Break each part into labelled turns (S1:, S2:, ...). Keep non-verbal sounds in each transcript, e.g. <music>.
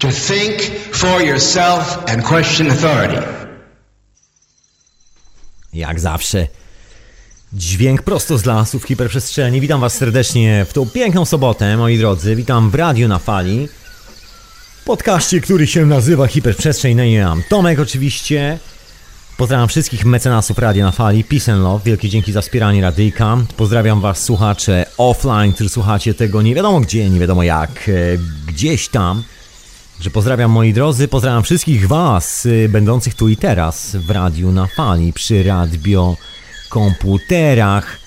S1: To think for yourself and question authority.
S2: Jak zawsze. Dźwięk prosto z lasów hiperprzestrzeni. Witam Was serdecznie w tą piękną sobotę, moi drodzy. Witam w radiu na fali. Podkaście, który się nazywa Hiperprzestrzeń. No i ja Tomek oczywiście. Pozdrawiam wszystkich mecenasów Radia na Fali, Peace and Love, wielkie dzięki za wspieranie radyjka. Pozdrawiam Was słuchacze offline, którzy słuchacie tego nie wiadomo gdzie, nie wiadomo jak, e, gdzieś tam. Że pozdrawiam moi drodzy, pozdrawiam wszystkich Was, y, będących tu i teraz w Radiu na Fali, przy radio komputerach,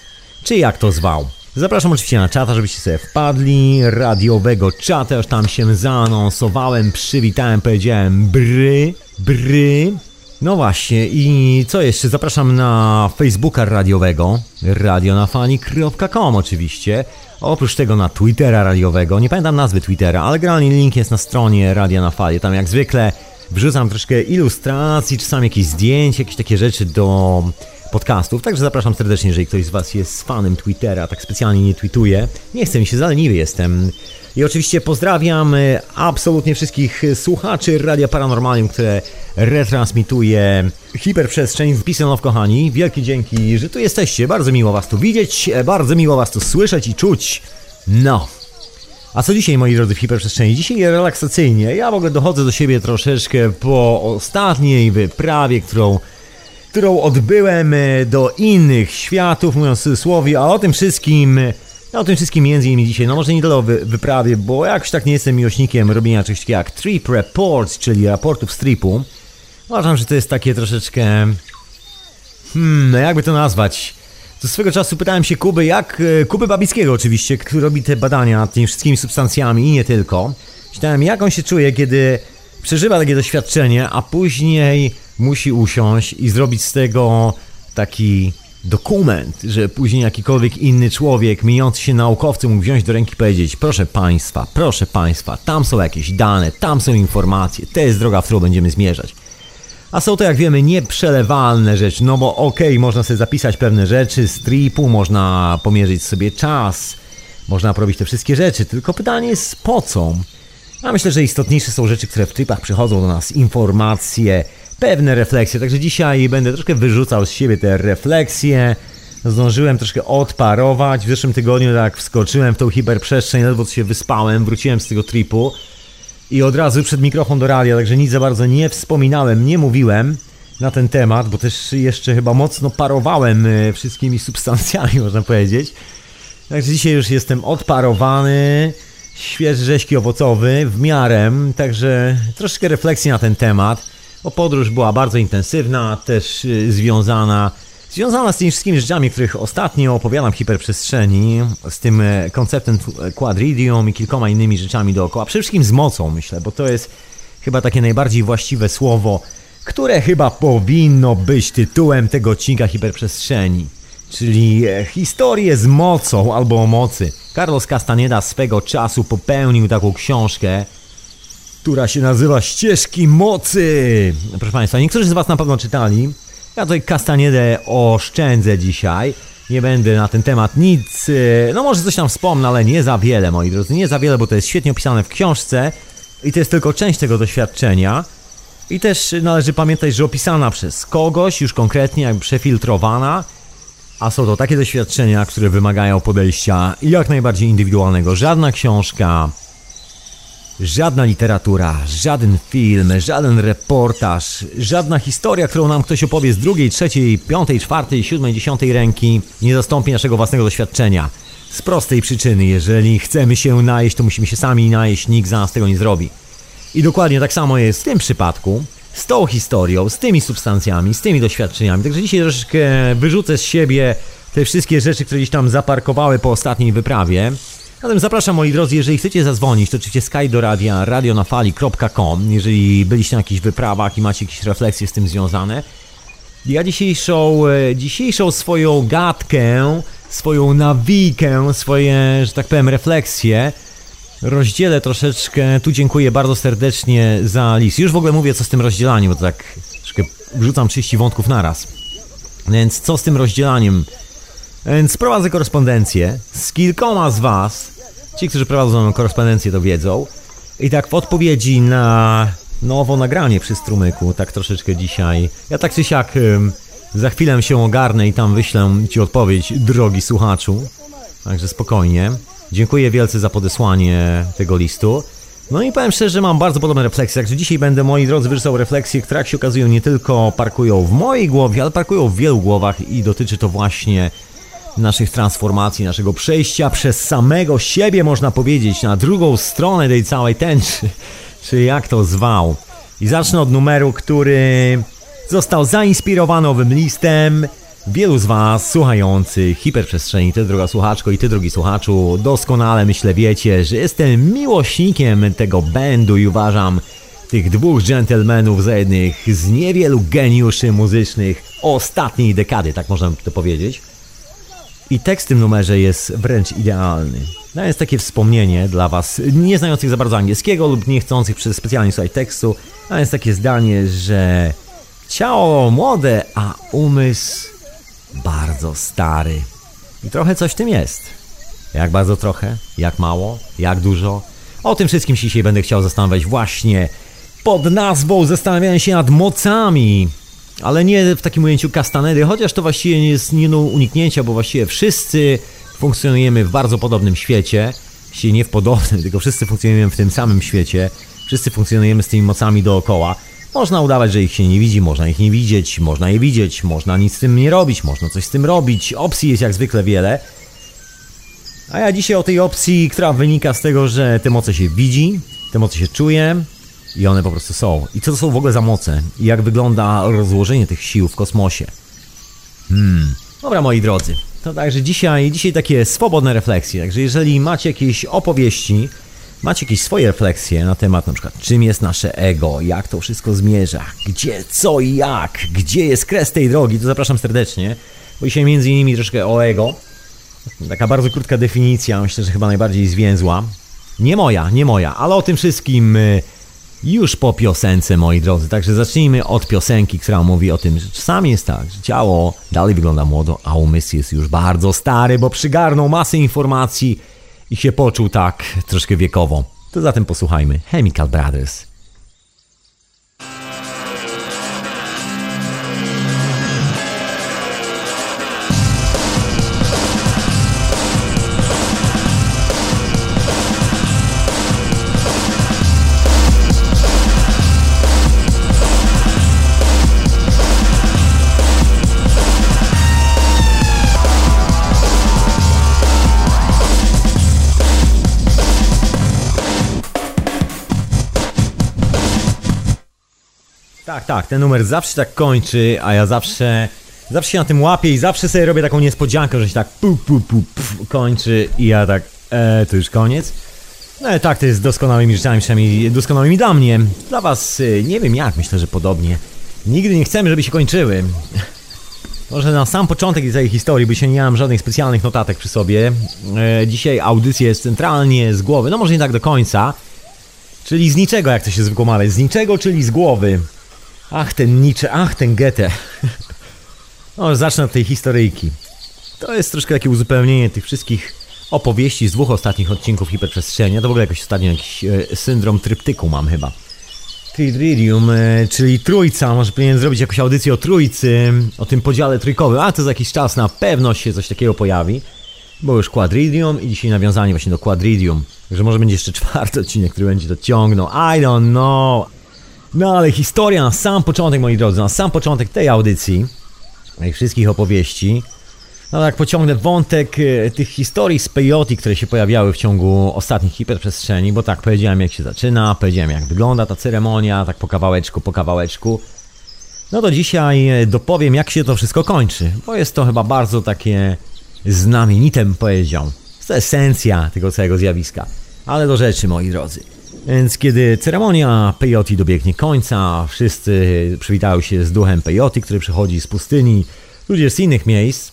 S2: czy jak to zwał. Zapraszam oczywiście na czata, żebyście sobie wpadli, radiowego czata, już tam się zaanonsowałem, przywitałem, powiedziałem bry, bry. No właśnie, i co jeszcze? Zapraszam na Facebooka radiowego, radionafani.com oczywiście. Oprócz tego na Twittera radiowego, nie pamiętam nazwy Twittera, ale generalnie link jest na stronie Radia na Fali. Tam jak zwykle wrzucam troszkę ilustracji, czasami jakieś zdjęcia, jakieś takie rzeczy do podcastów. Także zapraszam serdecznie, jeżeli ktoś z Was jest fanem Twittera, tak specjalnie nie tweetuje. Nie chcę mi się, zaleniwy jestem. I oczywiście pozdrawiam e, absolutnie wszystkich słuchaczy Radia Paranormalium, które retransmituje hiperprzestrzeń z Pisanow, kochani. Wielkie dzięki, że tu jesteście. Bardzo miło Was tu widzieć, bardzo miło Was tu słyszeć i czuć. No. A co dzisiaj, moi drodzy, w hiperprzestrzeni? Dzisiaj relaksacyjnie. Ja w ogóle dochodzę do siebie troszeczkę po ostatniej wyprawie, którą którą odbyłem e, do innych światów, mówiąc w cudzysłowie, a o tym wszystkim, no o tym wszystkim między innymi dzisiaj, no może nie tyle o wy, wyprawie, bo jakoś tak nie jestem miłośnikiem robienia czegoś jak trip reports, czyli raportów z tripu. Uważam, że to jest takie troszeczkę, hmm, no jakby to nazwać, to swego czasu pytałem się Kuby, jak, e, Kuby Babickiego oczywiście, który robi te badania nad tymi wszystkimi substancjami i nie tylko. Czytałem, jak on się czuje, kiedy przeżywa takie doświadczenie, a później musi usiąść i zrobić z tego taki dokument, że później jakikolwiek inny człowiek, mijający się naukowcy, mógł wziąć do ręki i powiedzieć: Proszę Państwa, proszę Państwa, tam są jakieś dane, tam są informacje, to jest droga, w którą będziemy zmierzać. A są to, jak wiemy, nieprzelewalne rzeczy, no bo okej, okay, można sobie zapisać pewne rzeczy z tripu, można pomierzyć sobie czas, można robić te wszystkie rzeczy, tylko pytanie jest po co? A myślę, że istotniejsze są rzeczy, które w tripach przychodzą do nas, informacje, pewne refleksje. Także dzisiaj będę troszkę wyrzucał z siebie te refleksje. Zdążyłem troszkę odparować. W zeszłym tygodniu tak wskoczyłem w tą hiperprzestrzeń, ledwo się wyspałem, wróciłem z tego tripu i od razu przed mikrofon do radia, także nic za bardzo nie wspominałem, nie mówiłem na ten temat, bo też jeszcze chyba mocno parowałem e, wszystkimi substancjami, <laughs> można powiedzieć. Także dzisiaj już jestem odparowany, świeży rzeźki owocowy, w miarę, także troszkę refleksji na ten temat bo podróż była bardzo intensywna, też y, związana Związana z tymi wszystkimi rzeczami, których ostatnio opowiadam w hiperprzestrzeni, z tym e, konceptem quadridium i kilkoma innymi rzeczami dookoła, przede wszystkim z mocą myślę, bo to jest chyba takie najbardziej właściwe słowo, które chyba powinno być tytułem tego odcinka hiperprzestrzeni, czyli e, historię z mocą albo o mocy. Carlos Castaneda swego czasu popełnił taką książkę, która się nazywa Ścieżki Mocy. Proszę Państwa, niektórzy z Was na pewno czytali. Ja tutaj kastaniedę oszczędzę dzisiaj. Nie będę na ten temat nic, e, no może coś tam wspomnę, ale nie za wiele, moi drodzy. Nie za wiele, bo to jest świetnie opisane w książce i to jest tylko część tego doświadczenia. I też należy pamiętać, że opisana przez kogoś, już konkretnie jakby przefiltrowana, a są to takie doświadczenia, które wymagają podejścia jak najbardziej indywidualnego. Żadna książka, Żadna literatura, żaden film, żaden reportaż, żadna historia, którą nam ktoś opowie z drugiej, trzeciej, piątej, czwartej, siódmej, dziesiątej ręki, nie zastąpi naszego własnego doświadczenia. Z prostej przyczyny, jeżeli chcemy się najeść, to musimy się sami najeść, nikt za nas tego nie zrobi. I dokładnie tak samo jest w tym przypadku, z tą historią, z tymi substancjami, z tymi doświadczeniami. Także dzisiaj troszeczkę wyrzucę z siebie te wszystkie rzeczy, które gdzieś tam zaparkowały po ostatniej wyprawie. Zatem zapraszam moi drodzy, jeżeli chcecie zadzwonić, to oczywiście sky do radia radionafali.com, jeżeli byliście na jakichś wyprawach i macie jakieś refleksje z tym związane. Ja dzisiejszą, e, dzisiejszą swoją gadkę, swoją nawikę, swoje, że tak powiem, refleksje rozdzielę troszeczkę. Tu dziękuję bardzo serdecznie za list. Już w ogóle mówię co z tym rozdzielaniem, bo tak troszkę wrzucam 30 wątków naraz. Więc co z tym rozdzielaniem? Więc prowadzę korespondencję z kilkoma z Was, Ci, którzy prowadzą korespondencję, to wiedzą. I tak w odpowiedzi na nowo nagranie przy strumyku, tak troszeczkę dzisiaj, ja tak czy siak za chwilę się ogarnę i tam wyślę Ci odpowiedź, drogi słuchaczu. Także spokojnie. Dziękuję wielce za podesłanie tego listu. No i powiem szczerze, mam bardzo podobne refleksje. Także dzisiaj będę, moi drodzy, wyrzucał refleksje, które jak się okazują nie tylko parkują w mojej głowie, ale parkują w wielu głowach i dotyczy to właśnie naszych transformacji, naszego przejścia przez samego siebie, można powiedzieć, na drugą stronę tej całej tęczy, <laughs> czy jak to zwał. I zacznę od numeru, który został zainspirowany owym listem. Wielu z Was słuchających hiperprzestrzeni, Ty droga słuchaczko i Ty drogi słuchaczu, doskonale myślę wiecie, że jestem miłośnikiem tego bandu i uważam tych dwóch gentlemanów za jednych z niewielu geniuszy muzycznych ostatniej dekady, tak można to powiedzieć. I tekst w tym numerze jest wręcz idealny. No jest takie wspomnienie dla Was, nie znających za bardzo angielskiego lub nie chcących przez specjalnie słuchać tekstu, a jest takie zdanie, że ciało młode, a umysł bardzo stary. I trochę coś w tym jest. Jak bardzo trochę? Jak mało? Jak dużo? O tym wszystkim się dzisiaj będę chciał zastanawiać właśnie pod nazwą Zastanawiałem się nad mocami. Ale nie w takim ujęciu kastanedy, chociaż to właściwie nie jest nie do uniknięcia, bo właściwie wszyscy funkcjonujemy w bardzo podobnym świecie. Właściwie nie w podobnym, <laughs> tylko wszyscy funkcjonujemy w tym samym świecie. Wszyscy funkcjonujemy z tymi mocami dookoła. Można udawać, że ich się nie widzi, można ich nie widzieć, można je widzieć, można nic z tym nie robić, można coś z tym robić. Opcji jest jak zwykle wiele. A ja dzisiaj o tej opcji, która wynika z tego, że te moce się widzi, te moce się czuje i one po prostu są. I co to są w ogóle za moce? I jak wygląda rozłożenie tych sił w kosmosie? Hmm. Dobra, moi drodzy. To także dzisiaj, dzisiaj takie swobodne refleksje. Także jeżeli macie jakieś opowieści, macie jakieś swoje refleksje na temat na przykład czym jest nasze ego, jak to wszystko zmierza, gdzie, co i jak, gdzie jest kres tej drogi, to zapraszam serdecznie. Bo dzisiaj między innymi troszkę o ego. Taka bardzo krótka definicja, myślę, że chyba najbardziej zwięzła. Nie moja, nie moja, ale o tym wszystkim y, już po piosence, moi drodzy. Także zacznijmy od piosenki, która mówi o tym, że czasami jest tak, że ciało dalej wygląda młodo, a umysł jest już bardzo stary, bo przygarnął masę informacji i się poczuł tak troszkę wiekowo. To zatem posłuchajmy Chemical Brothers. Tak, tak, ten numer zawsze tak kończy, a ja zawsze, zawsze się na tym łapię i zawsze sobie robię taką niespodziankę, że się tak pu, pu, pu, pf, kończy i ja tak, e, to już koniec. No ale tak, to jest doskonałymi rzeczami, przynajmniej doskonałymi dla mnie. Dla was y, nie wiem jak, myślę, że podobnie. Nigdy nie chcemy, żeby się kończyły. Może na sam początek tej historii, bo się nie mam żadnych specjalnych notatek przy sobie. E, dzisiaj audycja jest centralnie z głowy, no może nie tak do końca. Czyli z niczego, jak to się zwykło mawiać. Z niczego, czyli z głowy. Ach, ten Nietzsche, ach, ten Goethe. No, zacznę od tej historyjki. To jest troszkę takie uzupełnienie tych wszystkich opowieści z dwóch ostatnich odcinków Hiperprzestrzeni. Ja to w ogóle jakoś ostatnio jakiś e, syndrom tryptyku mam chyba. Tridridium, e, czyli trójca, może powinien zrobić jakąś audycję o trójcy, o tym podziale trójkowym, a to za jakiś czas na pewno się coś takiego pojawi. Bo już Quadridium i dzisiaj nawiązanie właśnie do Quadridium. Także może będzie jeszcze <laughs> czwarty odcinek, który będzie to ciągnął. I don't know. No ale historia na sam początek, moi drodzy, na sam początek tej audycji, tych wszystkich opowieści, no tak pociągnę wątek e, tych historii z peyote, które się pojawiały w ciągu ostatnich hiperprzestrzeni, bo tak powiedziałem jak się zaczyna, powiedziałem jak wygląda ta ceremonia, tak po kawałeczku, po kawałeczku. No to dzisiaj e, dopowiem jak się to wszystko kończy, bo jest to chyba bardzo takie znamienitem powiedział. To esencja tego całego zjawiska. Ale do rzeczy, moi drodzy. Więc kiedy ceremonia peyote dobiegnie końca, wszyscy przywitają się z duchem peyote, który przychodzi z pustyni, ludzie z innych miejsc,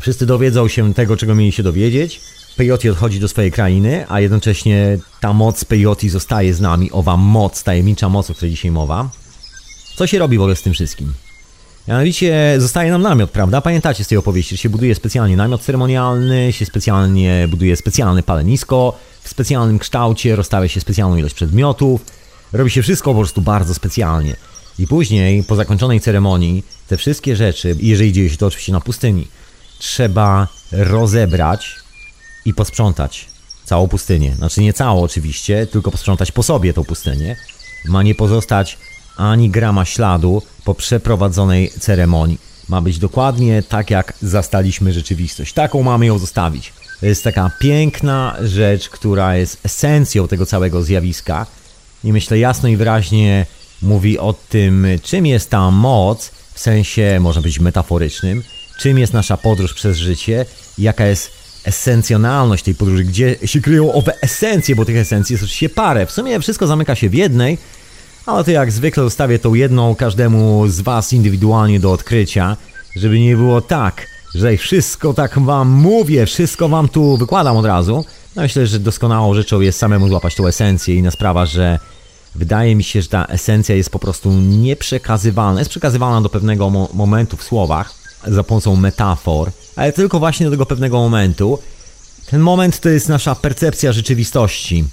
S2: wszyscy dowiedzą się tego, czego mieli się dowiedzieć. Peyote odchodzi do swojej krainy, a jednocześnie ta moc peyote zostaje z nami, owa moc, tajemnicza moc, o której dzisiaj mowa. Co się robi w ogóle z tym wszystkim? Mianowicie zostaje nam namiot, prawda? Pamiętacie z tej opowieści, że się buduje specjalnie namiot ceremonialny, się specjalnie buduje specjalne palenisko w specjalnym kształcie, rozstawia się specjalną ilość przedmiotów, robi się wszystko po prostu bardzo specjalnie. I później, po zakończonej ceremonii, te wszystkie rzeczy, jeżeli dzieje się to oczywiście na pustyni, trzeba rozebrać i posprzątać całą pustynię. Znaczy nie całą oczywiście, tylko posprzątać po sobie tą pustynię. Ma nie pozostać ani grama śladu po przeprowadzonej ceremonii. Ma być dokładnie tak, jak zastaliśmy rzeczywistość. Taką mamy ją zostawić. To jest taka piękna rzecz, która jest esencją tego całego zjawiska. I myślę jasno i wyraźnie mówi o tym, czym jest ta moc, w sensie może być metaforycznym, czym jest nasza podróż przez życie, jaka jest esencjonalność tej podróży, gdzie się kryją owe esencje, bo tych esencji jest oczywiście parę. W sumie wszystko zamyka się w jednej, ale to jak zwykle zostawię tą jedną każdemu z Was indywidualnie do odkrycia, żeby nie było tak, że wszystko tak Wam mówię, wszystko Wam tu wykładam od razu. No myślę, że doskonałą rzeczą jest samemu złapać tą esencję. Inna sprawa, że wydaje mi się, że ta esencja jest po prostu nieprzekazywalna. Jest przekazywana do pewnego mo momentu w słowach, za pomocą metafor, ale tylko właśnie do tego pewnego momentu. Ten moment to jest nasza percepcja rzeczywistości.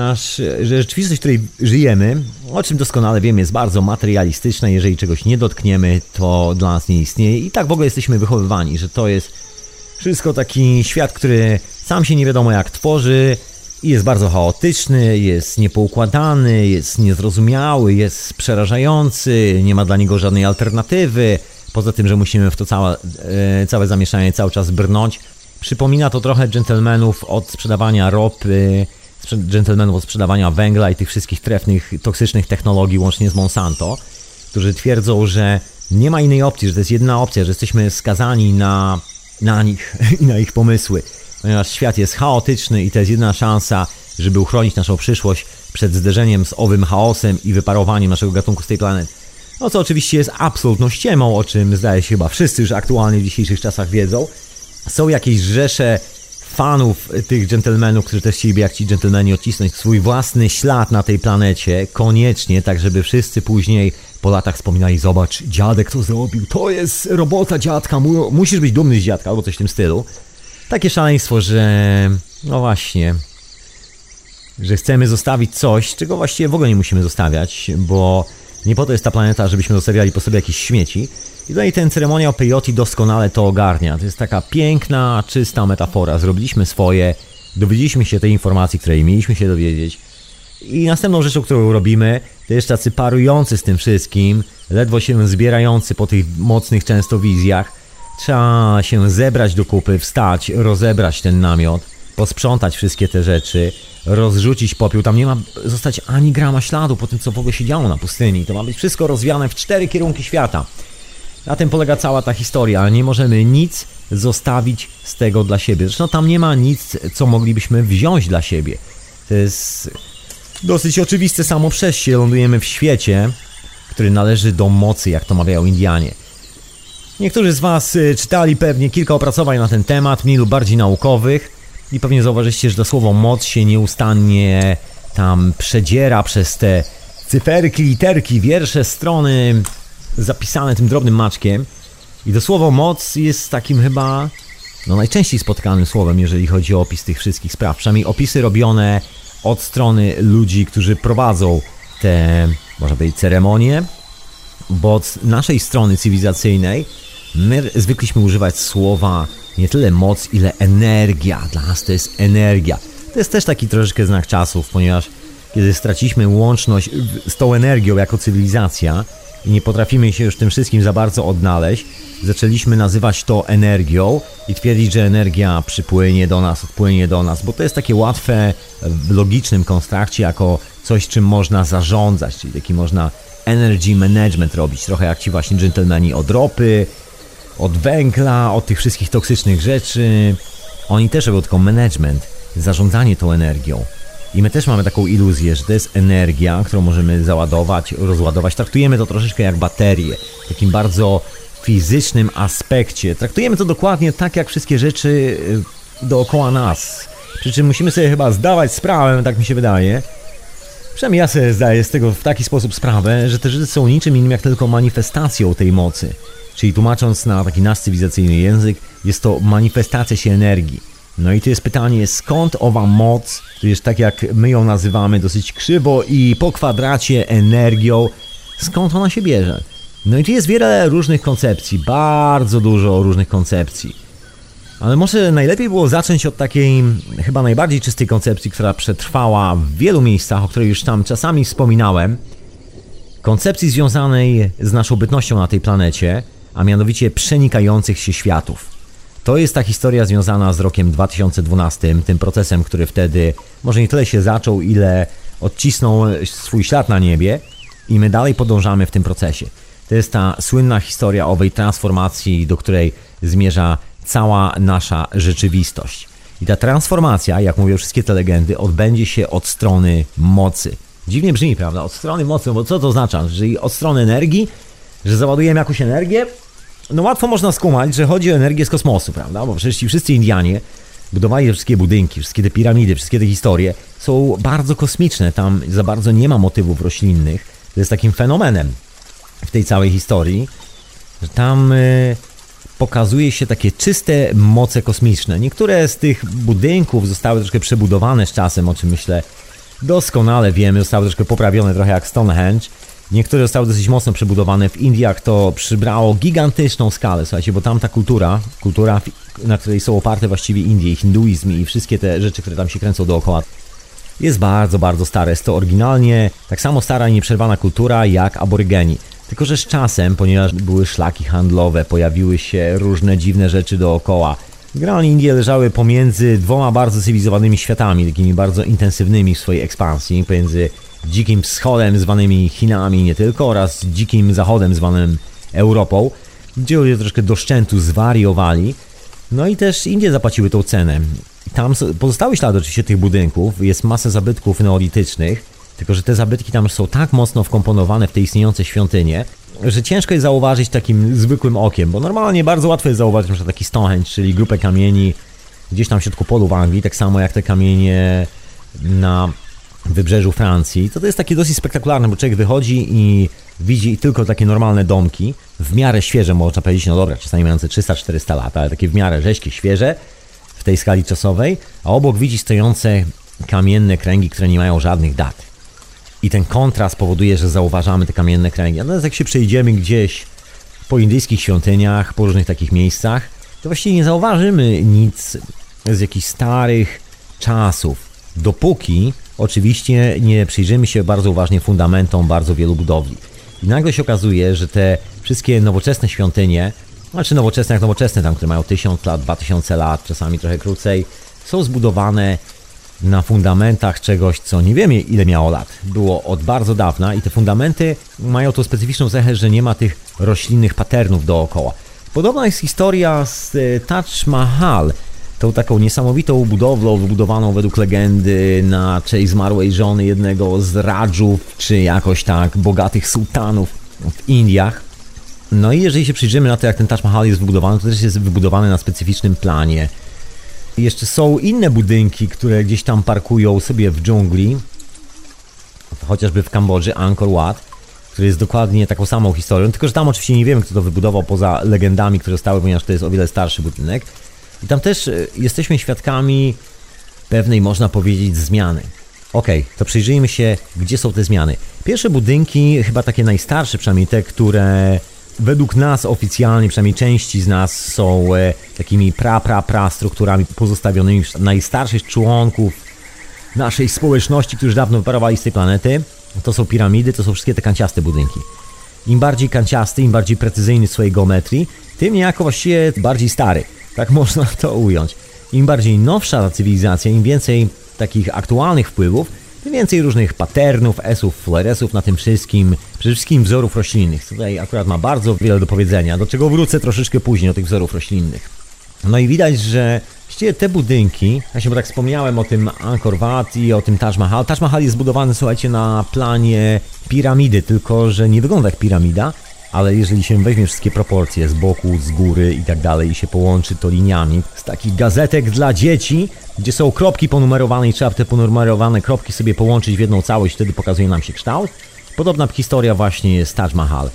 S2: Aż, że rzeczywistość, w której żyjemy, o czym doskonale wiemy, jest bardzo materialistyczna. Jeżeli czegoś nie dotkniemy, to dla nas nie istnieje. I tak w ogóle jesteśmy wychowywani, że to jest wszystko taki świat, który sam się nie wiadomo jak tworzy, i jest bardzo chaotyczny, jest niepoukładany, jest niezrozumiały, jest przerażający, nie ma dla niego żadnej alternatywy. Poza tym, że musimy w to całe, e, całe zamieszanie cały czas brnąć. Przypomina to trochę dżentelmenów od sprzedawania ropy, dżentelmenów od sprzedawania węgla i tych wszystkich trefnych, toksycznych technologii, łącznie z Monsanto, którzy twierdzą, że nie ma innej opcji, że to jest jedna opcja, że jesteśmy skazani na, na nich <laughs> i na ich pomysły, ponieważ świat jest chaotyczny i to jest jedna szansa, żeby uchronić naszą przyszłość przed zderzeniem z owym chaosem i wyparowaniem naszego gatunku z tej planety. No co oczywiście jest absolutną ściemą, o czym zdaje się chyba wszyscy już aktualnie w dzisiejszych czasach wiedzą. Są jakieś rzesze fanów tych dżentelmenów, którzy też chcieliby jak ci dżentelmeni odcisnąć swój własny ślad na tej planecie, koniecznie, tak żeby wszyscy później po latach wspominali, zobacz, dziadek to zrobił, to jest robota dziadka, mu, musisz być dumny z dziadka, albo coś w tym stylu. Takie szaleństwo, że no właśnie, że chcemy zostawić coś, czego właściwie w ogóle nie musimy zostawiać, bo nie po to jest ta planeta, żebyśmy zostawiali po sobie jakieś śmieci. I tutaj ten ceremoniał peyote doskonale to ogarnia. To jest taka piękna, czysta metafora. Zrobiliśmy swoje, dowiedzieliśmy się tej informacji, której mieliśmy się dowiedzieć. I następną rzeczą, którą robimy, to jest tacy parujący z tym wszystkim, ledwo się zbierający po tych mocnych często wizjach. Trzeba się zebrać do kupy, wstać, rozebrać ten namiot, posprzątać wszystkie te rzeczy, rozrzucić popiół. Tam nie ma zostać ani grama śladu po tym, co w ogóle się działo na pustyni. To ma być wszystko rozwiane w cztery kierunki świata. Na tym polega cała ta historia, ale nie możemy nic zostawić z tego dla siebie. Zresztą tam nie ma nic, co moglibyśmy wziąć dla siebie. To jest dosyć oczywiste samo przez się. Lądujemy w świecie, który należy do mocy, jak to mawiają Indianie. Niektórzy z Was y, czytali pewnie kilka opracowań na ten temat, mniej lub bardziej naukowych. I pewnie zauważyliście, że to słowo moc się nieustannie tam przedziera przez te cyferki, literki, wiersze, strony zapisane tym drobnym maczkiem. I to słowo moc jest takim chyba no, najczęściej spotykanym słowem, jeżeli chodzi o opis tych wszystkich spraw. Przynajmniej opisy robione od strony ludzi, którzy prowadzą te, można powiedzieć, ceremonie, bo od naszej strony cywilizacyjnej my zwykliśmy używać słowa nie tyle moc, ile energia. Dla nas to jest energia. To jest też taki troszeczkę znak czasów, ponieważ kiedy straciliśmy łączność z tą energią jako cywilizacja i nie potrafimy się już tym wszystkim za bardzo odnaleźć, zaczęliśmy nazywać to energią i twierdzić, że energia przypłynie do nas, odpłynie do nas, bo to jest takie łatwe w logicznym konstrukcie jako coś, czym można zarządzać, czyli taki można energy management robić, trochę jak ci właśnie dżentelmeni od ropy, od węgla, od tych wszystkich toksycznych rzeczy. Oni też robią tylko management, zarządzanie tą energią. I my też mamy taką iluzję, że to jest energia, którą możemy załadować, rozładować. Traktujemy to troszeczkę jak baterię, w takim bardzo fizycznym aspekcie. Traktujemy to dokładnie tak, jak wszystkie rzeczy y, dookoła nas. Przy czym musimy sobie chyba zdawać sprawę, tak mi się wydaje, Przynajmniej ja sobie zdaję z tego w taki sposób sprawę, że te Żydy są niczym innym jak tylko manifestacją tej mocy. Czyli tłumacząc na taki nasz cywilizacyjny język, jest to manifestacja się energii. No i to jest pytanie, skąd owa moc, to jest tak jak my ją nazywamy dosyć krzywo i po kwadracie energią, skąd ona się bierze? No i tu jest wiele różnych koncepcji, bardzo dużo różnych koncepcji. Ale może najlepiej było zacząć od takiej chyba najbardziej czystej koncepcji, która przetrwała w wielu miejscach, o której już tam czasami wspominałem. Koncepcji związanej z naszą bytnością na tej planecie, a mianowicie przenikających się światów. To jest ta historia związana z rokiem 2012, tym procesem, który wtedy może nie tyle się zaczął, ile odcisnął swój ślad na niebie i my dalej podążamy w tym procesie. To jest ta słynna historia owej transformacji, do której zmierza cała nasza rzeczywistość. I ta transformacja, jak mówią wszystkie te legendy, odbędzie się od strony mocy. Dziwnie brzmi, prawda? Od strony mocy, bo co to oznacza? Że od strony energii, że załadujemy jakąś energię? No łatwo można skumać, że chodzi o energię z kosmosu, prawda? Bo przecież ci wszyscy Indianie budowali te wszystkie budynki, wszystkie te piramidy, wszystkie te historie są bardzo kosmiczne. Tam za bardzo nie ma motywów roślinnych. To jest takim fenomenem w tej całej historii, że tam... Yy pokazuje się takie czyste moce kosmiczne. Niektóre z tych budynków zostały troszkę przebudowane z czasem, o czym myślę doskonale wiemy, zostały troszkę poprawione, trochę jak Stonehenge. Niektóre zostały dosyć mocno przebudowane. W Indiach to przybrało gigantyczną skalę, słuchajcie, bo tam ta kultura, kultura, na której są oparte właściwie Indie, hinduizm i wszystkie te rzeczy, które tam się kręcą dookoła, jest bardzo, bardzo stare. Jest to oryginalnie tak samo stara i nieprzerwana kultura jak aborygeni. Tylko, że z czasem, ponieważ były szlaki handlowe, pojawiły się różne dziwne rzeczy dookoła. Generalnie Indie leżały pomiędzy dwoma bardzo cywilizowanymi światami, takimi bardzo intensywnymi w swojej ekspansji, pomiędzy dzikim wschodem zwanymi Chinami nie tylko oraz dzikim zachodem zwanym Europą, gdzie ludzie troszkę do szczętu zwariowali. No i też Indie zapłaciły tą cenę. Tam pozostały ślady oczywiście tych budynków, jest masa zabytków neolitycznych, tylko, że te zabytki tam są tak mocno wkomponowane w te istniejące świątynie, że ciężko jest zauważyć takim zwykłym okiem, bo normalnie bardzo łatwo jest zauważyć np. taki Stonehenge, czyli grupę kamieni gdzieś tam w środku polu w Anglii, tak samo jak te kamienie na wybrzeżu Francji. To, to jest takie dosyć spektakularne, bo człowiek wychodzi i widzi tylko takie normalne domki, w miarę świeże, można powiedzieć, no dobra, czasami mające 300-400 lat, ale takie w miarę rzeźkie, świeże w tej skali czasowej, a obok widzi stojące kamienne kręgi, które nie mają żadnych dat. I ten kontrast powoduje, że zauważamy te kamienne kręgi. Natomiast jak się przejdziemy gdzieś po indyjskich świątyniach, po różnych takich miejscach, to właściwie nie zauważymy nic z jakichś starych czasów. Dopóki oczywiście nie przyjrzymy się bardzo uważnie fundamentom bardzo wielu budowli. I nagle się okazuje, że te wszystkie nowoczesne świątynie, znaczy nowoczesne jak nowoczesne, tam, które mają 1000 lat, 2000 lat, czasami trochę krócej, są zbudowane na fundamentach czegoś, co nie wiemy ile miało lat. Było od bardzo dawna i te fundamenty mają tą specyficzną cechę, że nie ma tych roślinnych paternów dookoła. Podobna jest historia z e, Taj Mahal, tą taką niesamowitą budowlą wybudowaną według legendy na cześć zmarłej żony jednego z radżów, czy jakoś tak bogatych sułtanów w Indiach. No i jeżeli się przyjrzymy na to, jak ten Taj Mahal jest wybudowany, to też jest wybudowany na specyficznym planie jeszcze są inne budynki, które gdzieś tam parkują sobie w dżungli, chociażby w Kambodży, Angkor Wat, który jest dokładnie taką samą historią, tylko że tam oczywiście nie wiemy, kto to wybudował poza legendami, które zostały, ponieważ to jest o wiele starszy budynek. I tam też e, jesteśmy świadkami pewnej, można powiedzieć, zmiany. Ok, to przyjrzyjmy się, gdzie są te zmiany. Pierwsze budynki, chyba takie najstarsze, przynajmniej te, które według nas oficjalnie, przynajmniej części z nas są e, takimi pra, pra, pra strukturami pozostawionymi najstarszych członków naszej społeczności, którzy dawno wyparowali z tej planety. To są piramidy, to są wszystkie te kanciaste budynki. Im bardziej kanciasty, im bardziej precyzyjny w swojej geometrii, tym niejako właściwie bardziej stary. Tak można to ująć. Im bardziej nowsza cywilizacja, im więcej takich aktualnych wpływów, tym więcej różnych patternów, esów, fluoresów na tym wszystkim, przede wszystkim wzorów roślinnych. Tutaj akurat ma bardzo wiele do powiedzenia, do czego wrócę troszeczkę później, o tych wzorów roślinnych. No i widać, że właściwie te budynki, ja się tak wspomniałem o tym Angkor Wat i o tym Taj Mahal. Taj Mahal jest zbudowany, słuchajcie, na planie piramidy, tylko że nie wygląda jak piramida, ale jeżeli się weźmie wszystkie proporcje z boku, z góry i tak dalej i się połączy to liniami z takich gazetek dla dzieci, gdzie są kropki ponumerowane i trzeba te ponumerowane kropki sobie połączyć w jedną całość, wtedy pokazuje nam się kształt. Podobna historia właśnie jest Taj Mahal.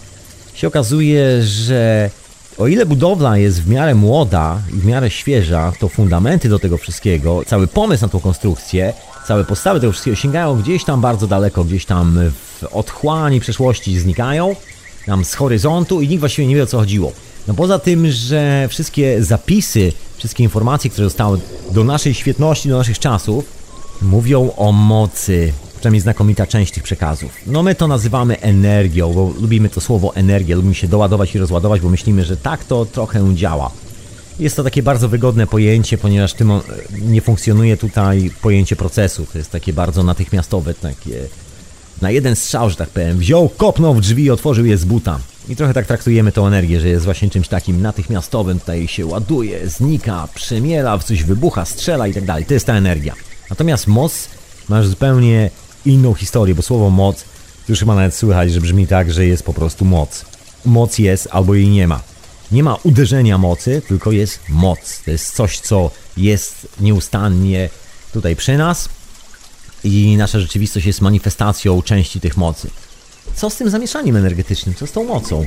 S2: Się okazuje, że o ile budowla jest w miarę młoda i w miarę świeża, to fundamenty do tego wszystkiego, cały pomysł na tą konstrukcję, całe podstawy tego wszystkiego sięgają gdzieś tam bardzo daleko, gdzieś tam w otchłani przeszłości znikają, nam z horyzontu i nikt właściwie nie wie o co chodziło. No poza tym, że wszystkie zapisy, wszystkie informacje, które zostały do naszej świetności, do naszych czasów, mówią o mocy, przynajmniej znakomita część tych przekazów. No my to nazywamy energią, bo lubimy to słowo energia, lubimy się doładować i rozładować, bo myślimy, że tak to trochę działa. Jest to takie bardzo wygodne pojęcie, ponieważ tym nie funkcjonuje tutaj pojęcie procesu. To jest takie bardzo natychmiastowe, takie na jeden strzał, że tak powiem. Wziął, kopnął w drzwi i otworzył je z buta. I trochę tak traktujemy tą energię, że jest właśnie czymś takim natychmiastowym, tutaj się ładuje, znika, przemiela, w coś wybucha, strzela i tak dalej. To jest ta energia. Natomiast moc masz zupełnie inną historię, bo słowo moc już chyba nawet słychać, że brzmi tak, że jest po prostu moc. Moc jest albo jej nie ma. Nie ma uderzenia mocy, tylko jest moc. To jest coś, co jest nieustannie tutaj przy nas i nasza rzeczywistość jest manifestacją części tych mocy. Co z tym zamieszaniem energetycznym? Co z tą mocą?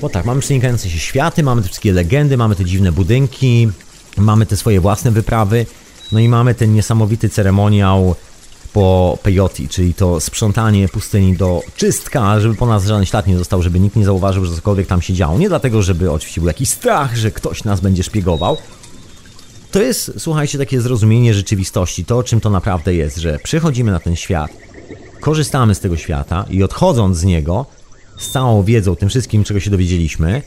S2: Bo tak, mamy przenikające się światy, mamy te wszystkie legendy, mamy te dziwne budynki, mamy te swoje własne wyprawy, no i mamy ten niesamowity ceremoniał po peyoti, czyli to sprzątanie pustyni do czystka, żeby po nas żaden ślad nie został, żeby nikt nie zauważył, że cokolwiek tam się działo. Nie dlatego, żeby oczywiście był jakiś strach, że ktoś nas będzie szpiegował. To jest, słuchajcie, takie zrozumienie rzeczywistości, to czym to naprawdę jest, że przychodzimy na ten świat, korzystamy z tego świata i odchodząc z niego, z całą wiedzą, tym wszystkim, czego się dowiedzieliśmy,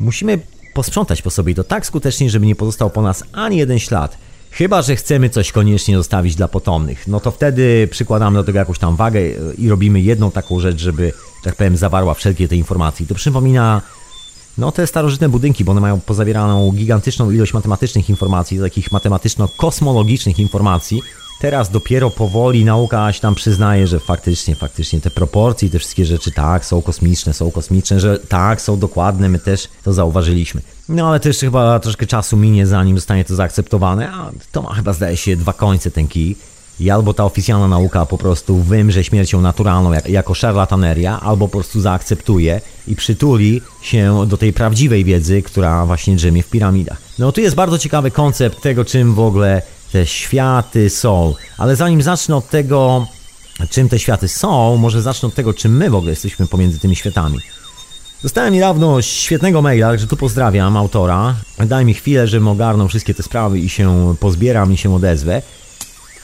S2: musimy posprzątać po sobie i to tak skutecznie, żeby nie pozostał po nas ani jeden ślad. Chyba, że chcemy coś koniecznie zostawić dla potomnych. No to wtedy przykładamy do tego jakąś tam wagę i robimy jedną taką rzecz, żeby, tak powiem, zawarła wszelkie te informacje. To przypomina no te starożytne budynki, bo one mają pozawieraną gigantyczną ilość matematycznych informacji, takich matematyczno-kosmologicznych informacji. Teraz dopiero powoli nauka się tam przyznaje, że faktycznie, faktycznie te proporcje i te wszystkie rzeczy tak, są kosmiczne, są kosmiczne, że tak, są dokładne, my też to zauważyliśmy. No ale też chyba troszkę czasu minie, zanim zostanie to zaakceptowane, a to ma chyba zdaje się dwa końce ten kij. I albo ta oficjalna nauka po prostu wymrze śmiercią naturalną jak, jako szarlataneria, albo po prostu zaakceptuje i przytuli się do tej prawdziwej wiedzy, która właśnie drzemie w piramidach. No tu jest bardzo ciekawy koncept tego, czym w ogóle te światy są. Ale zanim zacznę od tego, czym te światy są, może zacznę od tego, czym my w ogóle jesteśmy pomiędzy tymi światami. Dostałem niedawno świetnego maila, że tu pozdrawiam autora. Daj mi chwilę, żebym ogarnął wszystkie te sprawy i się pozbieram i się odezwę.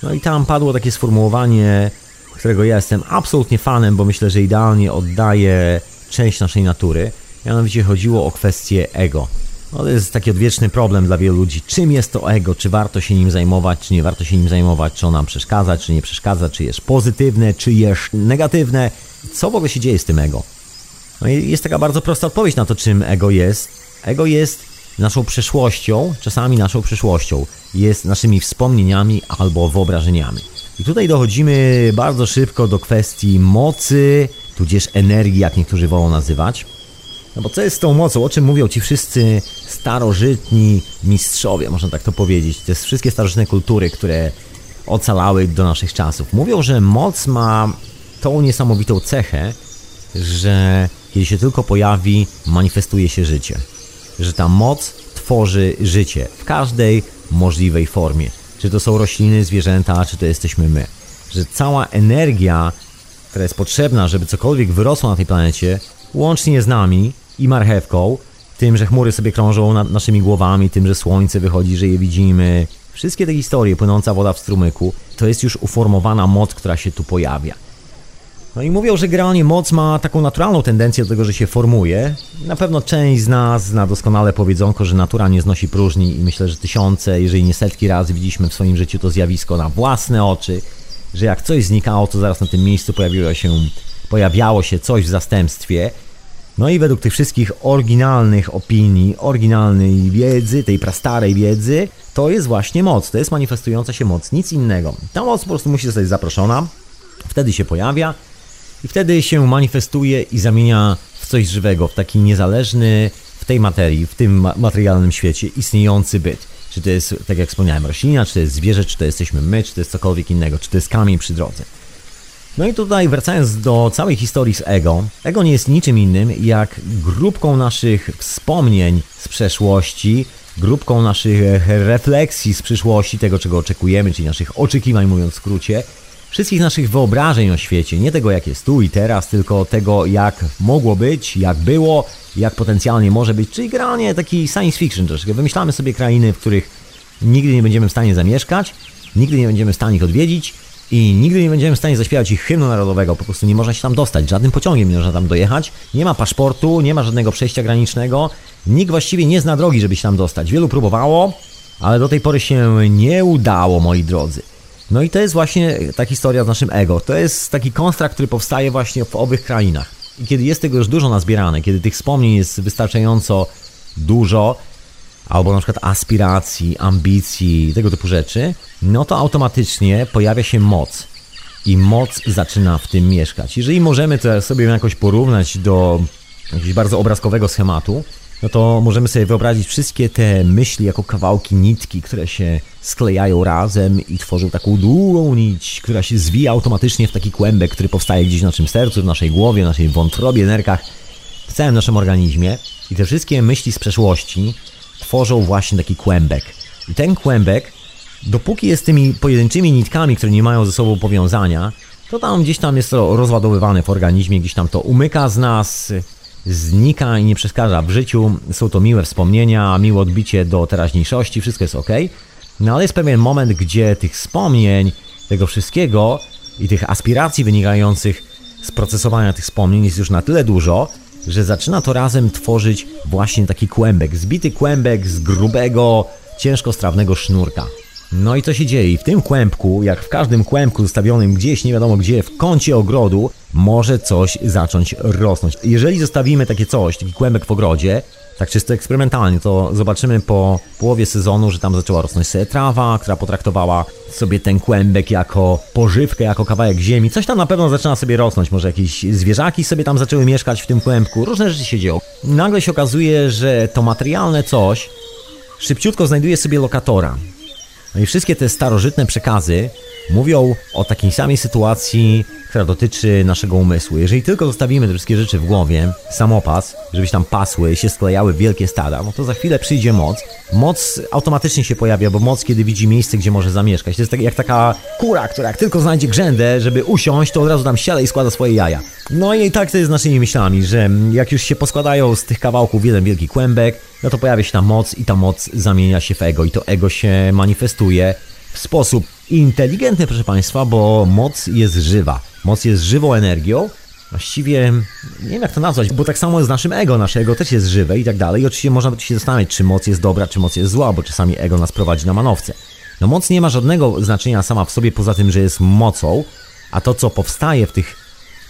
S2: No i tam padło takie sformułowanie, którego ja jestem absolutnie fanem, bo myślę, że idealnie oddaje część naszej natury. Mianowicie chodziło o kwestię ego. No to jest taki odwieczny problem dla wielu ludzi. Czym jest to ego? Czy warto się nim zajmować, czy nie warto się nim zajmować? Czy on nam przeszkadza, czy nie przeszkadza? Czy jest pozytywne, czy jest negatywne? Co w ogóle się dzieje z tym ego? No i jest taka bardzo prosta odpowiedź na to, czym ego jest. Ego jest naszą przeszłością, czasami naszą przyszłością, jest naszymi wspomnieniami albo wyobrażeniami. I tutaj dochodzimy bardzo szybko do kwestii mocy, tudzież energii, jak niektórzy wolą nazywać. No bo co jest z tą mocą? O czym mówią ci wszyscy starożytni mistrzowie, można tak to powiedzieć? Jest wszystkie starożytne kultury, które ocalały do naszych czasów. Mówią, że moc ma tą niesamowitą cechę, że kiedy się tylko pojawi, manifestuje się życie że ta moc tworzy życie w każdej możliwej formie. Czy to są rośliny, zwierzęta, czy to jesteśmy my. Że cała energia, która jest potrzebna, żeby cokolwiek wyrosło na tej planecie, łącznie z nami i marchewką, tym, że chmury sobie krążą nad naszymi głowami, tym, że słońce wychodzi, że je widzimy. Wszystkie te historie, płynąca woda w strumyku, to jest już uformowana moc, która się tu pojawia. No i mówią, że generalnie moc ma taką naturalną tendencję do tego, że się formuje. Na pewno część z nas zna doskonale powiedzonko, że natura nie znosi próżni i myślę, że tysiące, jeżeli nie setki razy widzieliśmy w swoim życiu to zjawisko na własne oczy, że jak coś znikało, to zaraz na tym miejscu pojawiło się, pojawiało się coś w zastępstwie. No i według tych wszystkich oryginalnych opinii, oryginalnej wiedzy, tej prastarej wiedzy, to jest właśnie moc, to jest manifestująca się moc, nic innego. Ta moc po prostu musi zostać zaproszona, wtedy się pojawia, i wtedy się manifestuje i zamienia w coś żywego, w taki niezależny w tej materii, w tym materialnym świecie istniejący byt. Czy to jest, tak jak wspomniałem, roślina, czy to jest zwierzę, czy to jesteśmy my, czy to jest cokolwiek innego, czy to jest kamień przy drodze. No i tutaj wracając do całej historii z ego, ego nie jest niczym innym jak grupką naszych wspomnień z przeszłości, grupką naszych refleksji z przyszłości, tego czego oczekujemy, czyli naszych oczekiwań, mówiąc w skrócie, wszystkich naszych wyobrażeń o świecie, nie tego jak jest tu i teraz, tylko tego jak mogło być, jak było, jak potencjalnie może być, czyli granie taki science fiction troszkę. Wymyślamy sobie krainy, w których nigdy nie będziemy w stanie zamieszkać, nigdy nie będziemy w stanie ich odwiedzić, i nigdy nie będziemy w stanie zaśpiewać ich hymnu narodowego, po prostu nie można się tam dostać, żadnym pociągiem nie można tam dojechać, nie ma paszportu, nie ma żadnego przejścia granicznego, nikt właściwie nie zna drogi, żeby się tam dostać. Wielu próbowało, ale do tej pory się nie udało, moi drodzy. No i to jest właśnie ta historia z naszym ego. To jest taki konstrakt, który powstaje właśnie w owych krainach. I kiedy jest tego już dużo nazbierane, kiedy tych wspomnień jest wystarczająco dużo, albo na przykład aspiracji, ambicji, tego typu rzeczy, no to automatycznie pojawia się moc. I moc zaczyna w tym mieszkać. Jeżeli możemy to sobie jakoś porównać do jakiegoś bardzo obrazkowego schematu, no to możemy sobie wyobrazić wszystkie te myśli jako kawałki nitki, które się sklejają razem i tworzą taką długą nić, która się zwija automatycznie w taki kłębek, który powstaje gdzieś w naszym sercu, w naszej głowie, w naszej wątrobie, nerkach, w całym naszym organizmie. I te wszystkie myśli z przeszłości tworzą właśnie taki kłębek. I ten kłębek, dopóki jest tymi pojedynczymi nitkami, które nie mają ze sobą powiązania, to tam gdzieś tam jest to rozładowywane w organizmie, gdzieś tam to umyka z nas, znika i nie przeszkadza w życiu. Są to miłe wspomnienia, miłe odbicie do teraźniejszości, wszystko jest ok. No ale jest pewien moment, gdzie tych wspomnień, tego wszystkiego i tych aspiracji wynikających z procesowania tych wspomnień jest już na tyle dużo, że zaczyna to razem tworzyć właśnie taki kłębek, zbity kłębek z grubego, ciężko strawnego sznurka. No i co się dzieje? W tym kłębku, jak w każdym kłębku zostawionym gdzieś nie wiadomo gdzie, w kącie ogrodu, może coś zacząć rosnąć. Jeżeli zostawimy takie coś, taki kłębek w ogrodzie, tak czysto eksperymentalnie, to zobaczymy po połowie sezonu, że tam zaczęła rosnąć sobie trawa, która potraktowała sobie ten kłębek jako pożywkę, jako kawałek ziemi. Coś tam na pewno zaczyna sobie rosnąć, może jakieś zwierzaki sobie tam zaczęły mieszkać w tym kłębku, różne rzeczy się dzieją. Nagle się okazuje, że to materialne coś szybciutko znajduje sobie lokatora. No i wszystkie te starożytne przekazy mówią o takiej samej sytuacji, która dotyczy naszego umysłu. Jeżeli tylko zostawimy te wszystkie rzeczy w głowie, samopas, żebyś tam pasły, się sklejały wielkie stada, no to za chwilę przyjdzie moc. Moc automatycznie się pojawia, bo moc, kiedy widzi miejsce, gdzie może zamieszkać. To jest tak, jak taka kura, która jak tylko znajdzie grzędę, żeby usiąść, to od razu tam siada i składa swoje jaja. No i tak to jest z naszymi myślami, że jak już się poskładają z tych kawałków jeden wielki kłębek, no to pojawia się ta moc i ta moc zamienia się w ego i to ego się manifestuje w sposób inteligentny, proszę Państwa, bo moc jest żywa. Moc jest żywą energią. Właściwie nie wiem jak to nazwać, bo tak samo jest z naszym ego. Nasze ego też jest żywe i tak dalej. I oczywiście można by się zastanawiać, czy moc jest dobra, czy moc jest zła, bo czasami ego nas prowadzi na manowce. No moc nie ma żadnego znaczenia sama w sobie, poza tym, że jest mocą, a to, co powstaje w tych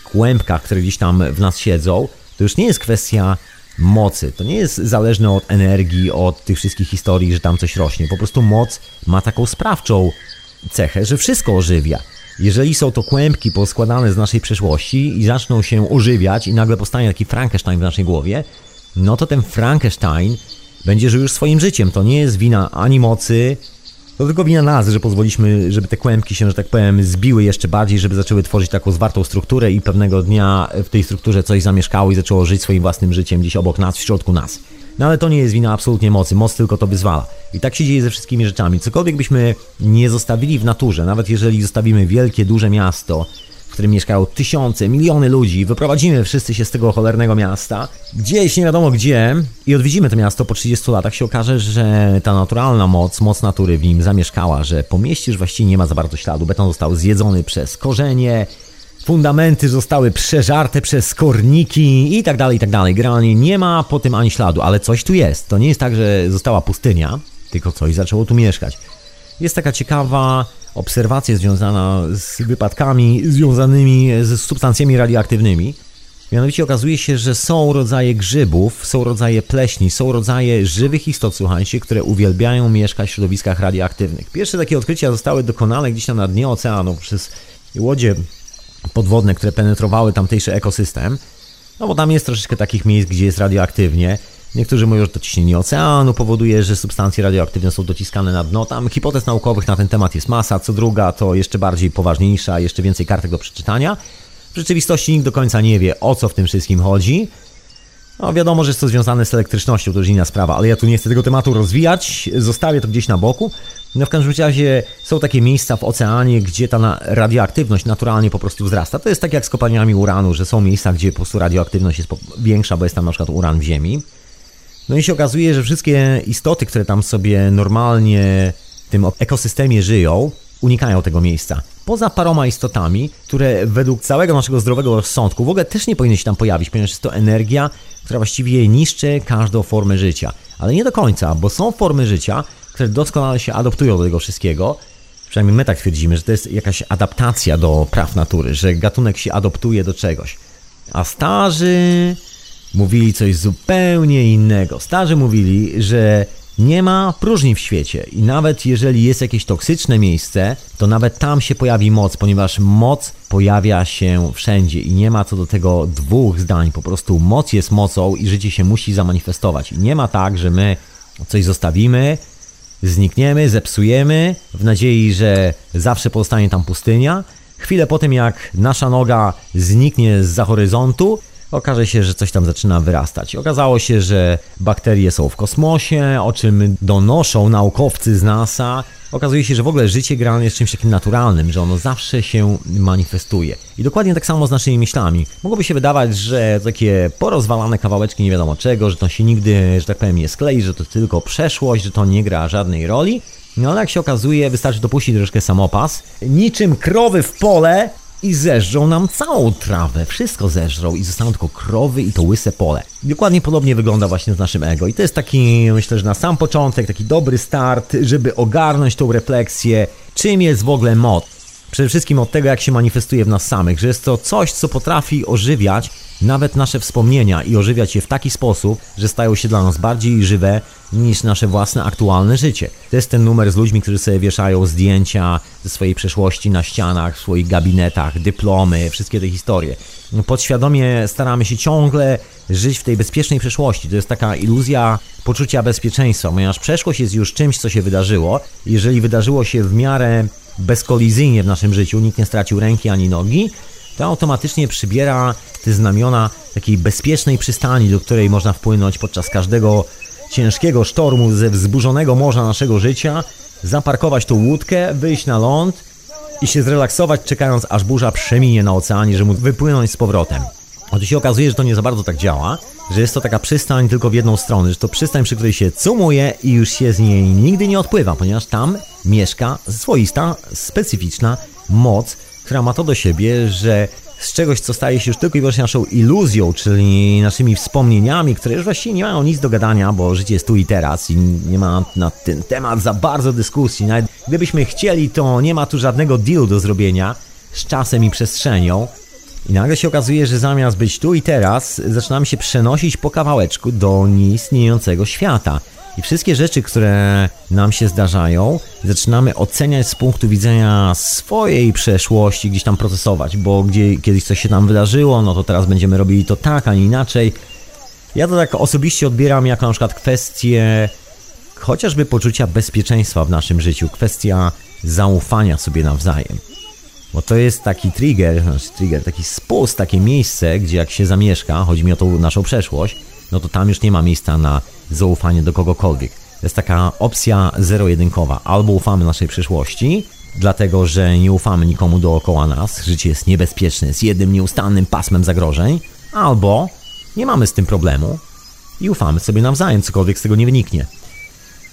S2: kłębkach, które gdzieś tam w nas siedzą, to już nie jest kwestia mocy. To nie jest zależne od energii, od tych wszystkich historii, że tam coś rośnie. Po prostu moc ma taką sprawczą cechę, że wszystko ożywia. Jeżeli są to kłębki poskładane z naszej przeszłości i zaczną się ożywiać i nagle powstanie taki Frankenstein w naszej głowie, no to ten Frankenstein będzie żył już swoim życiem. To nie jest wina ani mocy, to tylko wina nas, że pozwoliliśmy, żeby te kłębki się, że tak powiem, zbiły jeszcze bardziej, żeby zaczęły tworzyć taką zwartą strukturę i pewnego dnia w tej strukturze coś zamieszkało i zaczęło żyć swoim własnym życiem gdzieś obok nas, w środku nas. No ale to nie jest wina absolutnie mocy, moc tylko to wyzwala. I tak się dzieje ze wszystkimi rzeczami. Cokolwiek byśmy nie zostawili w naturze, nawet jeżeli zostawimy wielkie, duże miasto, w którym mieszkają tysiące, miliony ludzi, wyprowadzimy wszyscy się z tego cholernego miasta, gdzieś nie wiadomo gdzie i odwiedzimy to miasto po 30 latach, się okaże, że ta naturalna moc, moc natury w nim zamieszkała, że po mieście już właściwie nie ma za bardzo śladu, beton został zjedzony przez korzenie, fundamenty zostały przeżarte przez korniki i tak dalej, i tak dalej. Generalnie nie ma po tym ani śladu, ale coś tu jest. To nie jest tak, że została pustynia, tylko coś zaczęło tu mieszkać. Jest taka ciekawa obserwacja związana z wypadkami związanymi z substancjami radioaktywnymi. Mianowicie okazuje się, że są rodzaje grzybów, są rodzaje pleśni, są rodzaje żywych istot, słuchajcie, które uwielbiają mieszkać w środowiskach radioaktywnych. Pierwsze takie odkrycia zostały dokonane gdzieś tam na dnie oceanu przez łodzie podwodne, które penetrowały tamtejszy ekosystem. No bo tam jest troszeczkę takich miejsc, gdzie jest radioaktywnie. Niektórzy mówią, że to ciśnienie oceanu powoduje, że substancje radioaktywne są dociskane na dno. Tam hipotez naukowych na ten temat jest masa. Co druga to jeszcze bardziej poważniejsza, jeszcze więcej kartek do przeczytania. W rzeczywistości nikt do końca nie wie, o co w tym wszystkim chodzi. No wiadomo, że jest to związane z elektrycznością, to już inna sprawa, ale ja tu nie chcę tego tematu rozwijać, zostawię to gdzieś na boku. No w każdym razie są takie miejsca w oceanie, gdzie ta radioaktywność naturalnie po prostu wzrasta. To jest tak jak z kopalniami uranu, że są miejsca, gdzie po prostu radioaktywność jest większa, bo jest tam na przykład uran w ziemi. No i się okazuje, że wszystkie istoty, które tam sobie normalnie w tym ekosystemie żyją, unikają tego miejsca. Poza paroma istotami, które według całego naszego zdrowego rozsądku w ogóle też nie powinny się tam pojawić, ponieważ jest to energia, która właściwie niszczy każdą formę życia. Ale nie do końca, bo są formy życia, które doskonale się adoptują do tego wszystkiego. Przynajmniej my tak twierdzimy, że to jest jakaś adaptacja do praw natury, że gatunek się adoptuje do czegoś. A starzy mówili coś zupełnie innego. Starzy mówili, że nie ma próżni w świecie i nawet jeżeli jest jakieś toksyczne miejsce, to nawet tam się pojawi moc, ponieważ moc pojawia się wszędzie i nie ma co do tego dwóch zdań. Po prostu moc jest mocą i życie się musi zamanifestować. I nie ma tak, że my coś zostawimy, znikniemy, zepsujemy w nadziei, że zawsze pozostanie tam pustynia. Chwilę po tym, jak nasza noga zniknie z za horyzontu, okaże się, że coś tam zaczyna wyrastać. Okazało się, że bakterie są w kosmosie, o czym donoszą naukowcy z NASA. Okazuje się, że w ogóle życie generalnie jest czymś takim naturalnym, że ono zawsze się manifestuje. I dokładnie tak samo z naszymi myślami. Mogłoby się wydawać, że takie porozwalane kawałeczki nie wiadomo czego, że to się nigdy, że tak powiem, nie sklei, że to tylko przeszłość, że to nie gra żadnej roli. No ale jak się okazuje, wystarczy dopuścić troszkę samopas. Niczym krowy w pole i zeżrą nam całą trawę. Wszystko zeżrą i zostaną tylko krowy i to łyse pole. Dokładnie podobnie wygląda właśnie z naszym ego. I to jest taki, myślę, że na sam początek, taki dobry start, żeby ogarnąć tą refleksję, czym jest w ogóle moc. Przede wszystkim od tego, jak się manifestuje w nas samych, że jest to coś, co potrafi ożywiać nawet nasze wspomnienia i ożywiać je w taki sposób, że stają się dla nas bardziej żywe niż nasze własne aktualne życie. To jest ten numer z ludźmi, którzy sobie wieszają zdjęcia ze swojej przeszłości na ścianach, w swoich gabinetach, dyplomy, wszystkie te historie. Podświadomie staramy się ciągle żyć w tej bezpiecznej przeszłości. To jest taka iluzja poczucia bezpieczeństwa, ponieważ przeszłość jest już czymś, co się wydarzyło. Jeżeli wydarzyło się w miarę bezkolizyjnie w naszym życiu, nikt nie stracił ręki ani nogi, to automatycznie przybiera te znamiona takiej bezpiecznej przystani, do której można wpłynąć podczas każdego ciężkiego sztormu ze wzburzonego morza naszego życia, zaparkować tą łódkę, wyjść na ląd i się zrelaksować, czekając aż burza przeminie na oceanie, żeby móc wypłynąć z powrotem. Otóż się okazuje, że to nie za bardzo tak działa, że jest to taka przystań tylko w jedną stronę, że to przystań, przy której się cumuje i już się z niej nigdy nie odpływa, ponieważ tam mieszka swoista, specyficzna moc, która ma to do siebie, że z czegoś, co staje się już tylko i wyłącznie naszą iluzją, czyli naszymi wspomnieniami, które już właściwie nie mają nic do gadania, bo życie jest tu i teraz i nie ma na ten temat za bardzo dyskusji. Nawet gdybyśmy chcieli, to nie ma tu żadnego deal do zrobienia z czasem i przestrzenią. I nagle się okazuje, że zamiast być tu i teraz, zaczynamy się przenosić po kawałeczku do nieistniejącego świata. I wszystkie rzeczy, które nam się zdarzają, zaczynamy oceniać z punktu widzenia swojej przeszłości, gdzieś tam procesować, bo gdzie kiedyś coś się nam wydarzyło, no to teraz będziemy robili to tak, a nie inaczej. Ja to tak osobiście odbieram jako na przykład kwestię chociażby poczucia bezpieczeństwa w naszym życiu, kwestia zaufania sobie nawzajem. Bo to jest taki trigger, znaczy trigger, taki spust, takie miejsce, gdzie jak się zamieszka, chodzi mi o tą naszą przeszłość, no to tam już nie ma miejsca na zaufanie do kogokolwiek. To jest taka opcja zero-jedynkowa. Albo ufamy naszej przyszłości, dlatego że nie ufamy nikomu dookoła nas, życie jest niebezpieczne, z jednym nieustannym pasmem zagrożeń, albo nie mamy z tym problemu i ufamy sobie nawzajem, cokolwiek z tego nie wyniknie.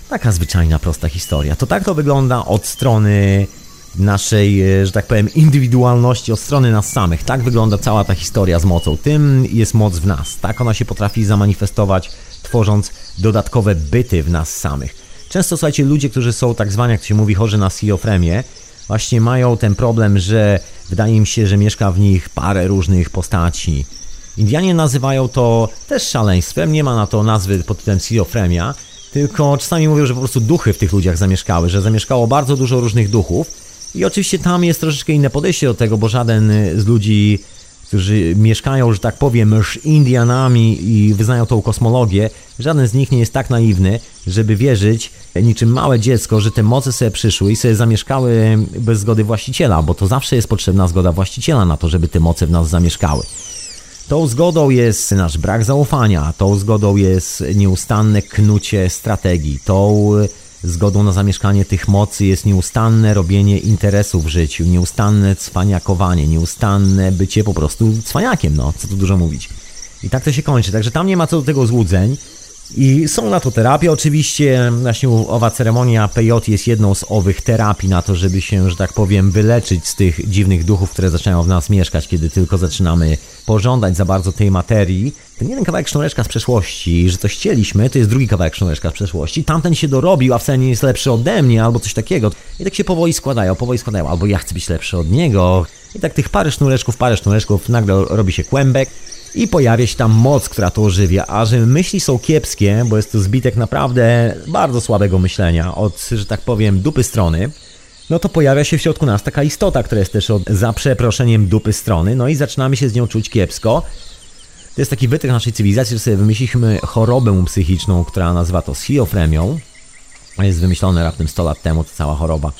S2: Taka zwyczajna, prosta historia. To tak to wygląda od strony naszej, e, że tak powiem, indywidualności, od strony nas samych. Tak wygląda cała ta historia z mocą. Tym jest moc w nas. Tak ona się potrafi zamanifestować, tworząc dodatkowe byty w nas samych. Często, słuchajcie, ludzie, którzy są tak zwani, jak to się mówi, chorzy na schizofrenię, właśnie mają ten problem, że wydaje im się, że mieszka w nich parę różnych postaci. Indianie nazywają to też szaleństwem, nie ma na to nazwy pod tytułem schizofrenia, tylko czasami mówią, że po prostu duchy w tych ludziach zamieszkały, że zamieszkało bardzo dużo różnych duchów i oczywiście tam jest troszeczkę inne podejście do tego, bo żaden z ludzi którzy mieszkają, że tak powiem, z Indianami i wyznają tą kosmologię, żaden z nich nie jest tak naiwny, żeby wierzyć niczym małe dziecko, że te moce sobie przyszły i sobie zamieszkały bez zgody właściciela, bo to zawsze jest potrzebna zgoda właściciela na to, żeby te moce w nas zamieszkały. Tą zgodą jest nasz brak zaufania, tą zgodą jest nieustanne knucie strategii, tą zgodą na zamieszkanie tych mocy jest nieustanne robienie interesów w życiu, nieustanne cwaniakowanie, nieustanne bycie po prostu cwaniakiem, no, co tu dużo mówić. I tak to się kończy, także tam nie ma co do tego złudzeń. I są na to terapie. Oczywiście właśnie owa ceremonia PJ jest jedną z owych terapii na to, żeby się, że tak powiem, wyleczyć z tych dziwnych duchów, które zaczynają w nas mieszkać, kiedy tylko zaczynamy pożądać za bardzo tej materii. Ten jeden kawałek sznureczka z przeszłości, że coś chcieliśmy, to jest drugi kawałek sznureczka z przeszłości. Tamten się dorobił, a wcale nie jest lepszy ode mnie, albo coś takiego. I tak się powoli składają, powoli składają, albo ja chcę być lepszy od niego. I tak tych parę sznureczków, parę sznureczków, nagle robi się kłębek i pojawia się tam moc, która to ożywia, a że myśli są kiepskie, bo jest to zbitek naprawdę bardzo słabego myślenia od, że tak powiem, dupy strony, no to pojawia się w środku nas taka istota, która jest też od, za przeproszeniem dupy strony, no i zaczynamy się z nią czuć kiepsko. To jest taki wytrych naszej cywilizacji, że sobie wymyśliliśmy chorobę psychiczną, która nazywa to schizofrenią. Jest wymyślone raptem 100 lat temu, to cała choroba.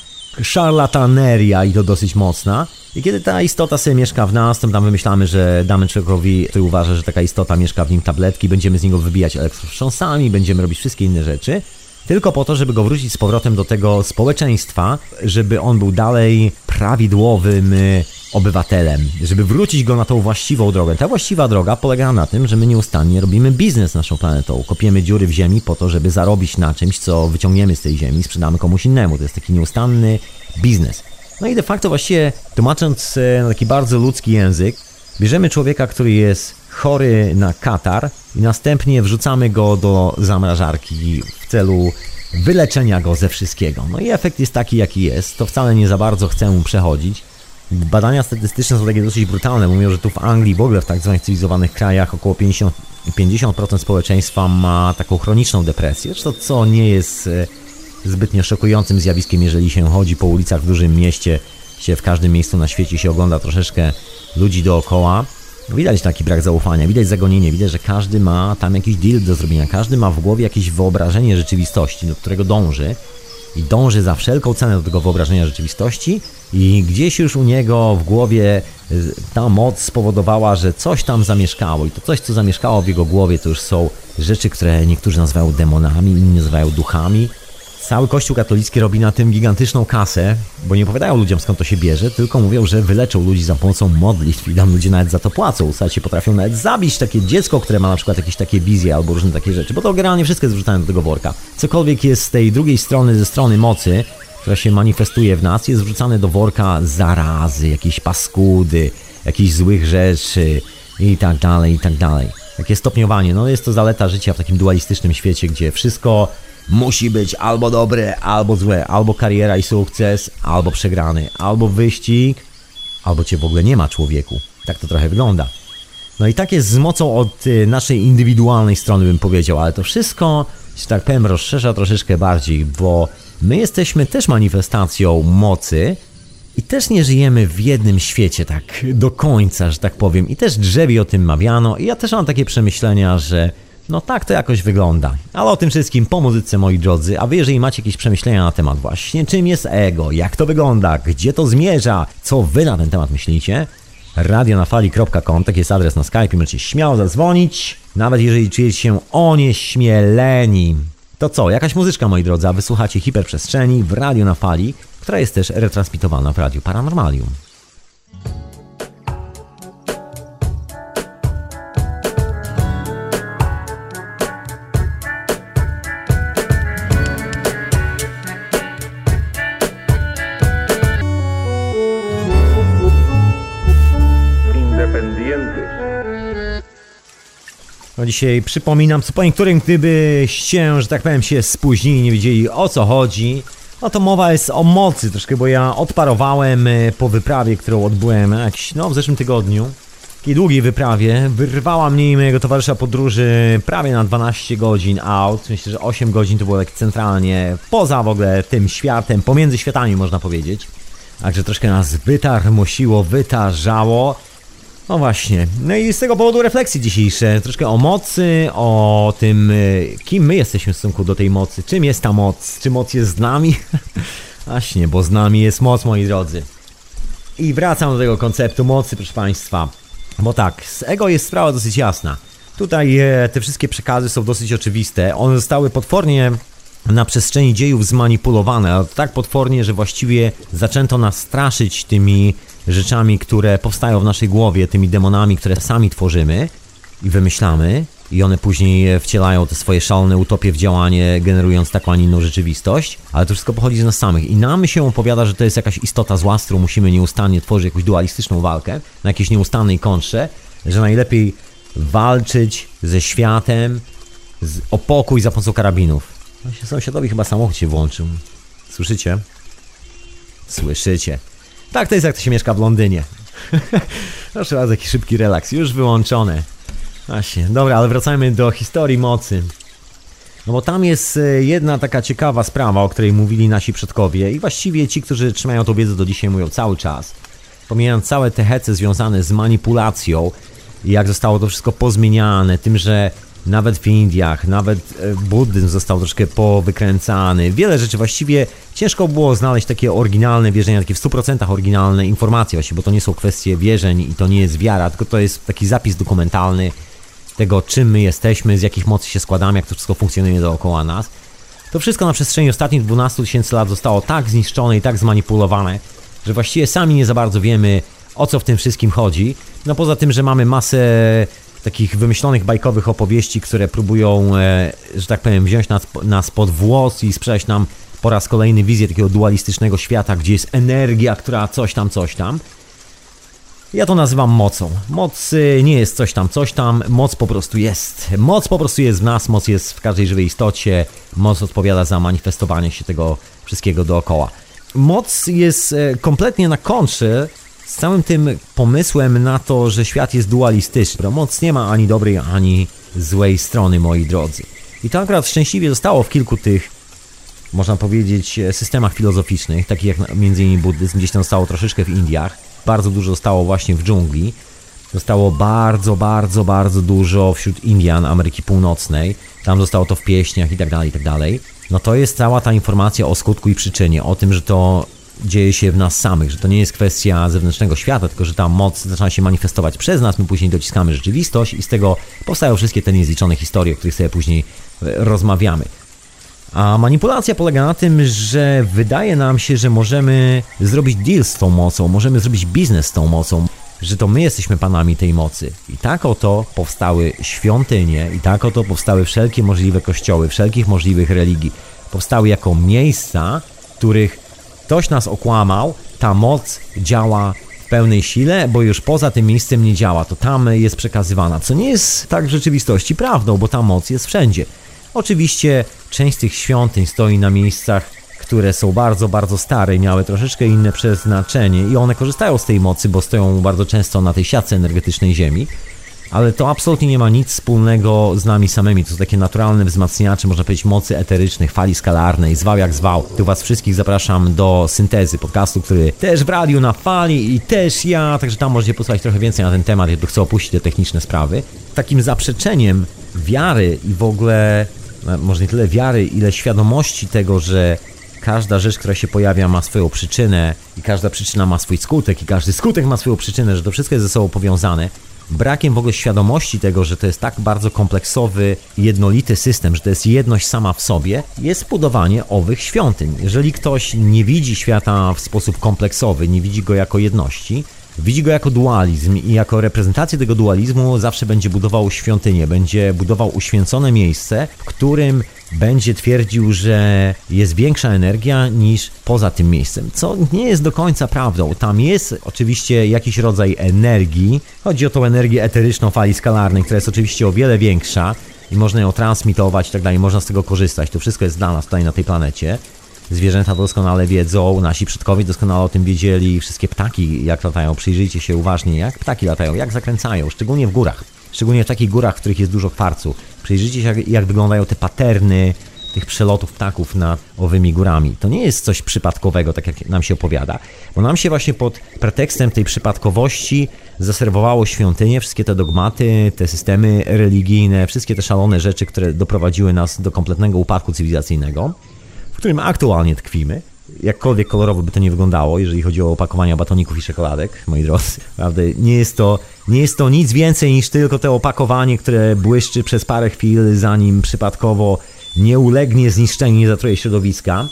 S2: Szarlataneria i to dosyć mocna. I kiedy ta istota sobie mieszka w nas, to tam wymyślamy, że damy człowiekowi, który uważa, że taka istota mieszka w nim tabletki, będziemy z niego wybijać elektrowstrząsami, będziemy robić wszystkie inne rzeczy, tylko po to, żeby go wrócić z powrotem do tego społeczeństwa, żeby on był dalej prawidłowym y, obywatelem, żeby wrócić go na tą właściwą drogę. Ta właściwa droga polega na tym, że my nieustannie robimy biznes naszą planetą, kopiemy dziury w ziemi po to, żeby zarobić na czymś, co wyciągniemy z tej ziemi sprzedamy komuś innemu. To jest taki nieustanny biznes. No i de facto właściwie tłumacząc e, na taki bardzo ludzki język, bierzemy człowieka, który jest chory na katar i następnie wrzucamy go do zamrażarki w celu wyleczenia go ze wszystkiego. No i efekt jest taki, jaki jest. To wcale nie za bardzo chcę mu przechodzić. Badania statystyczne są takie dosyć brutalne. Mówią, że tu w Anglii, w ogóle w tak zwanych cywilizowanych krajach, około 50, 50% społeczeństwa ma taką chroniczną depresję. Zresztą co nie jest e, zbytnio szokującym zjawiskiem, jeżeli się chodzi po ulicach w dużym mieście, się w każdym miejscu na świecie się ogląda troszeczkę ludzi dookoła. Widać taki brak zaufania, widać zagonienie, widać, że każdy ma tam jakiś deal do zrobienia, każdy ma w głowie jakieś wyobrażenie rzeczywistości, do którego dąży i dąży za wszelką cenę do tego wyobrażenia rzeczywistości i gdzieś już u niego w głowie y, ta moc spowodowała, że coś tam zamieszkało i to coś, co zamieszkało w jego głowie, to już są rzeczy, które niektórzy nazywają demonami, inni nazywają duchami, Cały Kościół katolicki robi na tym gigantyczną kasę, bo nie opowiadają ludziom skąd to się bierze, tylko mówią, że wyleczą ludzi za pomocą modlitw i tam ludzie nawet za to płacą. Słuchajcie, potrafią nawet zabić takie dziecko, które ma na przykład jakieś takie wizje albo różne takie rzeczy, bo to generalnie wszystko jest wrzucane do tego worka. Cokolwiek jest z tej drugiej strony, ze strony mocy, która się manifestuje w nas, jest wrzucane do worka zarazy, jakieś paskudy, jakichś złych rzeczy i tak dalej, i tak dalej. Takie stopniowanie, no jest to zaleta życia w takim dualistycznym świecie, gdzie wszystko musi być albo dobre, albo złe, albo kariera i sukces, albo przegrany, albo wyścig, albo cię w ogóle nie ma człowieku. Tak to trochę wygląda. No i tak jest z mocą od y, naszej indywidualnej strony bym powiedział, ale to wszystko, że tak powiem, rozszerza troszeczkę bardziej, bo my jesteśmy też manifestacją mocy i też nie żyjemy w jednym świecie tak do końca, że tak powiem. I też drzewi o tym mawiano i ja też mam takie przemyślenia, że no tak to jakoś wygląda. Ale o tym wszystkim po muzyce, moi drodzy. A wy, jeżeli macie jakieś przemyślenia na temat właśnie czym jest ego, jak to wygląda, gdzie to zmierza, co wy na ten temat myślicie, radionafali.com, taki jest adres na Skype, możecie śmiało zadzwonić, nawet jeżeli czujecie się onieśmieleni. To co, jakaś muzyczka, moi drodzy, a wysłuchacie hiperprzestrzeni w Radio na Fali, która jest też retransmitowana w Radiu Paranormalium. No dzisiaj przypominam, co po niektórym, gdybyście, że tak powiem, się spóźnili, nie wiedzieli o co chodzi, no to mowa jest o mocy troszkę, bo ja odparowałem e, po wyprawie, którą odbyłem jakiś, no w zeszłym tygodniu. Takiej długiej wyprawie. Wyrwała mnie i mojego towarzysza podróży prawie na 12 godzin out. Myślę, że 8 godzin to było tak centralnie poza w ogóle tym światem, pomiędzy światami można powiedzieć. Także troszkę nas wytarmosiło, wytarzało. No właśnie. No i z tego powodu refleksje dzisiejsze. Troszkę o mocy, o tym, y, kim my jesteśmy w stosunku do tej mocy. Czym jest ta moc? Czy moc jest z nami? <laughs> Właśnie, bo z nami jest moc, moi drodzy. I wracam do tego konceptu mocy, proszę Państwa. Bo tak, z ego jest sprawa dosyć jasna. Tutaj e, te wszystkie przekazy są dosyć oczywiste. One zostały potwornie na przestrzeni dziejów zmanipulowane, ale tak potwornie, że właściwie zaczęto nas straszyć tymi rzeczami, które powstają w naszej głowie, tymi demonami, które sami tworzymy i wymyślamy, i one później wcielają te swoje szalone utopie w działanie, generując taką, a nie inną rzeczywistość, ale to wszystko pochodzi z nas samych. I nam się opowiada, że to jest jakaś istota zła, z którą musimy nieustannie tworzyć jakąś dualistyczną walkę na jakiejś nieustannej kontrze, że najlepiej walczyć ze światem z, o pokój za pomocą karabinów. Właśnie sąsiadowi chyba samochód się włączył. Słyszycie? Słyszycie. Tak to jest jak to się mieszka w Londynie. <laughs> Proszę bardzo, jaki szybki relaks. Już wyłączone. Właśnie, dobra, ale wracajmy do historii mocy. No bo tam jest e, jedna taka ciekawa sprawa, o której mówili nasi przodkowie i właściwie ci, którzy trzymają tą wiedzę do dzisiaj mówią cały czas. Pomijając całe te hece związane z manipulacją i jak zostało to wszystko pozmieniane, tym, że nawet w Indiach, nawet e, buddyzm został troszkę powykręcany. Wiele rzeczy właściwie ciężko było znaleźć takie oryginalne wierzenia, takie w 100% oryginalne informacje właśnie, bo to nie są kwestie wierzeń i to nie jest wiara, tylko to jest taki zapis dokumentalny tego, czym my jesteśmy, z jakich mocy się składamy, jak to wszystko funkcjonuje dookoła nas. To wszystko na przestrzeni ostatnich 12 tysięcy lat zostało tak zniszczone i tak zmanipulowane, że właściwie sami nie za bardzo wiemy, o co w tym wszystkim chodzi. No poza tym, że mamy masę takich wymyślonych bajkowych opowieści, które próbują, e, że tak powiem, wziąć nas, nas pod włos i sprzedać nam po raz kolejny wizję takiego dualistycznego świata, gdzie jest energia, która coś tam, coś tam. Ja to nazywam mocą. Moc y, nie jest coś tam, coś tam, moc po prostu jest. Moc po prostu jest w nas, moc jest w każdej żywej istocie, moc odpowiada za manifestowanie się tego wszystkiego dookoła. Moc jest e, kompletnie na kontrze z całym tym pomysłem na to, że świat jest dualistyczny. Moc nie ma ani dobrej, ani złej strony, moi drodzy. I to akurat szczęśliwie zostało w kilku tych, można powiedzieć, e, systemach filozoficznych, takich jak m.in. buddyzm, gdzieś tam zostało troszeczkę w Indiach bardzo dużo zostało właśnie w dżungli. Zostało bardzo, bardzo, bardzo dużo wśród Indian Ameryki Północnej. Tam zostało to w pieśniach i tak dalej, i tak dalej. No to jest cała ta informacja o skutku i przyczynie, o tym, że to dzieje się w nas samych, że to nie jest kwestia zewnętrznego świata, tylko że ta moc zaczyna się manifestować przez nas, my później dociskamy rzeczywistość i z tego powstają wszystkie te niezliczone historie, o których sobie później e, rozmawiamy. A manipulacja polega na tym, że wydaje nam się, że możemy zrobić deal z tą mocą, możemy zrobić biznes z tą mocą, że to my jesteśmy panami tej mocy. I tak oto powstały świątynie, i tak oto powstały wszelkie możliwe kościoły, wszelkich możliwych religii. Powstały jako miejsca, których ktoś nas okłamał, ta moc działa w pełnej sile, bo już poza tym miejscem nie działa, to tam jest przekazywana, co nie jest tak w rzeczywistości prawdą, bo ta moc jest wszędzie. Oczywiście część tych świątyń stoi na miejscach, które są bardzo, bardzo stare i miały troszeczkę inne przeznaczenie i one korzystają z tej mocy, bo stoją bardzo często na tej siatce energetycznej Ziemi. Ale to absolutnie nie ma nic wspólnego z nami samymi. To są takie naturalne wzmacniacze, można powiedzieć, mocy eterycznych, fali skalarnej, zwał jak zwał. Tu Was wszystkich zapraszam do syntezy podcastu, który też w radiu na fali i też ja, także tam możecie posłuchać trochę więcej na ten temat, jakby chcę opuścić te techniczne sprawy. Takim zaprzeczeniem wiary i w ogóle może nie tyle wiary, ile świadomości tego, że każda rzecz, która się pojawia, ma swoją przyczynę i każda przyczyna ma swój skutek i każdy skutek ma swoją przyczynę, że to wszystko jest ze sobą powiązane. Brakiem w ogóle świadomości tego, że to jest tak bardzo kompleksowy, jednolity system, że to jest jedność sama w sobie, jest budowanie owych świątyń. Jeżeli ktoś nie widzi świata w sposób kompleksowy, nie widzi go jako jedności, widzi go jako dualizm i jako reprezentację tego dualizmu zawsze będzie budował świątynię, będzie budował uświęcone miejsce, w którym będzie twierdził, że jest większa energia niż poza tym miejscem, co nie jest do końca prawdą. Tam jest oczywiście jakiś rodzaj energii, chodzi o tą energię eteryczną fali skalarnej, która jest oczywiście o wiele większa i można ją transmitować i tak dalej, można z tego korzystać. To wszystko jest dla nas tutaj na tej planecie. Zwierzęta doskonale wiedzą, nasi przodkowie doskonale o tym wiedzieli, wszystkie ptaki jak latają, przyjrzyjcie się uważnie, jak ptaki latają, jak zakręcają, szczególnie w górach, szczególnie w takich górach, w których jest dużo kwarcu. Przyjrzyjcie się, jak, jak wyglądają te paterny tych przelotów ptaków nad owymi górami. To nie jest coś przypadkowego, tak jak nam się opowiada, bo nam się właśnie pod pretekstem tej przypadkowości zaserwowało świątynie, wszystkie te dogmaty, te systemy religijne, wszystkie te szalone rzeczy, które doprowadziły nas do kompletnego upadku cywilizacyjnego, w którym aktualnie tkwimy jakkolwiek kolorowo by to nie wyglądało, jeżeli chodzi o opakowania batoników i czekoladek, moi drodzy. Prawda, nie jest to, nie jest to nic więcej niż tylko to opakowanie, które błyszczy przez parę chwil, zanim przypadkowo nie ulegnie zniszczeniu, nie zatruje środowiska.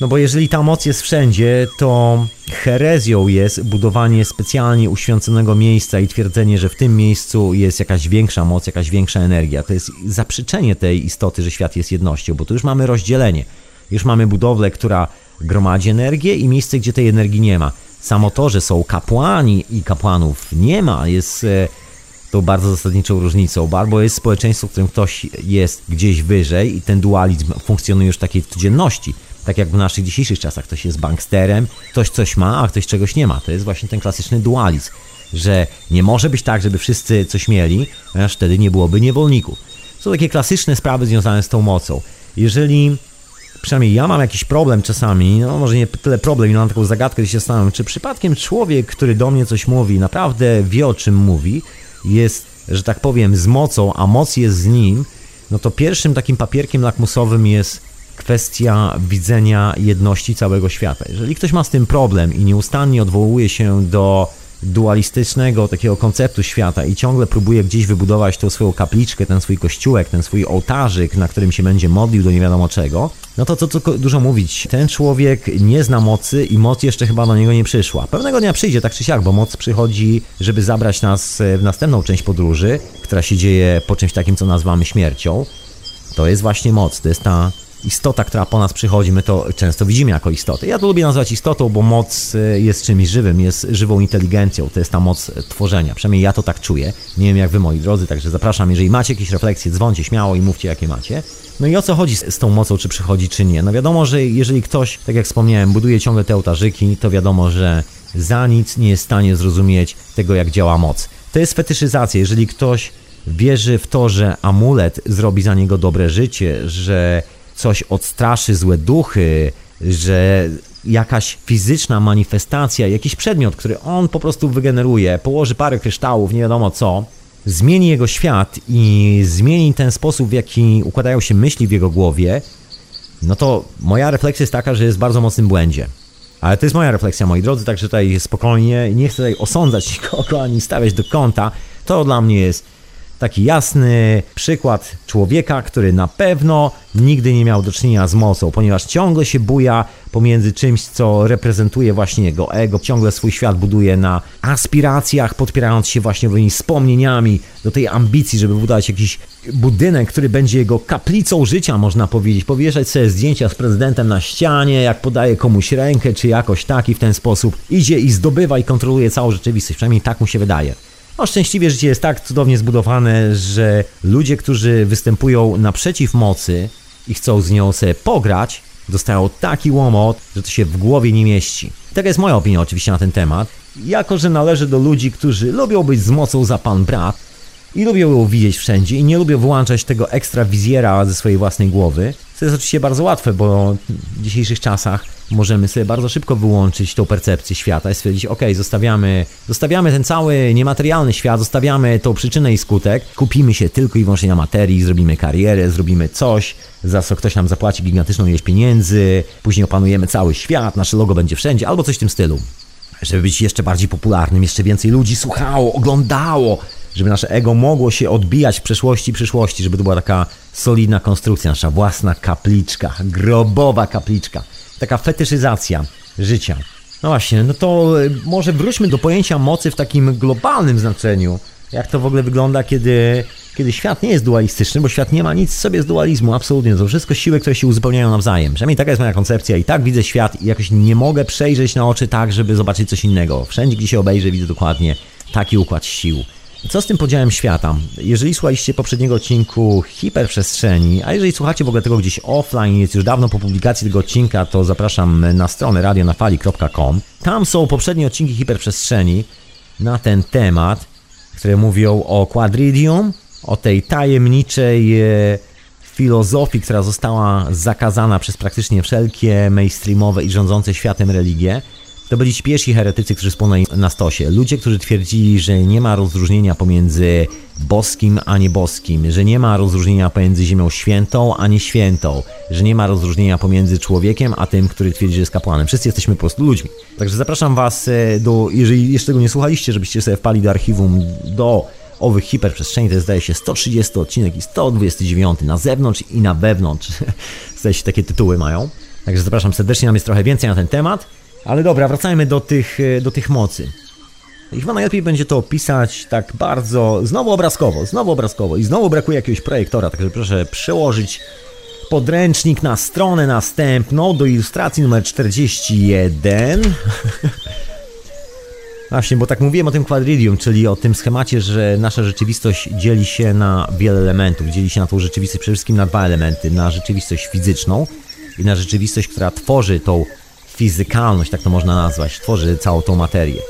S2: No bo jeżeli ta moc jest wszędzie, to herezją jest budowanie specjalnie uświęconego miejsca i twierdzenie, że w tym miejscu jest jakaś większa moc, jakaś większa energia. To jest zaprzeczenie tej istoty, że świat jest jednością, bo tu już mamy rozdzielenie. Już mamy budowlę, która gromadzi energię i miejsce, gdzie tej energii nie ma. Samo to, że są kapłani i kapłanów nie ma, jest e, to bardzo zasadniczą różnicą, bo jest społeczeństwo, w którym ktoś jest gdzieś wyżej i ten dualizm funkcjonuje już w takiej codzienności. Tak jak w naszych dzisiejszych czasach ktoś jest banksterem, ktoś coś ma, a ktoś czegoś nie ma. To jest właśnie ten klasyczny dualizm, że nie może być tak, żeby wszyscy coś mieli, ponieważ wtedy nie byłoby niewolników. Są takie klasyczne sprawy związane z tą mocą. Jeżeli przynajmniej ja mam jakiś problem czasami, no może nie tyle problem, ile mam taką zagadkę, gdzie się zastanawiam, czy przypadkiem człowiek, który do mnie coś mówi, naprawdę wie o czym mówi, jest, że tak powiem, z mocą, a moc jest z nim, no to pierwszym takim papierkiem lakmusowym jest kwestia widzenia jedności całego świata. Jeżeli ktoś ma z tym problem i nieustannie odwołuje się do dualistycznego takiego konceptu świata i ciągle próbuje gdzieś wybudować tą swoją kapliczkę, ten swój kościółek, ten swój ołtarzyk, na którym się będzie modlił do nie wiadomo czego, no to co, dużo mówić, ten człowiek nie zna mocy i moc jeszcze chyba do niego nie przyszła. Pewnego dnia przyjdzie tak czy siak, bo moc przychodzi, żeby zabrać nas w następną część podróży, która się dzieje po czymś takim, co nazywamy śmiercią. To jest właśnie moc, to jest ta istota, która po nas przychodzi, my to często widzimy jako istotę. Ja to lubię nazwać istotą, bo moc e, jest czymś żywym, jest żywą inteligencją, to jest ta moc tworzenia. Przynajmniej ja to tak czuję. Nie wiem jak wy, moi drodzy, także zapraszam, jeżeli macie jakieś refleksje, dzwoncie śmiało i mówcie jakie macie. No i o co chodzi z, tą mocą, czy przychodzi, czy nie? No wiadomo, że jeżeli ktoś, tak jak wspomniałem, buduje ciągle te ołtarzyki, to wiadomo, że za nic nie jest w stanie zrozumieć tego, jak działa moc. To jest fetyszyzacja. Jeżeli ktoś wierzy w to, że amulet zrobi za niego dobre życie, że coś odstraszy złe duchy, że jakaś fizyczna manifestacja, jakiś przedmiot, który on po prostu wygeneruje, położy parę kryształów, nie wiadomo co, zmieni jego świat i zmieni ten sposób, w jaki układają się myśli w jego głowie, no to moja refleksja jest taka, że jest w bardzo mocnym błędzie. Ale to jest moja refleksja, moi drodzy, także tutaj spokojnie, nie chcę tutaj osądzać <laughs> nikogo ani stawiać do kąta. To dla mnie jest taki jasny przykład człowieka, który na pewno nigdy nie miał do czynienia z mocą, ponieważ ciągle się buja pomiędzy czymś, co reprezentuje właśnie jego ego, ciągle swój świat buduje na aspiracjach, podpierając się właśnie owymi wspomnieniami do tej ambicji, żeby budować jakiś budynek, który będzie jego kaplicą życia, można powiedzieć, powieszać sobie zdjęcia z prezydentem na ścianie, jak podaje komuś rękę, czy jakoś tak i w ten sposób idzie i zdobywa i kontroluje całą rzeczywistość, przynajmniej tak mu się wydaje. No szczęśliwie życie jest tak cudownie zbudowane, że ludzie, którzy występują naprzeciw mocy i chcą z nią sobie pograć, dostają taki łomot, że to się w głowie nie mieści. Taka jest moja opinia oczywiście na ten temat. Jako, że należę do ludzi, którzy lubią być z mocą za pan brat i lubią ją widzieć wszędzie i nie lubią wyłączać tego ekstra wizjera ze swojej własnej głowy, to jest oczywiście bardzo łatwe, bo w dzisiejszych czasach możemy sobie bardzo szybko wyłączyć tą percepcję świata i stwierdzić, ok, zostawiamy, zostawiamy ten cały niematerialny świat, zostawiamy tą przyczynę i skutek, kupimy się tylko i wyłącznie na materii, zrobimy karierę, zrobimy coś, za co ktoś nam zapłaci gigantyczną ilość pieniędzy, później opanujemy cały świat, nasze logo będzie wszędzie, albo coś w tym stylu. Żeby być jeszcze bardziej popularnym, jeszcze więcej ludzi słuchało, oglądało, żeby nasze ego mogło się odbijać w przeszłości i przyszłości, żeby to była taka solidna konstrukcja, nasza własna kapliczka, grobowa kapliczka taka fetyszyzacja życia. No właśnie, no to e, może wróćmy do pojęcia mocy w takim globalnym znaczeniu. Jak to w ogóle wygląda, kiedy, kiedy świat nie jest dualistyczny, bo świat nie ma nic sobie z dualizmu, absolutnie. To wszystko siły, które się uzupełniają nawzajem. Przynajmniej taka jest moja koncepcja i tak widzę świat i jakoś nie mogę przejrzeć na oczy tak, żeby zobaczyć coś innego. Wszędzie, gdzie się obejrzę, widzę dokładnie taki układ sił. Co z tym podziałem świata? Jeżeli słuchaliście poprzedniego odcinku hiperprzestrzeni, a jeżeli słuchacie w ogóle tego gdzieś offline, jest już dawno po publikacji tego odcinka, to zapraszam na stronę radionafali.com. Tam są poprzednie odcinki hiperprzestrzeni na ten temat, które mówią o quadridium, o tej tajemniczej e, filozofii, która została zakazana przez praktycznie wszelkie mainstreamowe i rządzące światem religie, to byli ci pierwsi heretycy, którzy spłonęli na stosie. Ludzie, którzy twierdzili, że nie ma rozróżnienia pomiędzy boskim a nieboskim, że nie ma rozróżnienia pomiędzy ziemią świętą a nieświętą, że nie ma rozróżnienia pomiędzy człowiekiem a tym, który twierdzi, że jest kapłanem. Wszyscy jesteśmy po prostu ludźmi. Także zapraszam Was e, do, jeżeli jeszcze tego nie słuchaliście, żebyście sobie wpali do archiwum do owych hiperprzestrzeni, to jest zdaje się 130 odcinek i 129 na zewnątrz i na wewnątrz. <laughs> zdaje się takie tytuły mają. Także zapraszam serdecznie, nam jest trochę więcej na ten temat. Ale dobra, wracajmy do tych, e, do tych mocy. I chyba najlepiej będzie to opisać tak bardzo, znowu obrazkowo, znowu obrazkowo i znowu brakuje jakiegoś projektora, także proszę przełożyć podręcznik na stronę następną do ilustracji numer 41. <laughs> Właśnie, bo tak mówiłem o tym quadridium, czyli o tym schemacie, że nasza rzeczywistość dzieli się na wiele elementów. Dzieli się na tą rzeczywistość przede wszystkim na dwa elementy. Na rzeczywistość fizyczną i na rzeczywistość, która tworzy tą fizykalność, tak to można nazwać, tworzy całą tą materię.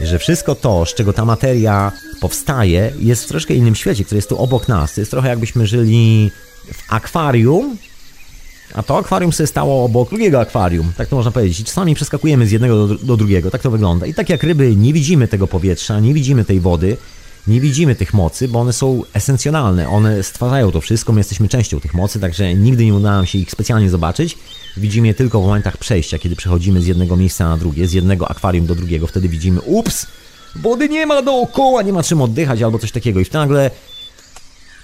S2: Że wszystko to, z czego ta materia powstaje, jest w troszkę innym świecie, który jest tu obok nas. To jest trochę jakbyśmy żyli w akwarium, a to akwarium sobie stało obok drugiego akwarium, tak to można powiedzieć. I czasami przeskakujemy z jednego do, do drugiego, tak to wygląda. I tak jak ryby nie widzimy tego powietrza, nie widzimy tej wody, nie widzimy tych mocy, bo one są esencjonalne, one stwarzają to wszystko, my jesteśmy częścią tych mocy, także nigdy nie udało nam się ich specjalnie zobaczyć. Widzimy je tylko w momentach przejścia, kiedy przechodzimy z jednego miejsca na drugie, z jednego akwarium do drugiego, wtedy widzimy, ups, wody nie ma dookoła, nie ma czym oddychać albo coś takiego. I wtedy nagle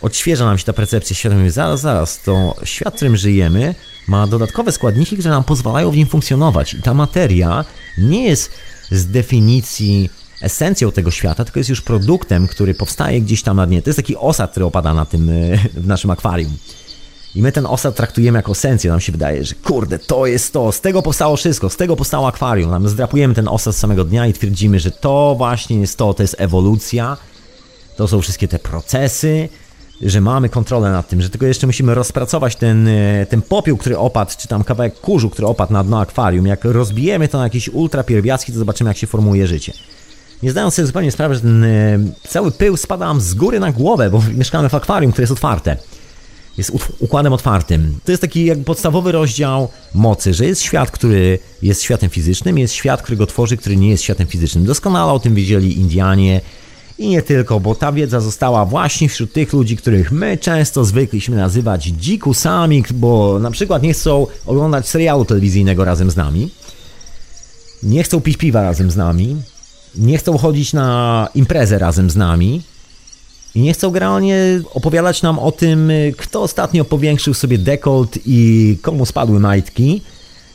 S2: odświeża nam się ta percepcja świata. Zaraz, zaraz, to świat, w którym żyjemy ma dodatkowe składniki, które nam pozwalają w nim funkcjonować. I ta materia nie jest z definicji esencją tego świata, tylko jest już produktem, który powstaje gdzieś tam na dnie. To jest taki osad, który opada na tym, e, w naszym akwarium. I my ten osad traktujemy jako esencję. Nam się wydaje, że kurde, to jest to, z tego powstało wszystko, z tego powstało akwarium. Nam zdrapujemy ten osad z samego dnia i twierdzimy, że to właśnie jest to, to jest ewolucja, to są wszystkie te procesy, że mamy kontrolę nad tym, że tylko jeszcze musimy rozpracować ten, e, ten popiół, który opadł, czy tam kawałek kurzu, który opadł na dno akwarium. Jak rozbijemy to na jakieś ultra pierwiastki, to zobaczymy, jak się formuje życie nie zdając sobie zupełnie sprawy, że ten e, cały pył spada nam z góry na głowę, bo mieszkamy w akwarium, które jest otwarte. Jest układem otwartym. To jest taki jakby podstawowy rozdział mocy, że jest świat, który jest światem fizycznym, jest świat, który go tworzy, który nie jest światem fizycznym. Doskonale o tym wiedzieli Indianie i nie tylko, bo ta wiedza została właśnie wśród tych ludzi, których my często zwykliśmy nazywać dzikusami, bo na przykład nie chcą oglądać serialu telewizyjnego razem z nami, nie chcą pić piwa razem z nami, nie chcą chodzić na imprezę razem z nami i nie chcą generalnie opowiadać nam o tym, kto ostatnio powiększył sobie dekolt i komu spadły majtki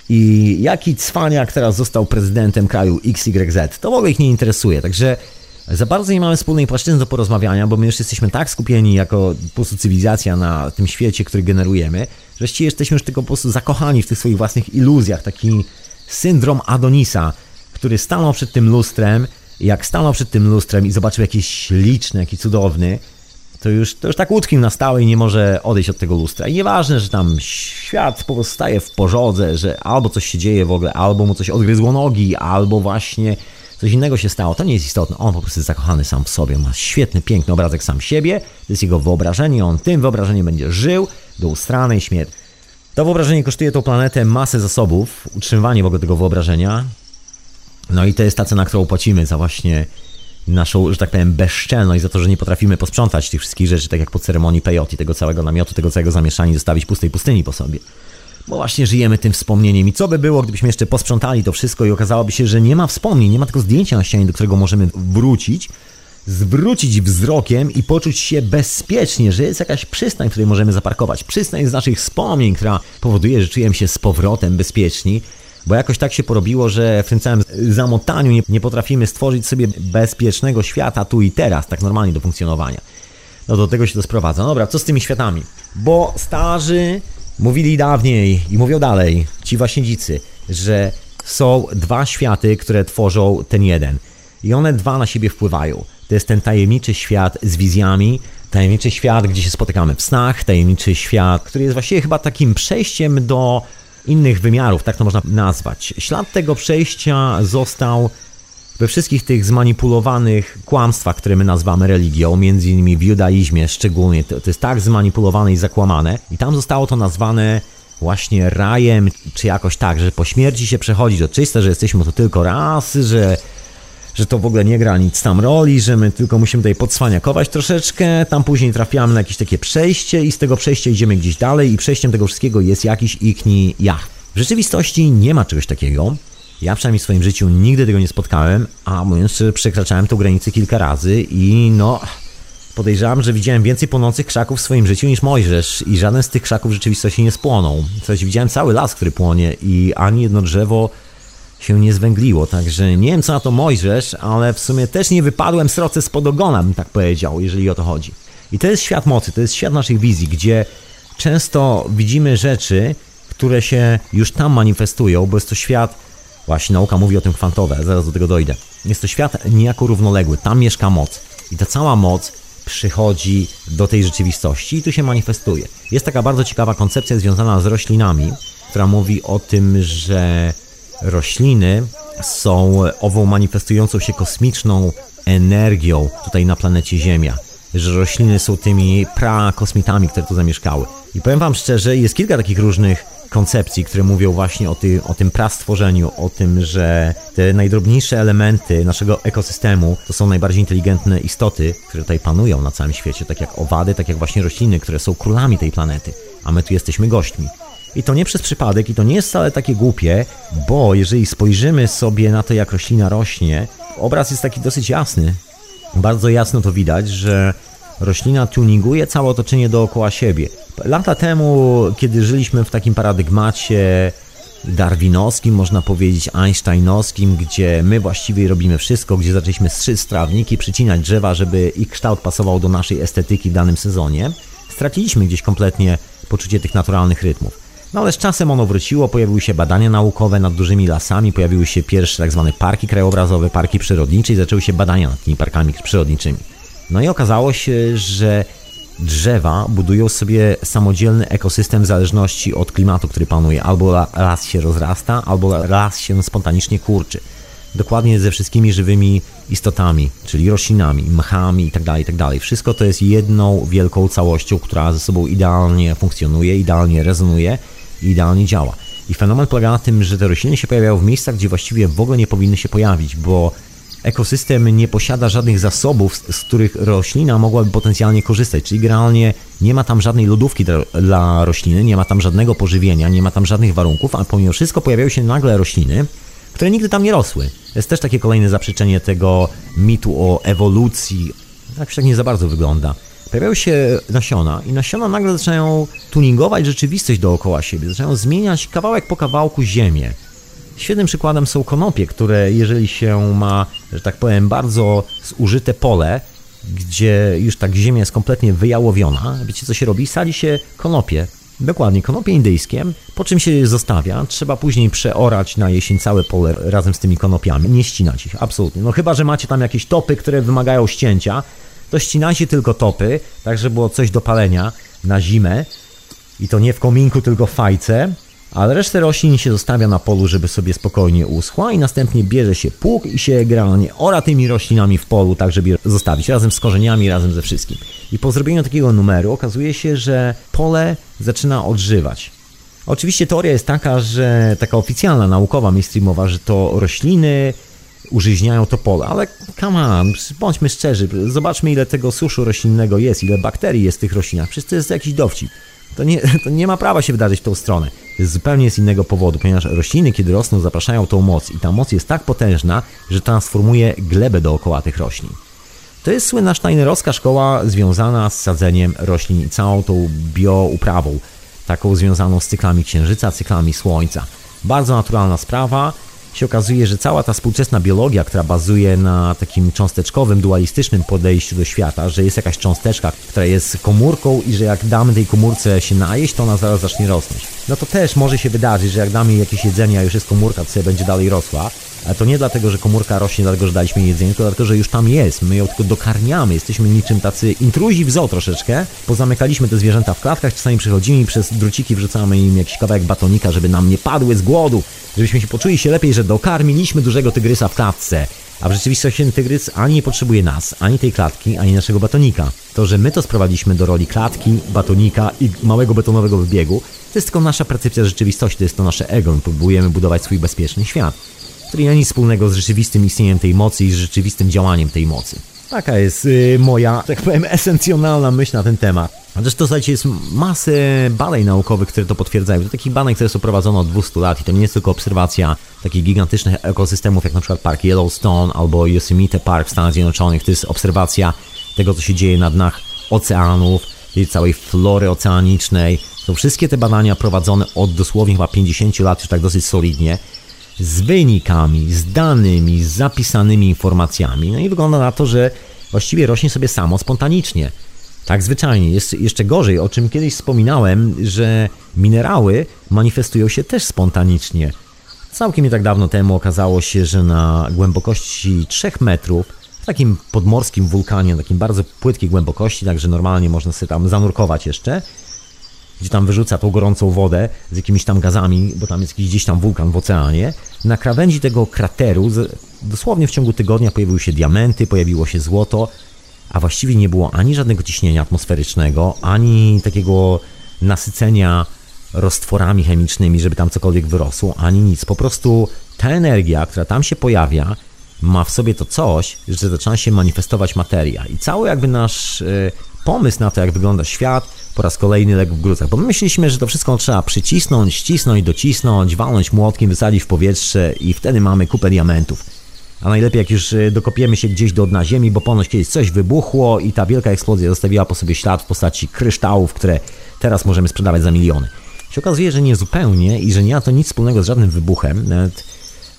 S2: i jaki cwaniak teraz został prezydentem kraju XYZ. To w ogóle ich nie interesuje, także za bardzo nie mamy wspólnej płaszczyzny do porozmawiania, bo my już jesteśmy tak skupieni jako po prostu cywilizacja na tym świecie, który generujemy, że jesteśmy już tylko po prostu zakochani w tych swoich własnych iluzjach, taki syndrom Adonisa, który stanął przed tym lustrem, jak stanął przed tym lustrem i zobaczył jakiś śliczny, jaki cudowny, to już, to już tak utkwił na stałe i nie może odejść od tego lustra. I nieważne, że tam świat po prostu staje w porządze, że albo coś się dzieje w ogóle, albo mu coś odgryzło nogi, albo właśnie coś innego się stało. To nie jest istotne. On po prostu jest zakochany sam w sobie. Ma świetny, piękny obrazek sam siebie. To jest jego wyobrażenie. On tym wyobrażeniem będzie żył do ustranej śmierci. To wyobrażenie kosztuje tą planetę masę zasobów, utrzymywanie w ogóle tego wyobrażenia. No i to jest ta cena, którą płacimy za właśnie naszą, że tak powiem, bezczelność, za to, że nie potrafimy posprzątać tych wszystkich rzeczy, tak jak po ceremonii peyote, tego całego namiotu, tego całego zamieszania, zostawić pustej pustyni po sobie. Bo właśnie żyjemy tym wspomnieniem. I co by było, gdybyśmy jeszcze posprzątali to wszystko i okazałoby się, że nie ma wspomnień, nie ma tego zdjęcia na ścianie, do którego możemy wrócić, zwrócić wzrokiem i poczuć się bezpiecznie, że jest jakaś przystań, w której możemy zaparkować. Przystań z naszych wspomnień, która powoduje, że czujemy się z powrotem bezpieczni bo jakoś tak się porobiło, że w tym całym zamotaniu nie, nie potrafimy stworzyć sobie bezpiecznego świata tu i teraz, tak normalnie do funkcjonowania. No do tego się to sprowadza. No dobra, co z tymi światami? Bo starzy mówili dawniej i mówią dalej, ci właśnie dzicy, że są dwa światy, które tworzą ten jeden. I one dwa na siebie wpływają. To jest ten tajemniczy świat z wizjami, tajemniczy świat, gdzie się spotykamy w snach, tajemniczy świat, który jest właściwie chyba takim przejściem do innych wymiarów, tak to można nazwać. Ślad tego przejścia został we wszystkich tych zmanipulowanych kłamstwach, które my nazywamy religią, między innymi w judaizmie szczególnie, to, to jest tak zmanipulowane i zakłamane. I tam zostało to nazwane właśnie rajem, czy jakoś tak, że po śmierci się przechodzi. Do czyste, że jesteśmy tu tylko raz, że że to w ogóle nie gra nic tam roli, że my tylko musimy tutaj podswaniakować troszeczkę, tam później trafiamy na jakieś takie przejście i z tego przejścia idziemy gdzieś dalej i przejściem tego wszystkiego jest jakiś ikni jach. W rzeczywistości nie ma czegoś takiego. Ja przynajmniej w swoim życiu nigdy tego nie spotkałem, a mówiąc szczerze, przekraczałem tą granicę kilka razy i no... Podejrzewam, że widziałem więcej płonących krzaków w swoim życiu niż Mojżesz i żaden z tych krzaków w rzeczywistości nie spłonął. Coś widziałem cały las, który płonie i ani jedno drzewo się nie zwęgliło, także nie wiem co na to Mojżesz, ale w sumie też nie wypadłem sroce spod ogona, bym tak powiedział, jeżeli o to chodzi. I to jest świat mocy, to jest świat naszych wizji, gdzie często widzimy rzeczy, które się już tam manifestują, bo jest to świat, właśnie nauka mówi o tym kwantowe, zaraz do tego dojdę. Jest to świat niejako równoległy, tam mieszka moc. I ta cała moc przychodzi do tej rzeczywistości i tu się manifestuje. Jest taka bardzo ciekawa koncepcja związana z roślinami, która mówi o tym, że rośliny są ową manifestującą się kosmiczną energią tutaj na planecie Ziemia. Że rośliny są tymi prakosmitami, które tu zamieszkały. I powiem Wam szczerze, jest kilka takich różnych koncepcji, które mówią właśnie o, ty, o tym prastworzeniu, o tym, że te najdrobniejsze elementy naszego ekosystemu to są najbardziej inteligentne istoty, które tutaj panują na całym świecie, tak jak owady, tak jak właśnie rośliny, które są królami tej planety, a my tu jesteśmy gośćmi. I to nie przez przypadek, i to nie jest wcale takie głupie, bo jeżeli spojrzymy sobie na to, jak roślina rośnie, obraz jest taki dosyć jasny. Bardzo jasno to widać, że roślina tuninguje całe otoczenie dookoła siebie. Lata temu, kiedy żyliśmy w takim paradygmacie darwinowskim, można powiedzieć einsteinowskim, gdzie my właściwie robimy wszystko, gdzie zaczęliśmy strzyc trawniki, przycinać drzewa, żeby ich kształt pasował do naszej estetyki w danym sezonie, straciliśmy gdzieś kompletnie poczucie tych naturalnych rytmów. No ale z czasem ono wróciło, pojawiły się badania naukowe nad dużymi lasami, pojawiły się pierwsze tak zwane parki krajobrazowe, parki przyrodnicze i zaczęły się badania nad tymi parkami przyrodniczymi. No i okazało się, że drzewa budują sobie samodzielny ekosystem w zależności od klimatu, który panuje. Albo las się rozrasta, albo las się spontanicznie kurczy. Dokładnie ze wszystkimi żywymi istotami, czyli roślinami, mchami itd., tak itd. Tak Wszystko to jest jedną wielką całością, która ze sobą idealnie funkcjonuje, idealnie rezonuje i idealnie działa. I fenomen polega na tym, że te rośliny się pojawiają w miejscach, gdzie właściwie w ogóle nie powinny się pojawić, bo ekosystem nie posiada żadnych zasobów, z których roślina mogłaby potencjalnie korzystać. Czyli generalnie nie ma tam żadnej lodówki dla, dla rośliny, nie ma tam żadnego pożywienia, nie ma tam żadnych warunków, a pomimo wszystko pojawiają się nagle rośliny, które nigdy tam nie rosły. To jest też takie kolejne zaprzeczenie tego mitu o ewolucji. Się tak nie za bardzo wygląda pojawiają się nasiona i nasiona nagle zaczynają tuningować rzeczywistość dookoła siebie, zaczynają zmieniać kawałek po kawałku ziemię. Świetnym przykładem są konopie, które jeżeli się ma, że tak powiem, bardzo zużyte pole, gdzie już tak ziemia jest kompletnie wyjałowiona, wiecie co się robi? Sadzi się konopie. Dokładnie, konopie indyjskie, po czym się je zostawia, trzeba później przeorać na jesień całe pole razem z tymi konopiami, nie ścinać ich, absolutnie. No chyba, że macie tam jakieś topy, które wymagają ścięcia, to ścinajcie tylko topy, tak żeby było coś do palenia na zimę. I to nie w kominku, tylko w fajce, ale resztę roślin się zostawia na polu, żeby sobie spokojnie uschła i następnie bierze się pług i się generalnie ora tymi roślinami w polu, tak żeby je zostawić, razem z korzeniami, razem ze wszystkim. I po zrobieniu takiego numeru okazuje się, że pole zaczyna odżywać. Oczywiście teoria jest taka, że taka oficjalna, naukowa, mainstreamowa, że to rośliny użyźniają to pole, ale come on, bądźmy szczerzy, zobaczmy ile tego suszu roślinnego jest, ile bakterii jest w tych roślinach, przecież to jest jakiś dowcip. To nie, <laughs> to nie ma prawa się wydarzyć w tą stronę. Zupełnie z innego powodu, ponieważ rośliny, kiedy rosną, zapraszają tą moc i ta moc jest tak potężna, że transformuje glebę dookoła tych roślin. To jest słynna steinerowska szkoła związana z sadzeniem roślin i całą tą biouprawą, taką związaną z cyklami księżyca, cyklami słońca. Bardzo naturalna sprawa, się okazuje, że cała ta współczesna biologia, która bazuje na takim cząsteczkowym, dualistycznym podejściu do świata, że jest jakaś cząsteczka, która jest komórką i że jak damy tej komórce się najeść, to ona zaraz zacznie rosnąć. No to też może się wydarzyć, że jak damy jakieś jedzenie, a już jest komórka, to sobie będzie dalej rosła, ale to nie dlatego, że komórka rośnie, dlatego, że daliśmy jedzenie, tylko dlatego, że już tam jest. My ją tylko dokarmiamy. Jesteśmy niczym tacy intruzi w zoo troszeczkę. Pozamykaliśmy te zwierzęta w klatkach, czasami przychodzimy i przez druciki wrzucamy im jakiś kawałek batonika, żeby nam nie padły z głodu, żebyśmy się poczuli się lepiej, że dokarmiliśmy dużego tygrysa w klatce. A w rzeczywistości ten tygrys ani nie potrzebuje nas, ani tej klatki, ani naszego batonika. To, że my to sprowadziliśmy do roli klatki, batonika i małego betonowego wybiegu, to jest tylko nasza percepcja rzeczywistości, to jest to nasze ego. My próbujemy budować swój bezpieczny świat, który nie ma nic wspólnego z rzeczywistym istnieniem tej mocy i z rzeczywistym działaniem tej mocy. Taka jest y, moja, tak powiem, esencjonalna myśl na ten temat. A zresztą, słuchajcie, jest masę badań naukowych, które to potwierdzają. To takich badań, które są prowadzone od 200 lat i to nie jest tylko obserwacja takich gigantycznych ekosystemów, jak na przykład Park Yellowstone albo Yosemite Park w Stanach Zjednoczonych. To jest obserwacja tego, co się dzieje na dnach oceanów, tej całej flory oceanicznej. To wszystkie te badania prowadzone od dosłownie chyba 50 lat, już tak dosyć solidnie z wynikami, z danymi, z zapisanymi informacjami. No i wygląda na to, że właściwie rośnie sobie samo spontanicznie. Tak zwyczajnie. Jest jeszcze gorzej, o czym kiedyś wspominałem, że minerały manifestują się też spontanicznie. Całkiem nie tak dawno temu okazało się, że na głębokości 3 metrów, w takim podmorskim wulkanie, na takim bardzo płytkiej głębokości, także normalnie można sobie tam zanurkować jeszcze, gdzie tam wyrzuca tą gorącą wodę z jakimiś tam gazami, bo tam jest jakiś gdzieś tam wulkan w oceanie. Na krawędzi tego krateru dosłownie w ciągu tygodnia pojawiły się diamenty, pojawiło się złoto, a właściwie nie było ani żadnego ciśnienia atmosferycznego, ani takiego nasycenia roztworami chemicznymi, żeby tam cokolwiek wyrosło, ani nic. Po prostu ta energia, która tam się pojawia, ma w sobie to coś, że zaczyna się manifestować materia. I cały jakby nasz y, pomysł na to, jak wygląda świat, po raz kolejny legł w gruzach, bo my myśleliśmy, że to wszystko trzeba przycisnąć, ścisnąć, docisnąć, walnąć młotkiem, wysadzić w powietrze i wtedy mamy kupę diamentów. A najlepiej jak już y, dokopiemy się gdzieś do dna ziemi, bo ponoć kiedyś coś wybuchło i ta wielka eksplozja zostawiła po sobie ślad w postaci kryształów, które teraz możemy sprzedawać za miliony. Się okazuje, że nie zupełnie i że nie ma to nic wspólnego z żadnym wybuchem, nawet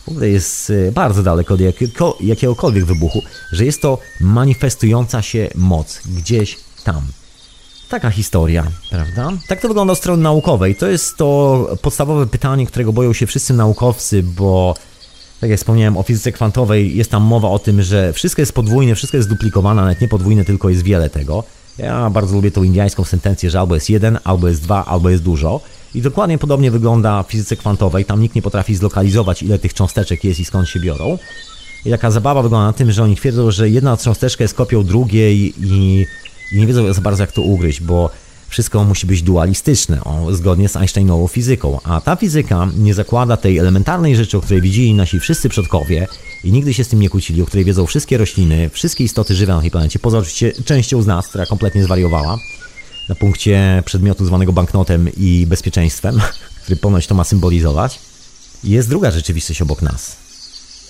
S2: w ogóle jest y, bardzo daleko od jakiego, jakiegokolwiek wybuchu, że jest to manifestująca się moc gdzieś tam. Taka historia, prawda? Tak to wygląda od strony naukowej. To jest to podstawowe pytanie, którego boją się wszyscy naukowcy, bo tak jak wspomniałem o fizyce kwantowej, jest tam mowa o tym, że wszystko jest podwójne, wszystko jest duplikowane, nawet nie podwójne, tylko jest wiele tego. Ja bardzo lubię tą indiańską sentencję, że albo jest jeden, albo jest dwa, albo jest dużo. I dokładnie podobnie wygląda w fizyce kwantowej. Tam nikt nie potrafi zlokalizować, ile tych cząsteczek jest i skąd się biorą. I taka zabawa wygląda na tym, że oni twierdzą, że jedna cząsteczka jest kopią drugiej i i nie wiedzą za bardzo jak to ugryźć, bo wszystko musi być dualistyczne, o, zgodnie z Einsteinową fizyką. A ta fizyka nie zakłada tej elementarnej rzeczy, o której widzieli nasi wszyscy przodkowie i nigdy się z tym nie kłócili, o której wiedzą wszystkie rośliny, wszystkie istoty żywe na tej planecie, poza oczywiście częścią z nas, która kompletnie zwariowała na punkcie przedmiotu zwanego banknotem i bezpieczeństwem, <laughs> który ponoć to ma symbolizować. Jest druga rzeczywistość obok nas.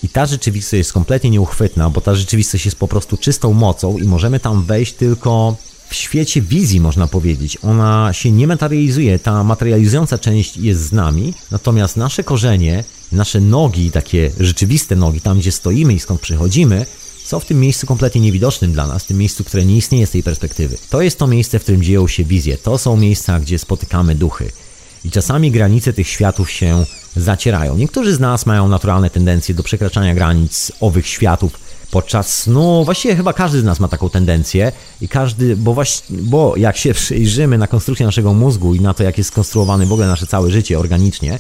S2: I ta rzeczywistość jest kompletnie nieuchwytna, bo ta rzeczywistość jest po prostu czystą mocą i możemy tam wejść tylko w świecie wizji, można powiedzieć. Ona się nie materializuje, ta materializująca część jest z nami, natomiast nasze korzenie, nasze nogi, takie rzeczywiste nogi, tam gdzie stoimy i skąd przychodzimy, są w tym miejscu kompletnie niewidocznym dla nas, w tym miejscu, które nie istnieje z tej perspektywy. To jest to miejsce, w którym dzieją się wizje, to są miejsca, gdzie spotykamy duchy. I czasami granice tych światów się zacierają. Niektórzy z nas mają naturalne tendencje do przekraczania granic owych światów podczas snu. Właściwie chyba każdy z nas ma taką tendencję i każdy, bo właśnie, bo jak się <laughs> przyjrzymy na konstrukcję naszego mózgu i na to, jak jest skonstruowany w ogóle nasze całe życie organicznie,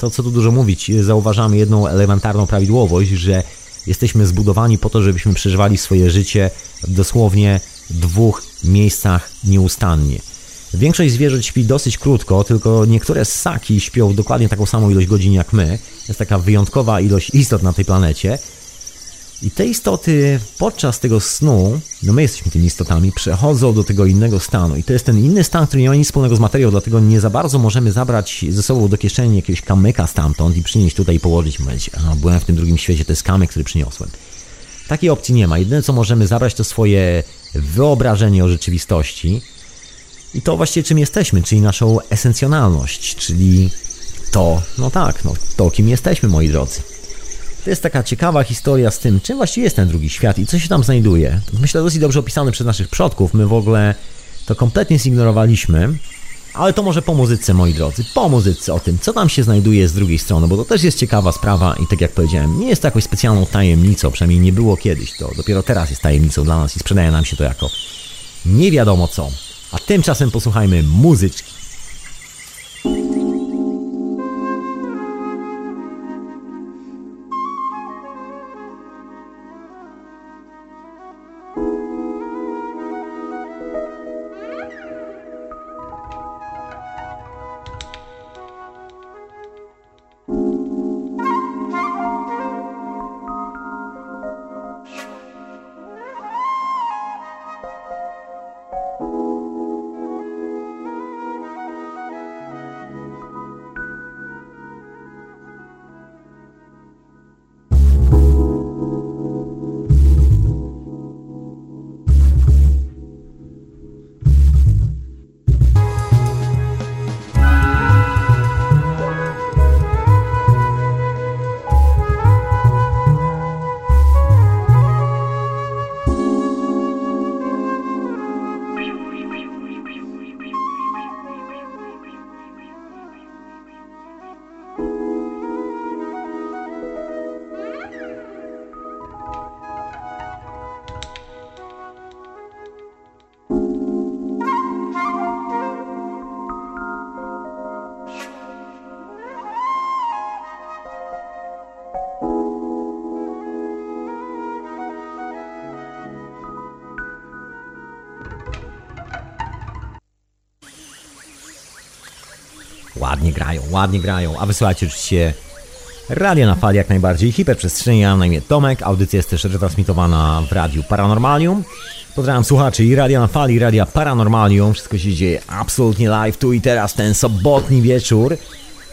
S2: to co tu dużo mówić, zauważamy jedną elementarną prawidłowość, że jesteśmy zbudowani po to, żebyśmy przeżywali swoje życie w dosłownie dwóch miejscach nieustannie. Większość zwierząt śpi dosyć krótko, tylko niektóre ssaki śpią dokładnie taką samą ilość godzin jak my. Jest taka wyjątkowa ilość istot na tej planecie. I te istoty podczas tego snu, no my jesteśmy tymi istotami, przechodzą do tego innego stanu. I to jest ten inny stan, który nie ma nic wspólnego z materią, dlatego nie za bardzo możemy zabrać ze sobą do kieszeni jakiegoś kamyka stamtąd i przynieść tutaj i położyć i mówić, a byłem w tym drugim świecie, to jest kamyk, który przyniosłem. Takiej opcji nie ma. Jedyne co możemy zabrać to swoje wyobrażenie o rzeczywistości, i to właściwie czym jesteśmy, czyli naszą esencjonalność, czyli to, no tak, no to kim jesteśmy, moi drodzy. To jest taka ciekawa historia z tym, czym właściwie jest ten drugi świat i co się tam znajduje. Myślę, dosyć dobrze opisane przez naszych przodków. My w ogóle to kompletnie zignorowaliśmy, ale to może po muzyce, moi drodzy, po muzyce o tym, co tam się znajduje z drugiej strony, bo to też jest ciekawa sprawa i tak jak powiedziałem, nie jest to jakąś specjalną tajemnicą, przynajmniej nie było kiedyś, to dopiero teraz jest tajemnicą dla nas i sprzedaje nam się to jako nie wiadomo co. A tymczasem posłuchajmy muzyczki. Grają, ładnie grają. A wysłuchajcie oczywiście Radio na fali jak najbardziej. Hiperprzestrzenia na imię Tomek. Audycja jest też retransmitowana w Radiu Paranormalium. Pozdrawiam słuchaczy i Radia na fali, i Radia Paranormalium. Wszystko się dzieje absolutnie live tu i teraz, ten sobotni wieczór.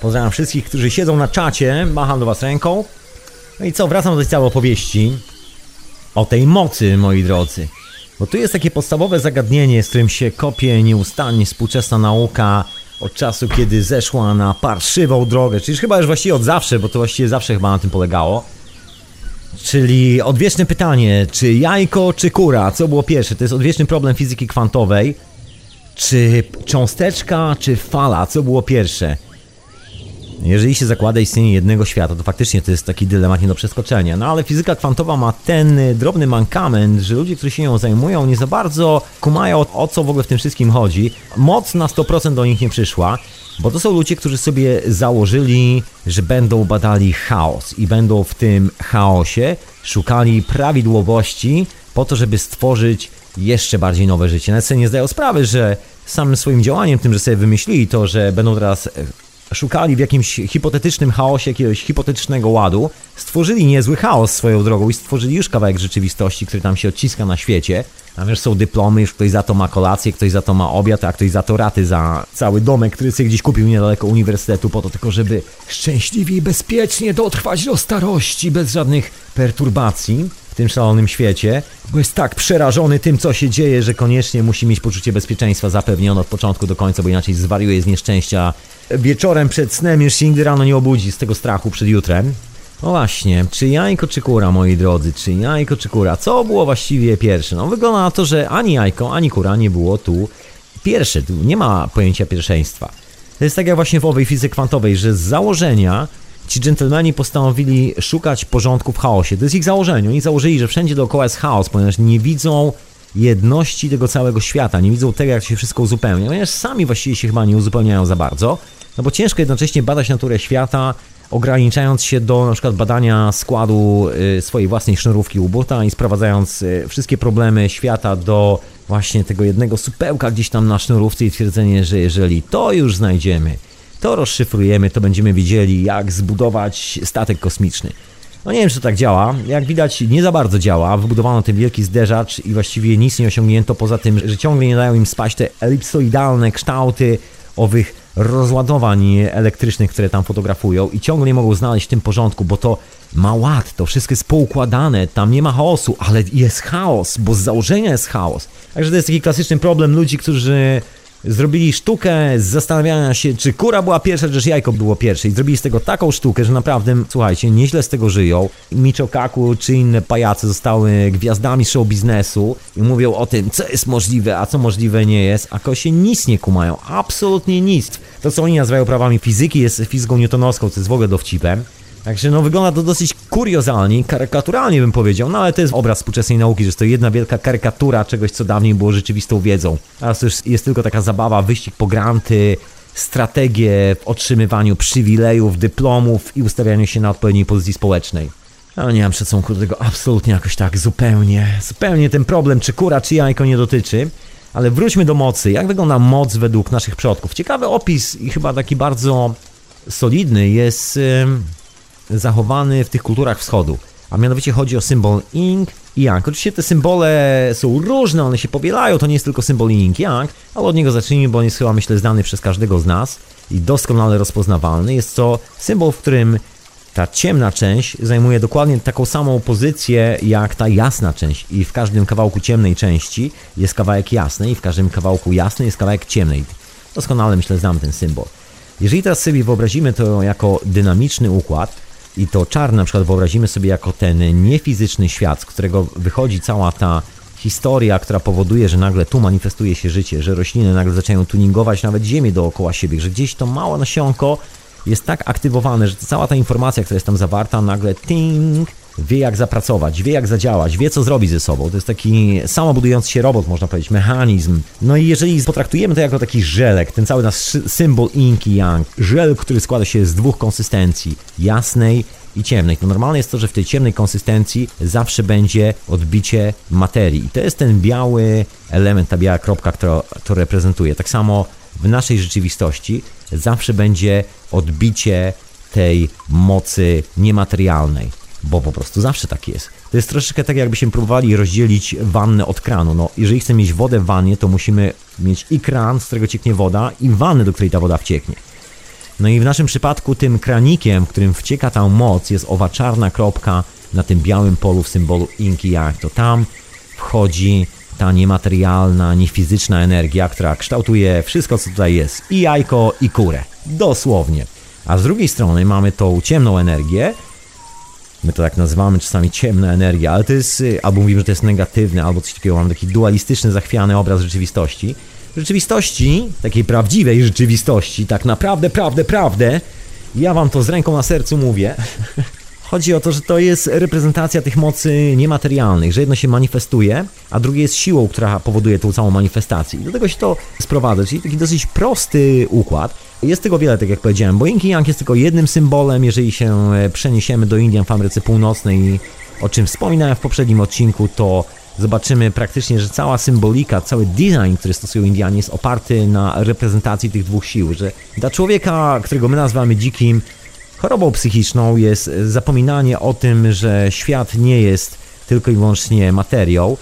S2: Pozdrawiam wszystkich, którzy siedzą na czacie. Macham do Was ręką. No i co, wracam do tej całej opowieści o tej mocy, moi drodzy. Bo tu jest takie podstawowe zagadnienie, z którym się kopie nieustannie współczesna nauka od czasu, kiedy zeszła na parszywą drogę, czyli chyba już właściwie od zawsze, bo to właściwie zawsze chyba na tym polegało. Czyli odwieczne pytanie, czy jajko, czy kura? Co było pierwsze? To jest odwieczny problem fizyki kwantowej. Czy cząsteczka, czy fala? Co było pierwsze? Jeżeli się zakłada istnienie jednego świata, to faktycznie to jest taki dylemat nie do przeskoczenia. No ale fizyka kwantowa ma ten drobny mankament, że ludzie, którzy się nią zajmują, nie za bardzo kumają o co w ogóle w tym wszystkim chodzi. Moc na 100% do nich nie przyszła, bo to są ludzie, którzy sobie założyli, że będą badali chaos i będą w tym chaosie szukali prawidłowości po to, żeby stworzyć jeszcze bardziej nowe życie. Nawet sobie nie zdają sprawy, że samym swoim działaniem, tym, że sobie wymyślili to, że będą teraz szukali w jakimś hipotetycznym chaosie jakiegoś hipotetycznego ładu, stworzyli niezły chaos swoją drogą i stworzyli już kawałek rzeczywistości, który tam się odciska na świecie. Tam już są dyplomy, już ktoś za to ma kolację, ktoś za to ma obiad, a ktoś za to raty za cały domek, który sobie gdzieś kupił niedaleko uniwersytetu po to tylko, żeby szczęśliwie i bezpiecznie dotrwać do starości bez żadnych perturbacji w tym szalonym świecie, bo jest tak przerażony tym, co się dzieje, że koniecznie musi mieć poczucie bezpieczeństwa zapewnione od początku do końca, bo inaczej zwariuje z nieszczęścia wieczorem przed snem już się nigdy rano nie obudzi z tego strachu przed jutrem. No właśnie, czy jajko czy kura, moi drodzy, czy jajko czy kura? Co było właściwie pierwsze? No wygląda na to, że ani jajko, ani kura nie było tu pierwsze, tu nie ma pojęcia pierwszeństwa. To jest tak jak właśnie w owej fizyce kwantowej, że z założenia ci dżentelmeni postanowili szukać porządku w chaosie. To jest ich założenie. Oni założyli, że wszędzie dookoła jest chaos, ponieważ nie widzą jedności tego całego świata, nie widzą tego, jak się wszystko uzupełnia, ponieważ sami właściwie się chyba nie uzupełniają za bardzo. No bo ciężko jednocześnie badać naturę świata, ograniczając się do na przykład badania składu y, swojej własnej sznurówki u buta i sprowadzając y, wszystkie problemy świata do właśnie tego jednego supełka gdzieś tam na sznurówce i twierdzenie, że jeżeli to już znajdziemy, to rozszyfrujemy, to będziemy wiedzieli jak zbudować statek kosmiczny. No nie wiem, czy to tak działa. Jak widać, nie za bardzo działa. Wybudowano ten wielki zderzacz i właściwie nic nie osiągnięto poza tym, że ciągle nie dają im spać te elipsoidalne kształty owych rozładowań elektrycznych, które tam fotografują i ciągle nie mogą znaleźć w tym porządku, bo to ma ład, to wszystko jest poukładane, tam nie ma chaosu, ale jest chaos, bo z założenia jest chaos. Także to jest taki klasyczny problem ludzi, którzy zrobili sztukę z zastanawiania się, czy kura była pierwsza, czy jajko było pierwsze. I zrobili z tego taką sztukę, że naprawdę, słuchajcie, nieźle z tego żyją. Micho Kaku czy inne pajacy zostały gwiazdami show biznesu i mówią o tym, co jest możliwe, a co możliwe nie jest, a kosie nic nie kumają. Absolutnie nic. To, co oni nazywają prawami fizyki, jest fizyką newtonowską, co jest w ogóle dowcipem. Także no wygląda to dosyć kuriozalnie, karykaturalnie bym powiedział, no ale to jest obraz współczesnej nauki, że to jedna wielka karykatura czegoś, co dawniej było rzeczywistą wiedzą. Teraz to już jest tylko taka zabawa, wyścig po granty, strategie w otrzymywaniu przywilejów, dyplomów i ustawianiu się na odpowiedniej pozycji społecznej. No nie mam szacunku do tego absolutnie jakoś tak zupełnie, zupełnie ten problem, czy kura, czy jajko nie dotyczy. Ale wróćmy do mocy. Jak wygląda moc według naszych przodków? Ciekawy opis i chyba taki bardzo solidny jest... Yy zachowany w tych kulturach wschodu. A mianowicie chodzi o symbol Ing i Yang. Oczywiście te symbole są różne, one się powielają, to nie jest tylko symbol Ing Yang, ale od niego zacznijmy, bo on jest chyba myślę znany przez każdego z nas i doskonale rozpoznawalny. Jest to symbol, w którym ta ciemna część zajmuje dokładnie taką samą pozycję jak ta jasna część i w każdym kawałku ciemnej części jest kawałek jasny i w każdym kawałku jasny jest kawałek ciemnej. Doskonale myślę znam ten symbol. Jeżeli teraz sobie wyobrazimy to jako dynamiczny układ, i to czar na przykład wyobrazimy sobie jako ten niefizyczny świat, z którego wychodzi cała ta historia, która powoduje, że nagle tu manifestuje się życie, że rośliny nagle zaczynają tuningować nawet ziemię dookoła siebie, że gdzieś to małe nasionko jest tak aktywowane, że cała ta informacja, która jest tam zawarta, nagle ting, wie jak zapracować, wie jak zadziałać, wie co zrobić ze sobą. To jest taki samobudujący się robot, można powiedzieć, mechanizm. No i jeżeli potraktujemy to jako taki żelek, ten cały nasz symbol Yin i Yang, żel, który składa się z dwóch konsystencji, jasnej i ciemnej, to normalne jest to, że w tej ciemnej konsystencji zawsze będzie odbicie materii. I to jest ten biały element, ta biała kropka, która to reprezentuje. Tak samo w naszej rzeczywistości zawsze będzie odbicie tej mocy niematerialnej, bo po prostu zawsze tak jest. To jest troszeczkę tak, jakbyśmy próbowali rozdzielić wannę od kranu. No, jeżeli chcemy mieć wodę w wannie, to musimy mieć i kran, z którego cieknie woda, i wannę, do której ta woda wcieknie. No i w naszym przypadku tym kranikiem, w którym wcieka ta moc, jest owa czarna kropka na tym białym polu w symbolu Inki Jak. To tam wchodzi ta niematerialna, niefizyczna energia, która kształtuje wszystko, co tutaj jest. I jajko, i kurę. Dosłownie. A z drugiej strony mamy tą ciemną energię, My to tak nazywamy czasami ciemna energia, ale to jest, y, albo mówimy, że to jest negatywne, albo coś takiego, mamy taki dualistyczny, zachwiany obraz rzeczywistości. Rzeczywistości, takiej prawdziwej rzeczywistości, tak naprawdę, prawdę, prawdę, ja wam to z ręką na sercu mówię. Chodzi o to, że to jest reprezentacja tych mocy niematerialnych, że jedno się manifestuje, a drugie jest siłą, która powoduje tą całą manifestację. I do tego się to sprowadza, czyli taki dosyć prosty układ. Jest tego wiele, tak jak powiedziałem, bo Yin Yang jest tylko jednym symbolem, jeżeli się e, przeniesiemy do Indian w Ameryce Północnej, o czym wspominałem w poprzednim odcinku, to zobaczymy praktycznie, że cała symbolika, cały design, który stosują Indianie jest oparty na reprezentacji tych dwóch sił, że dla człowieka, którego my nazywamy dzikim, chorobą psychiczną jest zapominanie o tym, że świat nie jest tylko i wyłącznie materią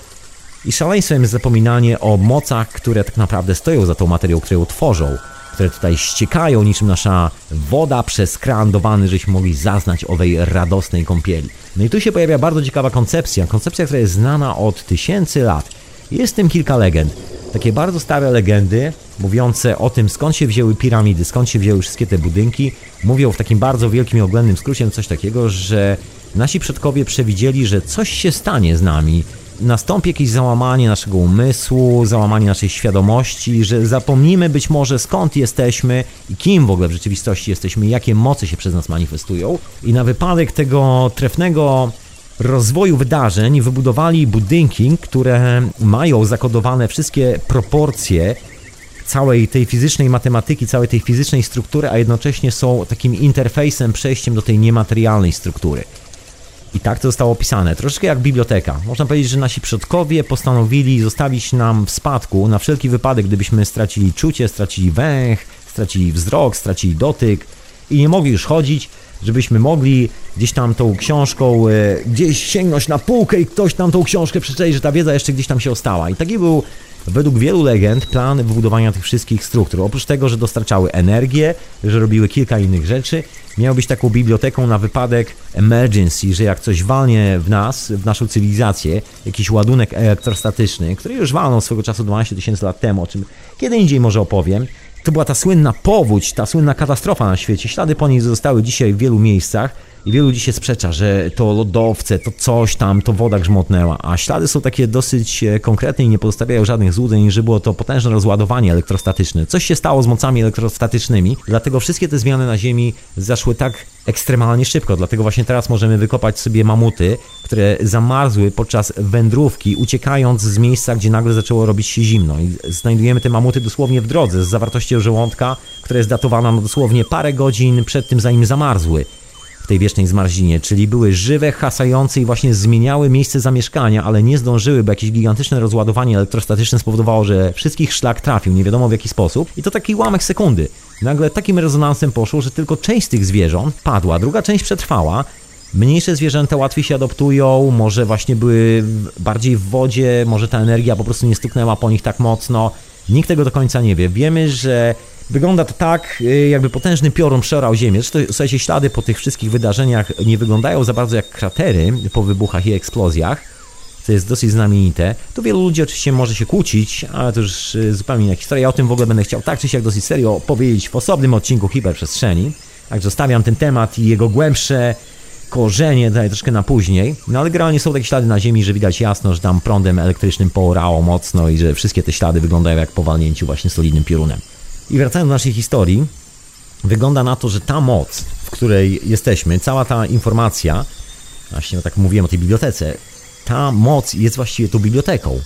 S2: i szaleństwem jest zapominanie o mocach, które tak naprawdę stoją za tą materią, które ją tworzą które tutaj ściekają niczym nasza woda przez kran do wanny, żeśmy mogli zaznać owej radosnej kąpieli. No i tu się pojawia bardzo ciekawa koncepcja, koncepcja, która jest znana od tysięcy lat. Jest w tym kilka legend. Takie bardzo stare legendy, mówiące o tym, skąd się wzięły piramidy, skąd się wzięły wszystkie te budynki, mówią w takim bardzo wielkim i oględnym skrócie coś takiego, że nasi przodkowie przewidzieli, że coś się stanie z nami, nastąpi jakieś załamanie naszego umysłu, załamanie naszej świadomości, że zapomnimy być może skąd jesteśmy i kim w ogóle w rzeczywistości jesteśmy, jakie mocy się przez nas manifestują. I na wypadek tego trefnego rozwoju wydarzeń wybudowali budynki, które mają zakodowane wszystkie proporcje całej tej fizycznej matematyki, całej tej fizycznej struktury, a jednocześnie są takim interfejsem, przejściem do tej niematerialnej struktury. I tak to zostało opisane, troszeczkę jak biblioteka. Można powiedzieć, że nasi przodkowie postanowili zostawić nam w spadku na wszelki wypadek, gdybyśmy stracili czucie, stracili węch, stracili wzrok, stracili dotyk i nie mogli już chodzić, żebyśmy mogli gdzieś tam tą książką, e, gdzieś sięgnąć na półkę i ktoś tam tą książkę przeczytać, że ta wiedza jeszcze gdzieś tam się ostała. I taki był według wielu legend plan wybudowania tych wszystkich struktur. Oprócz tego, że dostarczały energię, że robiły kilka innych rzeczy, miał być taką biblioteką na wypadek emergency, że jak coś walnie w nas, w naszą cywilizację, jakiś ładunek elektrostatyczny, który już walnął swego czasu 12 tysięcy lat temu, o czym kiedy indziej może opowiem, to była ta słynna powódź, ta słynna katastrofa na świecie. Ślady po niej zostały dzisiaj w wielu miejscach i wielu ludzi się sprzecza, że to lodowce, to coś tam, to woda grzmotnęła, a ślady są takie dosyć e, konkretne i nie pozostawiają żadnych złudzeń, że było to potężne rozładowanie elektrostatyczne. Coś się stało z mocami elektrostatycznymi, dlatego wszystkie te zmiany na Ziemi zaszły tak ekstremalnie szybko, dlatego właśnie teraz możemy wykopać sobie mamuty, które zamarzły podczas wędrówki, uciekając z miejsca, gdzie nagle zaczęło robić się zimno i znajdujemy te mamuty dosłownie w drodze z zawartością żołądka, która jest datowana na dosłownie parę godzin przed tym, zanim zamarzły tej wiecznej zmarzinie, czyli były żywe, hasające i właśnie zmieniały miejsce zamieszkania, ale nie zdążyły, bo jakieś gigantyczne rozładowanie elektrostatyczne spowodowało, że wszystkich szlak trafił, nie wiadomo w jaki sposób. I to taki ułamek sekundy. Nagle takim rezonansem poszło, że tylko część z tych zwierząt padła, druga część przetrwała, Mniejsze zwierzęta łatwiej się adoptują, może właśnie były bardziej w wodzie, może ta energia po prostu nie stuknęła po nich tak mocno. Nikt tego do końca nie wie. Wiemy, że Wygląda to tak, y, jakby potężny piorun przerał Ziemię. Zresztą, słuchajcie, ślady po tych wszystkich wydarzeniach nie wyglądają za bardzo jak kratery po wybuchach i eksplozjach, co jest dosyć znamienite. Tu wielu ludzi oczywiście może się kłócić, ale to już y, zupełnie inna historia. Ja o tym w ogóle będę chciał tak czy siak dosyć serio powiedzieć w osobnym odcinku hiperprzestrzeni. Także zostawiam ten temat i jego głębsze korzenie daję troszkę na później. No ale generalnie są takie ślady na Ziemi, że widać jasno, że tam prądem elektrycznym poorało mocno i że wszystkie te ślady wyglądają jak po walnięciu właśnie solidnym piorunem. I wracając do naszej historii, wygląda na to, że ta moc, w której jesteśmy, cała ta informacja, właśnie tak mówiłem o tej bibliotece, ta moc jest właściwie tą biblioteką.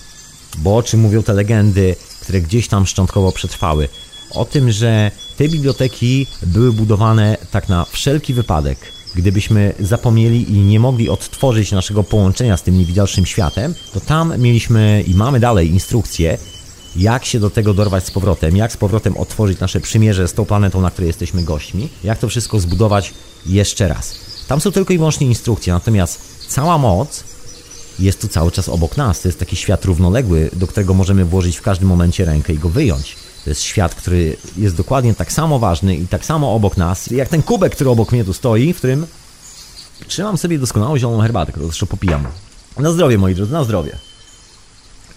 S2: Bo o czym mówią te legendy, które gdzieś tam szczątkowo przetrwały? O tym, że te biblioteki były budowane tak na wszelki wypadek. Gdybyśmy zapomnieli i nie mogli odtworzyć naszego połączenia z tym niewidocznym światem, to tam mieliśmy i mamy dalej instrukcje, jak się do tego dorwać z powrotem, jak z powrotem otworzyć nasze przymierze z tą planetą, na której jesteśmy gośćmi, jak to wszystko zbudować jeszcze raz. Tam są tylko i wyłącznie instrukcje, natomiast cała moc jest tu cały czas obok nas. To jest taki świat równoległy, do którego możemy włożyć w każdym momencie rękę i go wyjąć. To jest świat, który jest dokładnie tak samo ważny i tak samo obok nas, jak ten kubek, który obok mnie tu stoi, w którym trzymam sobie doskonałą zieloną herbatę, którą zresztą popijam. Na zdrowie, moi drodzy, na zdrowie.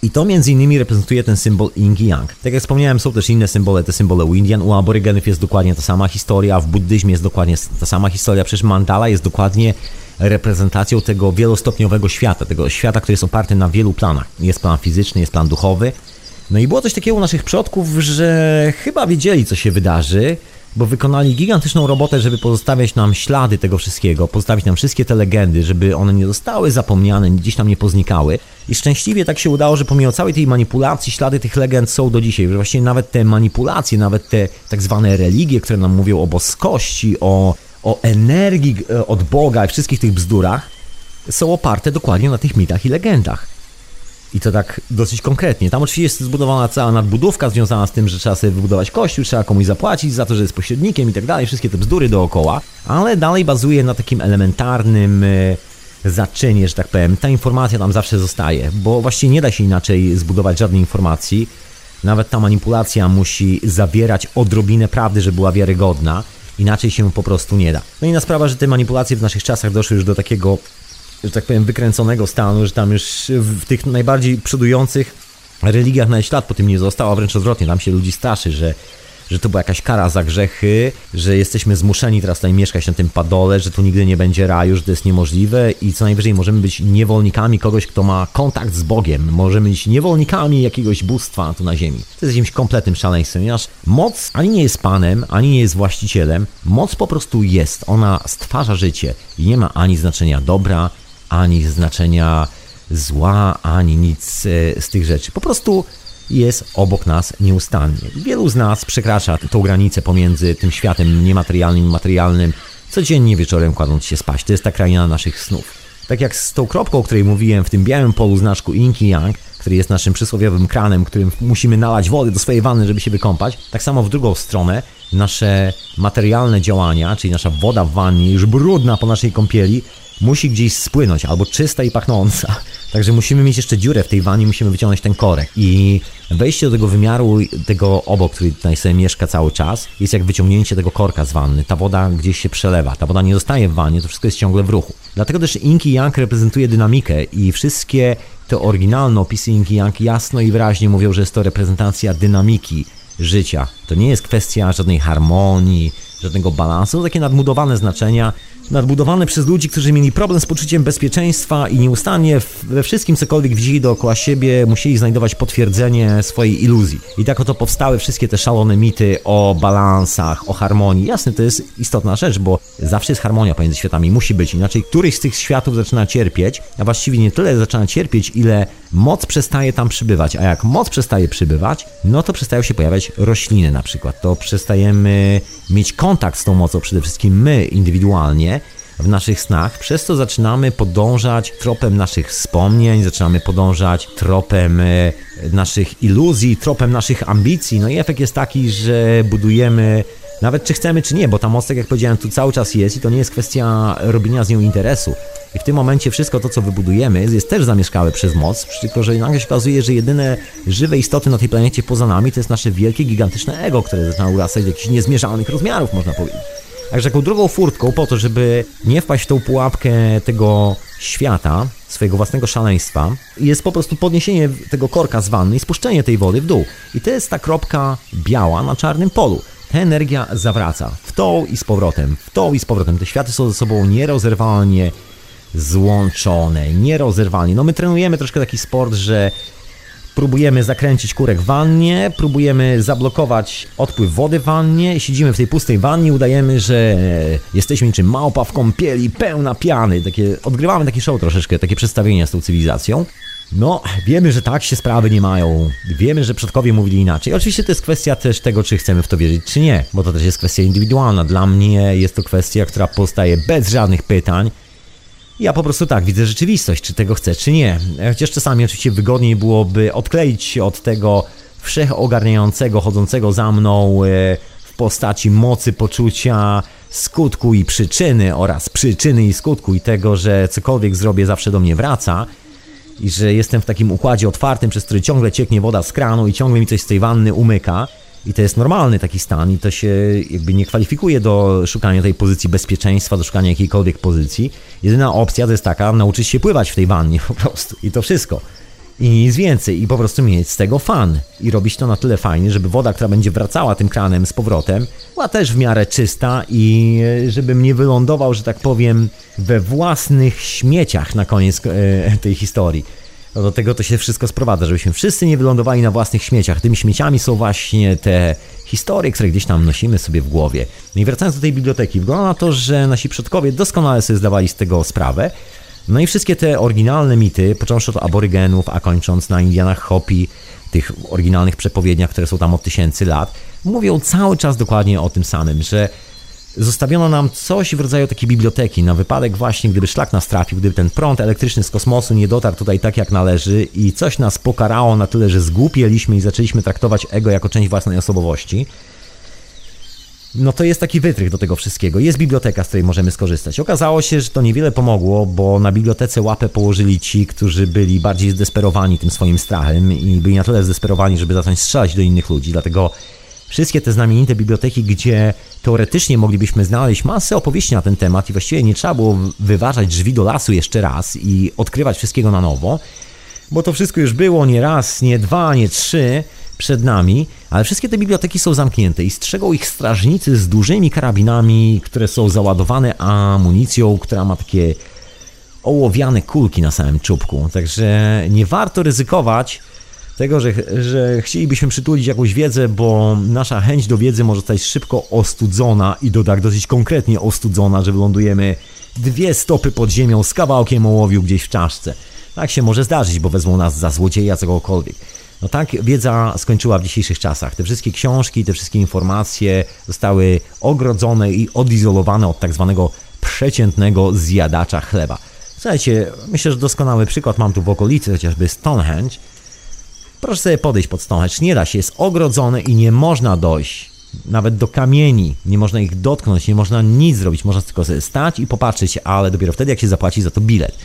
S2: I to między innymi reprezentuje ten symbol Yin Yang. Tak jak wspomniałem, są też inne symbole, te symbole u Indian, u aborygenów jest dokładnie ta sama historia, w buddyzmie jest dokładnie ta sama historia, przecież mandala jest dokładnie reprezentacją tego wielostopniowego świata, tego świata, który jest oparty na wielu planach. Jest plan fizyczny, jest plan duchowy. No i było coś takiego u naszych przodków, że chyba wiedzieli, co się wydarzy, bo wykonali gigantyczną robotę, żeby pozostawiać nam ślady tego wszystkiego, pozostawić nam wszystkie te legendy, żeby one nie zostały zapomniane, gdzieś tam nie poznikały. I szczęśliwie tak się udało, że pomimo całej tej manipulacji, ślady tych legend są do dzisiaj. Że nawet te manipulacje, nawet te tak zwane religie, które nam mówią o boskości, o, o energii e, od Boga i wszystkich tych bzdurach, są oparte dokładnie na tych mitach i legendach. I to tak dosyć konkretnie. Tam oczywiście jest zbudowana cała nadbudówka związana z tym, że trzeba sobie wybudować kościół, trzeba komuś zapłacić za to, że jest pośrednikiem i tak dalej, wszystkie te bzdury dookoła, ale dalej bazuje na takim elementarnym e, zaczynie, że tak powiem. Ta informacja tam zawsze zostaje, bo właściwie nie da się inaczej zbudować żadnej informacji. Nawet ta manipulacja musi zawierać odrobinę prawdy, żeby była wiarygodna. Inaczej się po prostu nie da. No i na sprawa, że te manipulacje w naszych czasach doszły już do takiego że tak powiem, wykręconego stanu, że tam już w tych najbardziej przodujących religiach nawet ślad po tym nie został, a wręcz odwrotnie, tam się ludzi straszy, że że to była jakaś kara za grzechy, że jesteśmy zmuszeni teraz tutaj mieszkać na tym padole, że tu nigdy nie będzie raju, że to jest niemożliwe i co najwyżej możemy być niewolnikami kogoś, kto ma kontakt z Bogiem. Możemy być niewolnikami jakiegoś bóstwa tu na ziemi. To jest jakimś kompletnym szaleństwem, ponieważ moc ani nie jest panem, ani nie jest właścicielem. Moc po prostu jest. Ona stwarza życie i nie ma ani znaczenia dobra, ani znaczenia zła, ani nic e, z tych rzeczy. Po prostu jest obok nas nieustannie. Wielu z nas przekracza tą granicę pomiędzy tym światem niematerialnym i materialnym, codziennie wieczorem kładąc się spać. To jest ta kraina naszych snów. Tak jak z tą kropką, o której mówiłem, w tym białym polu znaczku Inki Yang, który jest naszym przysłowiowym kranem, którym musimy nalać wody do swojej wanny, żeby się wykąpać, tak samo w drugą stronę nasze materialne działania, czyli nasza woda w wannie, już brudna po naszej kąpieli, musi gdzieś spłynąć, albo czysta i pachnąca. <laughs> Także musimy mieć jeszcze dziurę w tej wannie, musimy wyciągnąć ten korek. I wejście do tego wymiaru, tego obok, który tutaj sobie mieszka cały czas, jest jak wyciągnięcie tego korka z wanny. Ta woda gdzieś się przelewa, ta woda nie zostaje w wannie, to wszystko jest ciągle w ruchu. Dlatego też Inki Yang reprezentuje dynamikę i wszystkie te oryginalne opisy Inki Yang jasno i wyraźnie mówią, że jest to reprezentacja dynamiki życia. To nie jest kwestia żadnej harmonii, żadnego balansu, to takie nadbudowane znaczenia, nadbudowane przez ludzi, którzy mieli problem z poczuciem bezpieczeństwa i nieustannie we wszystkim cokolwiek widzieli dookoła siebie, musieli znajdować potwierdzenie swojej iluzji. I tak oto powstały wszystkie te szalone mity o balansach, o harmonii. Jasne, to jest istotna rzecz, bo zawsze jest harmonia pomiędzy światami, musi być, inaczej któryś z tych światów zaczyna cierpieć, a właściwie nie tyle zaczyna cierpieć, ile moc przestaje tam przybywać, a jak moc przestaje przybywać, no to przestają się pojawiać rośliny na przykład, to przestajemy mieć kontakt z tą mocą, przede wszystkim my indywidualnie, w naszych snach, przez co zaczynamy podążać tropem naszych wspomnień, zaczynamy podążać tropem e, naszych iluzji, tropem naszych ambicji. No i efekt jest taki, że budujemy nawet czy chcemy, czy nie, bo ta moc, tak jak powiedziałem, tu cały czas jest i to nie jest kwestia robienia z nią interesu. I w tym momencie wszystko to, co wybudujemy, jest też zamieszkałe przez moc, tylko że nagle się okazuje, że jedyne żywe istoty na tej planecie poza nami to jest nasze wielkie, gigantyczne ego, które zaczyna urastać do jakichś niezmierzalnych rozmiarów, można powiedzieć. Także taką drugą furtką po to, żeby nie wpaść w tą pułapkę tego świata, swojego własnego szaleństwa, jest po prostu podniesienie tego korka z wanny i spuszczenie tej wody w dół. I to jest ta kropka biała na czarnym polu. Ta energia zawraca w tą i z powrotem, w tą i z powrotem. Te światy są ze sobą nierozerwalnie złączone, nierozerwalnie. No my trenujemy troszkę taki sport, że próbujemy zakręcić kurek w wannie, próbujemy zablokować odpływ wody w wannie, siedzimy w tej pustej wannie, udajemy, że jesteśmy niczym małpa w kąpieli, pełna piany, takie, odgrywamy taki show troszeczkę, takie przedstawienia z tą cywilizacją. No, wiemy, że tak się sprawy nie mają. Wiemy, że przodkowie mówili inaczej. Oczywiście to jest kwestia też tego, czy chcemy w to wierzyć, czy nie, bo to też jest kwestia indywidualna. Dla mnie jest to kwestia, która powstaje bez żadnych pytań. Ja po prostu tak widzę rzeczywistość, czy tego chcę, czy nie. Chociaż czasami oczywiście wygodniej byłoby odkleić się od tego wszechogarniającego, chodzącego za mną e, w postaci mocy poczucia skutku i przyczyny oraz przyczyny i skutku i tego, że cokolwiek zrobię zawsze do mnie wraca i że jestem w takim układzie otwartym, przez który ciągle cieknie woda z kranu i ciągle mi coś z tej wanny umyka. I to jest normalny taki stan i to się jakby nie kwalifikuje do szukania tej pozycji bezpieczeństwa, do szukania jakiejkolwiek pozycji. Jedyna opcja to jest taka, nauczyć się pływać w tej wannie <laughs> po prostu i to wszystko. I nic więcej, i po prostu mieć z tego fan. I robić to na tyle fajnie, żeby woda, która będzie wracała tym kranem z powrotem, była też w miarę czysta i e, żebym nie wylądował, że tak powiem, we własnych śmieciach na koniec e, tej historii. No do tego to się wszystko sprowadza, żebyśmy wszyscy nie wylądowali na własnych śmieciach. Tymi śmieciami są właśnie te historie, które gdzieś tam nosimy sobie w głowie. No i wracając do tej biblioteki, wygląda na to, że nasi przodkowie doskonale sobie zdawali z tego sprawę. No i wszystkie te oryginalne mity, począwszy od aborygenów, a kończąc na Indianach Hopi, tych oryginalnych przepowiedniach, które są tam od tysięcy lat, mówią cały czas dokładnie o tym samym, że zostawiono nam coś w rodzaju takiej biblioteki na wypadek właśnie, gdyby szlak nas trafił, gdyby ten prąd elektryczny z kosmosu nie dotarł tutaj tak jak należy i coś nas pokarało na tyle, że zgłupieliśmy i zaczęliśmy traktować ego jako część własnej osobowości, no to jest taki wytrych do tego wszystkiego. Jest biblioteka, z której możemy skorzystać. Okazało się, że to niewiele pomogło, bo na bibliotece łapę położyli ci, którzy byli bardziej zdesperowani tym swoim strachem i byli na tyle zdesperowani, żeby zacząć strzelać do innych ludzi. Dlatego wszystkie te znamienite biblioteki, gdzie teoretycznie moglibyśmy znaleźć masę opowieści na ten temat i właściwie nie trzeba było wyważać drzwi do lasu jeszcze raz i odkrywać wszystkiego na nowo, bo to wszystko już było nie raz, nie dwa, nie trzy przed nami, ale wszystkie te biblioteki są zamknięte i strzegą ich strażnicy z dużymi karabinami, które są załadowane amunicją, która ma takie ołowiane kulki na samym czubku. Także nie warto ryzykować tego, że, że chcielibyśmy przytulić jakąś wiedzę, bo nasza chęć do wiedzy może zostać szybko ostudzona i do tak dosyć konkretnie ostudzona, że wylądujemy dwie stopy pod ziemią z kawałkiem ołowiu gdzieś w czaszce. Tak się może zdarzyć, bo wezmą nas za złodzieja, cokolwiek. No tak wiedza skończyła w dzisiejszych czasach. Te wszystkie książki, te wszystkie informacje zostały ogrodzone i odizolowane od tak zwanego przeciętnego zjadacza chleba. Słuchajcie, myślę, że doskonały przykład mam tu w okolicy, chociażby Stonehenge. Proszę sobie podejść pod Stonehenge. Nie da się, jest ogrodzone i nie można dojść. Nawet do kamieni. Nie można ich dotknąć, nie można nic zrobić. Można tylko sobie stać i popatrzeć, ale dopiero wtedy, jak się zapłaci za to bilet.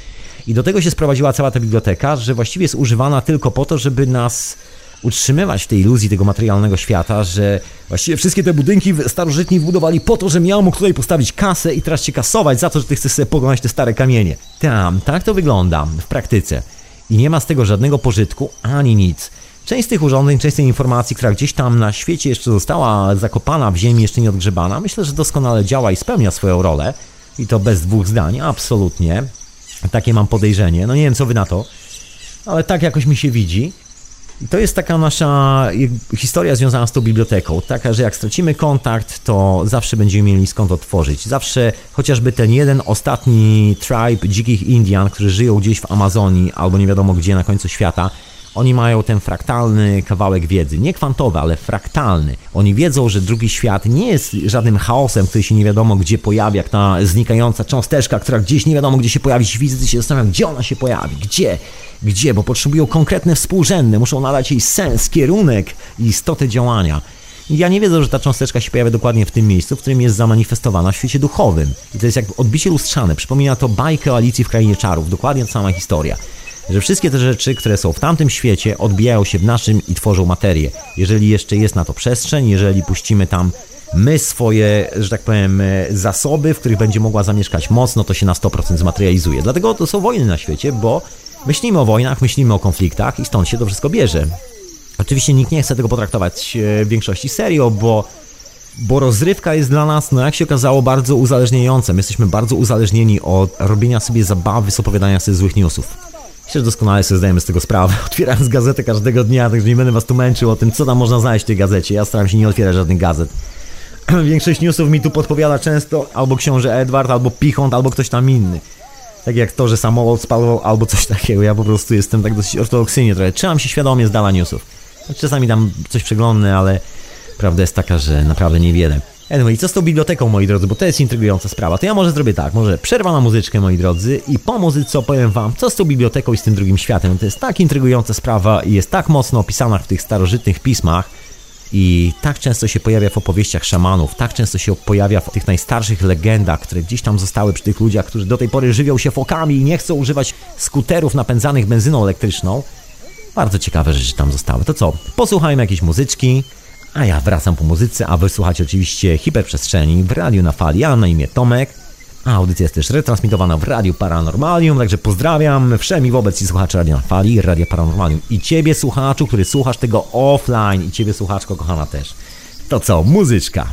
S2: I do tego się sprowadziła cała ta biblioteka, że właściwie jest używana tylko po to, żeby nas utrzymywać w tej iluzji tego materialnego świata, że właściwie wszystkie te budynki starożytni wbudowali po to, że miał mógł tutaj postawić kasę i teraz cię kasować za to, że ty chcesz sobie poglądać te stare kamienie. Tam, tak to wygląda w praktyce. I nie ma z tego żadnego pożytku ani nic. Część z tych urządzeń, część z tej informacji, która gdzieś tam na świecie jeszcze została zakopana w ziemi, jeszcze nie odgrzebana, myślę, że doskonale działa i spełnia swoją rolę. I to bez dwóch zdań, absolutnie. Takie mam podejrzenie. No nie wiem, co wy na to, ale tak jakoś mi się widzi. I to jest taka nasza historia związana z tą biblioteką. Taka, że jak stracimy kontakt, to zawsze będziemy mieli skąd otworzyć. Zawsze chociażby ten jeden ostatni tribe dzikich Indian, którzy żyją gdzieś w Amazonii albo nie wiadomo gdzie na końcu świata, oni mają ten fraktalny kawałek wiedzy. Nie kwantowy, ale fraktalny. Oni wiedzą, że drugi świat nie jest żadnym chaosem, który się nie wiadomo gdzie pojawi, jak ta znikająca cząsteczka, która gdzieś nie wiadomo gdzie się pojawi. Fizycy się zastanawiają, gdzie ona się pojawi, gdzie, gdzie, bo potrzebują konkretne współrzędne, muszą nadać jej sens, kierunek i istotę działania. Ja nie wiedzę, że ta cząsteczka się pojawia dokładnie w tym miejscu, w którym jest zamanifestowana w świecie duchowym. I to jest jak odbicie lustrzane. Przypomina to bajkę o Alicji w Krainie Czarów. Dokładnie ta sama historia że wszystkie te rzeczy, które są w tamtym świecie, odbijają się w naszym i tworzą materię. Jeżeli jeszcze jest na to przestrzeń, jeżeli puścimy tam my swoje, że tak powiem, e, zasoby, w których będzie mogła zamieszkać moc, no to się na 100% zmaterializuje. Dlatego to są wojny na świecie, bo myślimy o wojnach, myślimy o konfliktach i stąd się to wszystko bierze. Oczywiście nikt nie chce tego potraktować e, w większości serio, bo bo rozrywka jest dla nas, no jak się okazało, bardzo uzależniająca. My jesteśmy bardzo uzależnieni od robienia sobie zabawy z opowiadania sobie złych newsów. Myślę, że doskonale sobie zdajemy z tego sprawę. <laughs> Otwierając gazetę każdego dnia, także nie będę was tu męczył o tym, co tam można znaleźć w tej gazecie. Ja staram się nie otwierać żadnych gazet. <clears throat> Większość newsów mi tu podpowiada często albo książę Edward, albo Pichont, albo ktoś tam inny. Tak jak to, że samolot spalował, albo coś takiego. Ja po prostu jestem tak dosyć ortodoksyjnie trochę. Trzymam się świadomie z dala newsów. Czasami tam coś przeglądnę, ale prawda jest taka, że naprawdę niewiele. Anyway, co z tą biblioteką, moi drodzy, bo to jest intrygująca sprawa. To ja może zrobię tak, może przerwa na muzyczkę, moi drodzy, i po muzyce opowiem wam, co z tą biblioteką i z tym drugim światem. To jest tak intrygująca sprawa i jest tak mocno opisana w tych starożytnych pismach i tak często się pojawia w opowieściach szamanów, tak często się pojawia w tych najstarszych legendach, które gdzieś tam zostały przy tych ludziach, którzy do tej pory żywią się fokami i nie chcą używać skuterów napędzanych benzyną elektryczną. Bardzo ciekawe rzeczy tam zostały. To co? Posłuchajmy jakiejś muzyczki, a ja wracam po muzyce, a wysłuchać oczywiście hiperprzestrzeni w radiu na fali. Ja na imię Tomek, audycja jest też retransmitowana w Radiu Paranormalium, także pozdrawiam wszemi wobec i słuchaczy Radia Fali, Radia Paranormalium i Ciebie słuchaczu, który słuchasz tego offline i Ciebie słuchaczko kochana też. To co, muzyczka.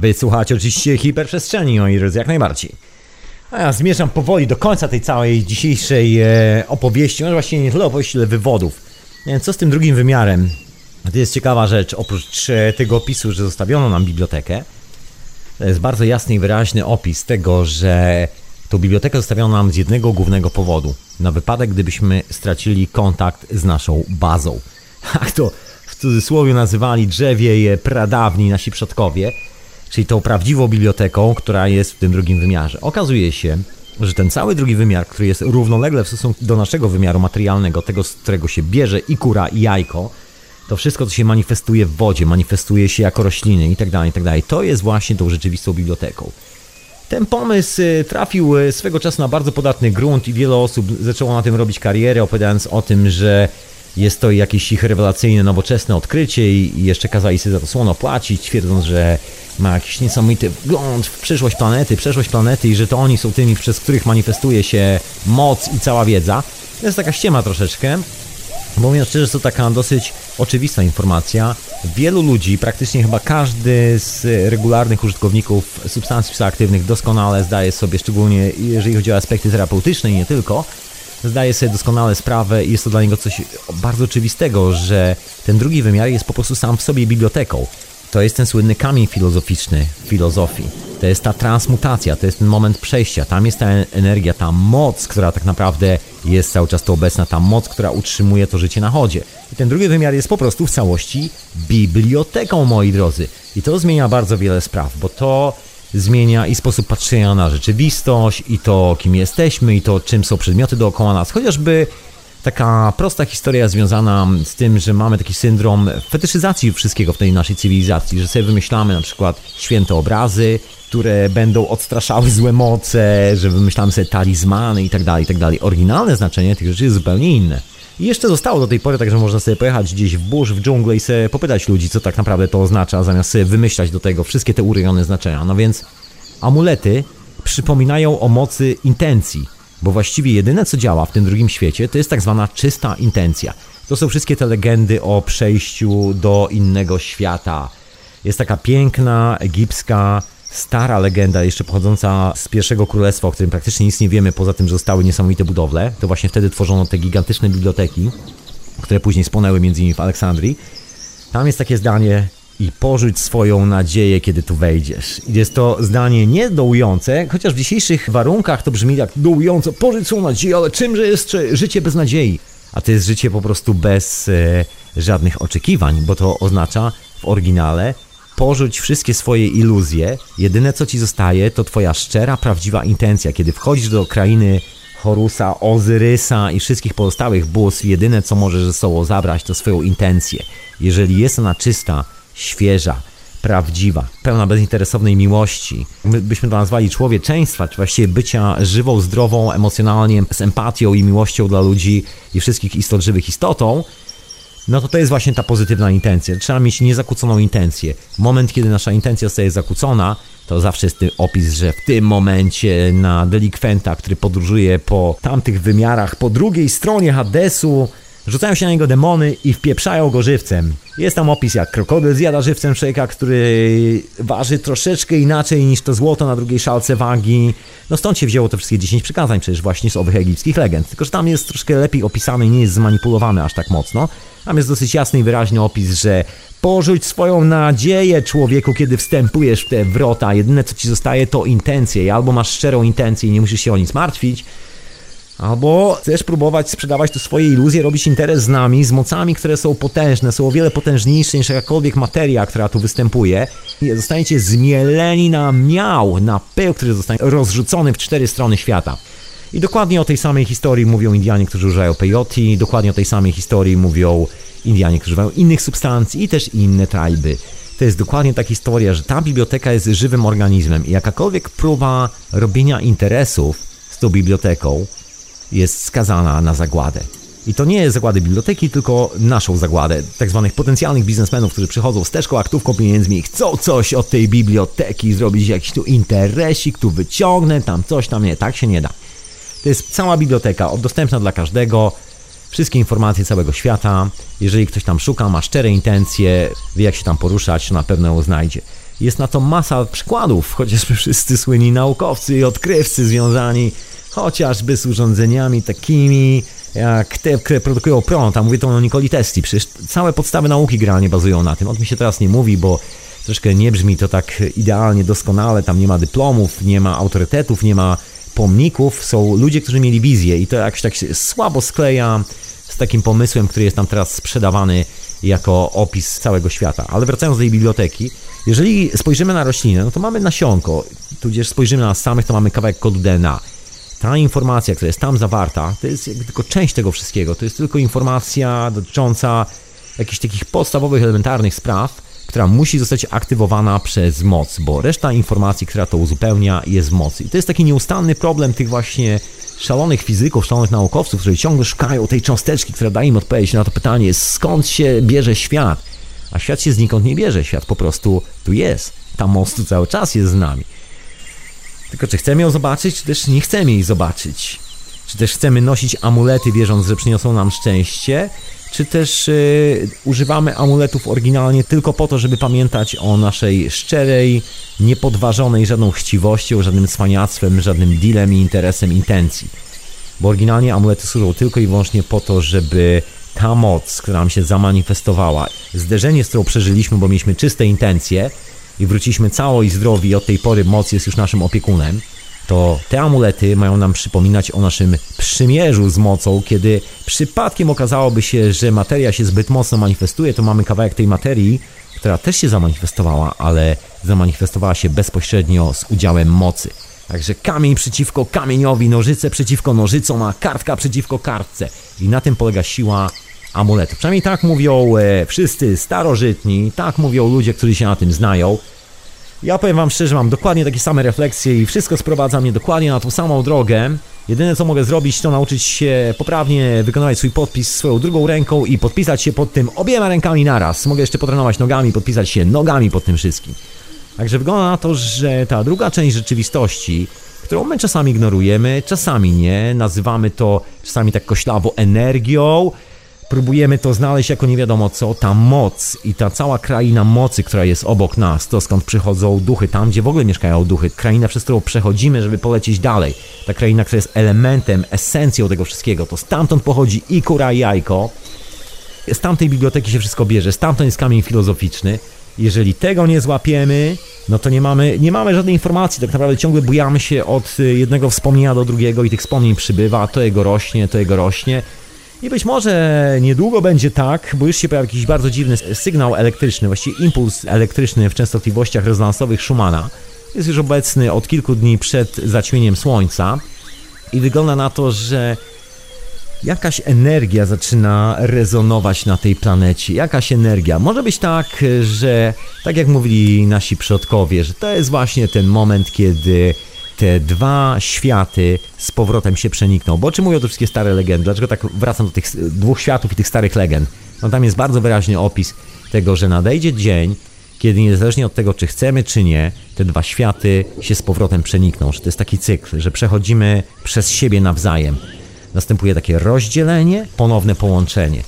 S2: Wy słuchacie oczywiście hiperprzestrzeni, moi drodzy, jak najbardziej. A ja zmierzam powoli do końca tej całej dzisiejszej e, opowieści, może właściwie nie tyle opowieści, ile wywodów. Wiem, co z tym drugim wymiarem? To jest ciekawa rzecz, oprócz e, tego opisu, że zostawiono nam bibliotekę, to jest bardzo jasny i wyraźny opis tego, że tą bibliotekę zostawiono nam z jednego głównego powodu. Na wypadek, gdybyśmy stracili kontakt z naszą bazą. Jak <laughs> to w cudzysłowie nazywali drzewie pradawni nasi przodkowie, czyli tą prawdziwą biblioteką, która jest w tym drugim wymiarze. Okazuje się, że ten cały drugi wymiar, który jest równolegle w stosunku do naszego wymiaru materialnego, tego, z którego się bierze i kura, i jajko, to wszystko, co się manifestuje w wodzie, manifestuje się jako rośliny itd., tak itd., tak to jest właśnie tą rzeczywistą biblioteką. Ten pomysł y, trafił y, swego czasu na bardzo podatny grunt i wiele osób zaczęło na tym robić karierę, opowiadając o tym, że jest to jakieś ich rewelacyjne, nowoczesne odkrycie i jeszcze kazali sobie za to słono płacić, twierdząc, że ma jakiś niesamowity wgląd w przyszłość planety, przeszłość planety i że to oni są tymi, przez których manifestuje się moc i cała wiedza. To jest taka ściema troszeczkę, bo mówiąc szczerze, to taka dosyć oczywista informacja. Wielu ludzi, praktycznie chyba każdy z regularnych użytkowników substancji psychoaktywnych doskonale zdaje sobie, szczególnie jeżeli chodzi o aspekty terapeutyczne i nie tylko, zdaje sobie doskonale sprawę i jest to dla niego coś bardzo oczywistego, że ten drugi wymiar jest po prostu sam w sobie biblioteką. To jest ten słynny kamień filozoficzny filozofii. To jest ta transmutacja, to jest ten moment przejścia. Tam jest ta energia, ta moc, która tak naprawdę jest cały czas tu obecna, ta moc, która utrzymuje to życie na chodzie. I ten drugi wymiar jest po prostu w całości biblioteką, moi drodzy. I to zmienia bardzo wiele spraw, bo to zmienia i sposób patrzenia na rzeczywistość, i to kim jesteśmy, i to czym są przedmioty dookoła nas. Chociażby taka prosta historia związana z tym, że mamy taki syndrom fetyszyzacji wszystkiego w tej naszej cywilizacji, że sobie wymyślamy na przykład święte obrazy, które będą odstraszały złe moce, że wymyślamy sobie talizmany i tak tak. Oryginalne znaczenie tych rzeczy jest zupełnie inne. I jeszcze zostało do tej pory, także można sobie pojechać gdzieś w burz, w dżunglę i sobie popytać ludzi, co tak naprawdę to oznacza, zamiast sobie wymyślać do tego wszystkie te urojone znaczenia. No więc amulety przypominają o mocy intencji, bo właściwie jedyne co działa w tym drugim świecie to jest tak zwana czysta intencja. To są wszystkie te legendy o przejściu do innego świata. Jest taka piękna, egipska, stara legenda, jeszcze pochodząca z pierwszego królestwa, o którym praktycznie nic nie wiemy, poza tym, że zostały niesamowite budowle. To właśnie wtedy tworzono te gigantyczne biblioteki, które później spłonęły między innymi w Aleksandrii. Tam jest takie zdanie, i porzuć swoją nadzieję, kiedy tu wejdziesz. Jest to zdanie niedołujące, chociaż w dzisiejszych warunkach to brzmi jak dołująco, porzuć swoją nadzieję, ale czymże jest życie bez nadziei? A to jest życie po prostu bez e, żadnych oczekiwań, bo to oznacza w oryginale porzuć wszystkie swoje iluzje. Jedyne co ci zostaje to twoja szczera, prawdziwa intencja. Kiedy wchodzisz do krainy Horusa, Ozyrysa i wszystkich pozostałych bóstw, jedyne co możesz ze sobą zabrać to swoją intencję. Jeżeli jest ona czysta, świeża, prawdziwa, pełna bezinteresownej miłości, my byśmy to nazwali człowieczeństwa, czy właściwie bycia żywą, zdrową, emocjonalnie, z empatią i miłością dla ludzi i wszystkich istot żywych istotą, no to to jest właśnie ta pozytywna intencja. Trzeba mieć niezakłóconą intencję. Moment, kiedy nasza intencja zostaje zakłócona, to zawsze jest ten opis, że w tym momencie na delikwenta, który podróżuje po tamtych wymiarach, po drugiej stronie Hadesu, Rzucają się na niego demony i wpieprzają go żywcem. Jest tam opis, jak krokodyl zjada żywcem człowieka, który waży troszeczkę inaczej niż to złoto na drugiej szalce wagi. No stąd się wzięło te wszystkie 10 przykazań przecież właśnie z owych egipskich legend. Tylko, że tam jest troszkę lepiej opisane i nie jest zmanipulowany aż tak mocno. Tam jest dosyć jasny i wyraźny opis, że porzuć swoją nadzieję człowieku, kiedy wstępujesz w te wrota. Jedyne co ci zostaje to intencje. Albo masz szczerą intencję i nie musisz się o nic martwić, Albo chcesz próbować sprzedawać tu swoje iluzje, robić interes z nami, z mocami, które są potężne, są o wiele potężniejsze niż jakakolwiek materia, która tu występuje. I zostaniecie zmieleni na miał, na pył, który zostanie rozrzucony w cztery strony świata. I dokładnie o tej samej historii mówią Indianie, którzy używają peyote, dokładnie o tej samej historii mówią Indianie, którzy używają innych substancji i też inne trajby. To jest dokładnie ta historia, że ta biblioteka jest żywym organizmem i jakakolwiek próba robienia interesów z tą biblioteką jest skazana na zagładę. I to nie zagłady biblioteki, tylko naszą zagładę, tak zwanych potencjalnych biznesmenów, którzy przychodzą z teczką, aktówką, pieniędzmi i chcą coś od tej biblioteki, zrobić jakiś tu interesik, tu wyciągnę, tam coś, tam nie, tak się nie da. To jest cała biblioteka, dostępna dla każdego, wszystkie informacje całego świata. Jeżeli ktoś tam szuka, ma szczere intencje, wie jak się tam poruszać, to na pewno ją znajdzie. Jest na to masa przykładów, chociażby <laughs> wszyscy słynni naukowcy i odkrywcy związani chociażby z urządzeniami takimi jak te, które produkują prąd, a mówię to o Nikoli Tesli. Przecież całe podstawy nauki generalnie bazują na tym. O tym się teraz nie mówi, bo troszkę nie brzmi to tak idealnie, doskonale. Tam nie ma dyplomów, nie ma autorytetów, nie ma pomników. Są ludzie, którzy mieli wizję i to jakoś tak się słabo skleja z takim pomysłem, który jest tam teraz sprzedawany jako opis całego świata. Ale wracając do tej biblioteki, jeżeli spojrzymy na roślinę, no to mamy nasionko, tudzież spojrzymy na samych, to mamy kawałek kodu DNA ta informacja, która jest tam zawarta, to jest tylko część tego wszystkiego. To jest tylko informacja dotycząca jakichś takich podstawowych, elementarnych spraw, która musi zostać aktywowana przez moc, bo reszta informacji, która to uzupełnia, jest mocy. I to jest taki nieustanny problem tych właśnie szalonych fizyków, szalonych naukowców, którzy ciągle szukają tej cząsteczki, która daje im odpowiedź na to pytanie, skąd się bierze świat. A świat się znikąd nie bierze, świat po prostu tu jest. Ta moc tu cały czas jest z nami. Tylko czy chcemy ją zobaczyć, czy też nie chcemy jej zobaczyć? Czy też chcemy nosić amulety, wierząc, że przyniosą nam szczęście? Czy też yy, używamy amuletów oryginalnie tylko po to, żeby pamiętać o naszej szczerej, niepodważonej żadną chciwością, żadnym cwaniactwem, żadnym dealem i interesem intencji? Bo oryginalnie amulety służą tylko i wyłącznie po to, żeby ta moc, która nam się zamanifestowała, zderzenie, z którą przeżyliśmy, bo mieliśmy czyste intencje, i wróciliśmy cało i zdrowi od tej pory moc jest już naszym opiekunem, to te amulety mają nam przypominać o naszym przymierzu z mocą, kiedy przypadkiem okazałoby się, że materia się zbyt mocno manifestuje, to mamy kawałek tej materii, która też się zamanifestowała, ale zamanifestowała się bezpośrednio z udziałem mocy. Także kamień przeciwko kamieniowi, nożyce przeciwko nożycom, a kartka przeciwko kartce. I na tym polega siła amuletu. Przynajmniej tak mówią e, wszyscy starożytni, tak mówią ludzie, którzy się na tym znają. Ja powiem wam szczerze, mam dokładnie takie same refleksje i wszystko sprowadza mnie dokładnie na tą samą drogę. Jedyne co mogę zrobić to nauczyć się poprawnie wykonywać swój podpis swoją drugą ręką i podpisać się pod tym obiema rękami naraz. Mogę jeszcze potrenować nogami, podpisać się nogami pod tym wszystkim. Także wygląda na to, że ta druga część rzeczywistości, którą my czasami ignorujemy, czasami nie, nazywamy to czasami tak koślawo energią, próbujemy to znaleźć jako nie wiadomo co, ta moc i ta cała kraina mocy, która jest obok nas, to skąd przychodzą duchy, tam gdzie w ogóle mieszkają duchy, kraina, przez którą przechodzimy, żeby polecieć dalej, ta kraina, która jest elementem, esencją tego wszystkiego, to stamtąd pochodzi i kura i jajko, z tamtej biblioteki się wszystko bierze, stamtąd jest kamień filozoficzny, jeżeli tego nie złapiemy, no to nie mamy, nie mamy żadnej informacji, tak naprawdę ciągle bujamy się od jednego wspomnienia do drugiego i tych wspomnień przybywa, to jego rośnie, to jego rośnie, i być może niedługo będzie tak, bo już się pojawi jakiś bardzo dziwny sygnał elektryczny, właściwie impuls elektryczny w częstotliwościach rezonansowych Schumana. Jest już obecny od kilku dni przed zaćmieniem Słońca i wygląda na to, że jakaś energia zaczyna rezonować na tej planecie. Jakaś energia. Może być tak, że tak jak mówili nasi przodkowie, że to jest właśnie ten moment, kiedy te dwa światy z powrotem się przenikną. Bo o czym mówią te wszystkie stare legendy? Dlaczego tak wracam do tych dwóch światów i tych starych legend? No tam jest bardzo wyraźny opis tego, że nadejdzie dzień, kiedy niezależnie od tego, czy chcemy, czy nie, te dwa światy się z powrotem przenikną, że to jest taki cykl, że przechodzimy przez siebie nawzajem. Następuje takie rozdzielenie, ponowne połączenie.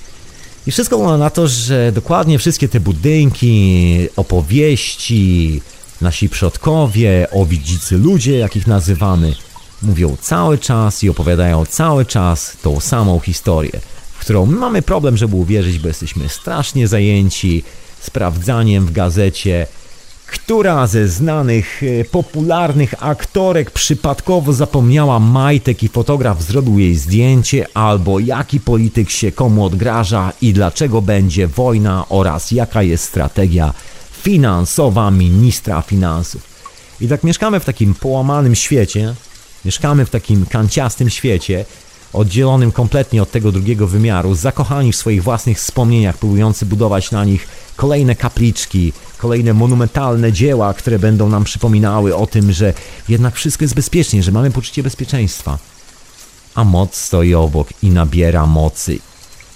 S2: I wszystko wygląda na to, że dokładnie wszystkie te budynki, opowieści, nasi przodkowie, owidzicy ludzie, jakich nazywamy, mówią cały czas i opowiadają cały czas tą samą historię, w którą my mamy problem, żeby uwierzyć, bo jesteśmy strasznie zajęci sprawdzaniem w gazecie, która ze znanych, e, popularnych aktorek przypadkowo zapomniała majtek i fotograf zrobił jej zdjęcie, albo jaki polityk się komu odgraża i dlaczego będzie wojna oraz jaka jest strategia finansowa ministra finansów. I tak mieszkamy w takim połamanym świecie, mieszkamy w takim kanciastym świecie, oddzielonym kompletnie od tego drugiego wymiaru, zakochani w swoich własnych wspomnieniach, próbujący budować na nich kolejne kapliczki, kolejne monumentalne dzieła, które będą nam przypominały o tym, że jednak wszystko jest bezpiecznie, że mamy poczucie bezpieczeństwa. A moc stoi obok i nabiera mocy.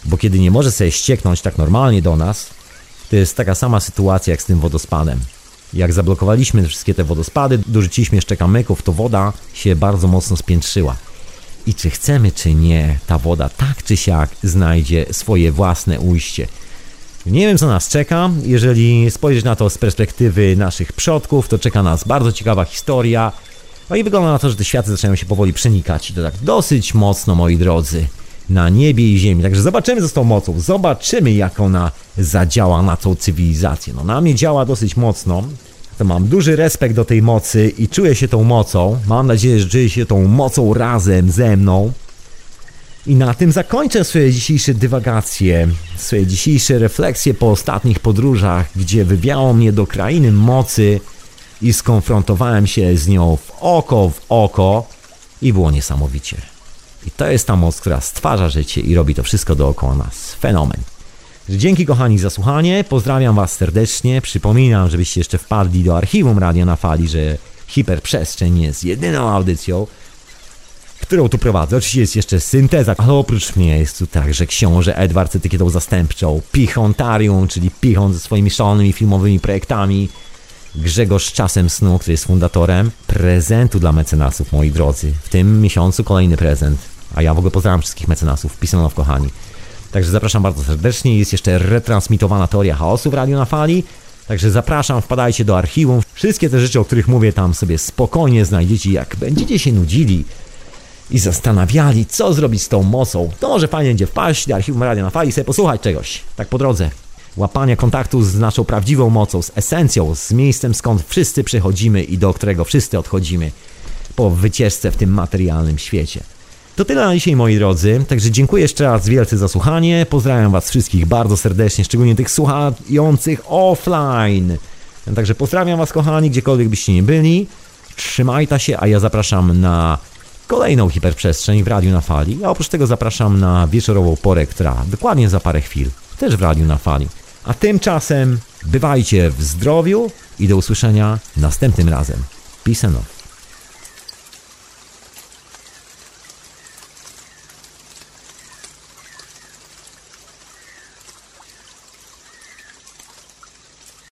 S2: Bo kiedy nie może sobie ścieknąć tak normalnie do nas, to jest taka sama sytuacja jak z tym wodospadem. Jak zablokowaliśmy wszystkie te wodospady, dorzuciliśmy jeszcze kamyków, to woda się bardzo mocno spiętrzyła. I czy chcemy, czy nie, ta woda tak czy siak znajdzie swoje własne ujście. Nie wiem, co nas czeka. Jeżeli spojrzeć na to z perspektywy naszych przodków, to czeka nas bardzo ciekawa historia. No i wygląda na to, że te światy zaczynają się powoli przenikać. I to tak dosyć mocno, moi drodzy, na niebie i ziemi. Także zobaczymy, z tą mocą. Zobaczymy, jak ona zadziała na tą cywilizację. No na mnie działa dosyć mocno. To mam duży respekt do tej mocy i czuję się tą mocą. Mam nadzieję, że czuję się tą mocą razem ze mną. I na tym zakończę swoje dzisiejsze dywagacje, swoje dzisiejsze refleksje po ostatnich podróżach, gdzie wywiało mnie do krainy mocy i skonfrontowałem się z nią w oko w oko i było niesamowicie. I to jest ta moc, która stwarza życie i robi to wszystko dookoła nas. Fenomen. Dzięki kochani za słuchanie, pozdrawiam Was serdecznie. Przypominam, żebyście jeszcze wpadli do archiwum Radio na Fali, że Hiperprzestrzeń jest jedyną audycją, którą tu prowadzę. Oczywiście jest jeszcze synteza, ale oprócz mnie jest tu także książę Edward z etykietą zastępczą, Pichontarium, czyli Pichon ze swoimi szalonymi filmowymi projektami, Grzegorz Czasem Snu, który jest fundatorem prezentu dla mecenasów, moi drodzy. W tym miesiącu kolejny prezent, a ja w ogóle pozdrawiam wszystkich mecenasów, w kochani. Także zapraszam bardzo serdecznie. Jest jeszcze retransmitowana teoria chaosu w Radio na Fali. Także zapraszam, wpadajcie do archiwum. Wszystkie te rzeczy, o których mówię tam sobie spokojnie znajdziecie, jak będziecie się nudzili i zastanawiali, co zrobić z tą mocą, to może fajnie będzie wpaść do archiwum Radio na Fali i sobie posłuchać czegoś, tak po drodze. Łapania kontaktu z naszą prawdziwą mocą, z esencją, z miejscem skąd wszyscy przychodzimy i do którego wszyscy odchodzimy po wycieczce w tym materialnym świecie. To tyle na dzisiaj, moi drodzy. Także dziękuję jeszcze raz wielce za słuchanie. Pozdrawiam Was wszystkich bardzo serdecznie, szczególnie tych słuchających offline. Także pozdrawiam Was, kochani, gdziekolwiek byście nie byli. Trzymajcie się, a ja zapraszam na kolejną hiperprzestrzeń w Radiu na Fali. A oprócz tego zapraszam na wieczorową porę, która dokładnie za parę chwil też w Radiu na Fali. A tymczasem bywajcie w zdrowiu i do usłyszenia następnym razem. Peace and love.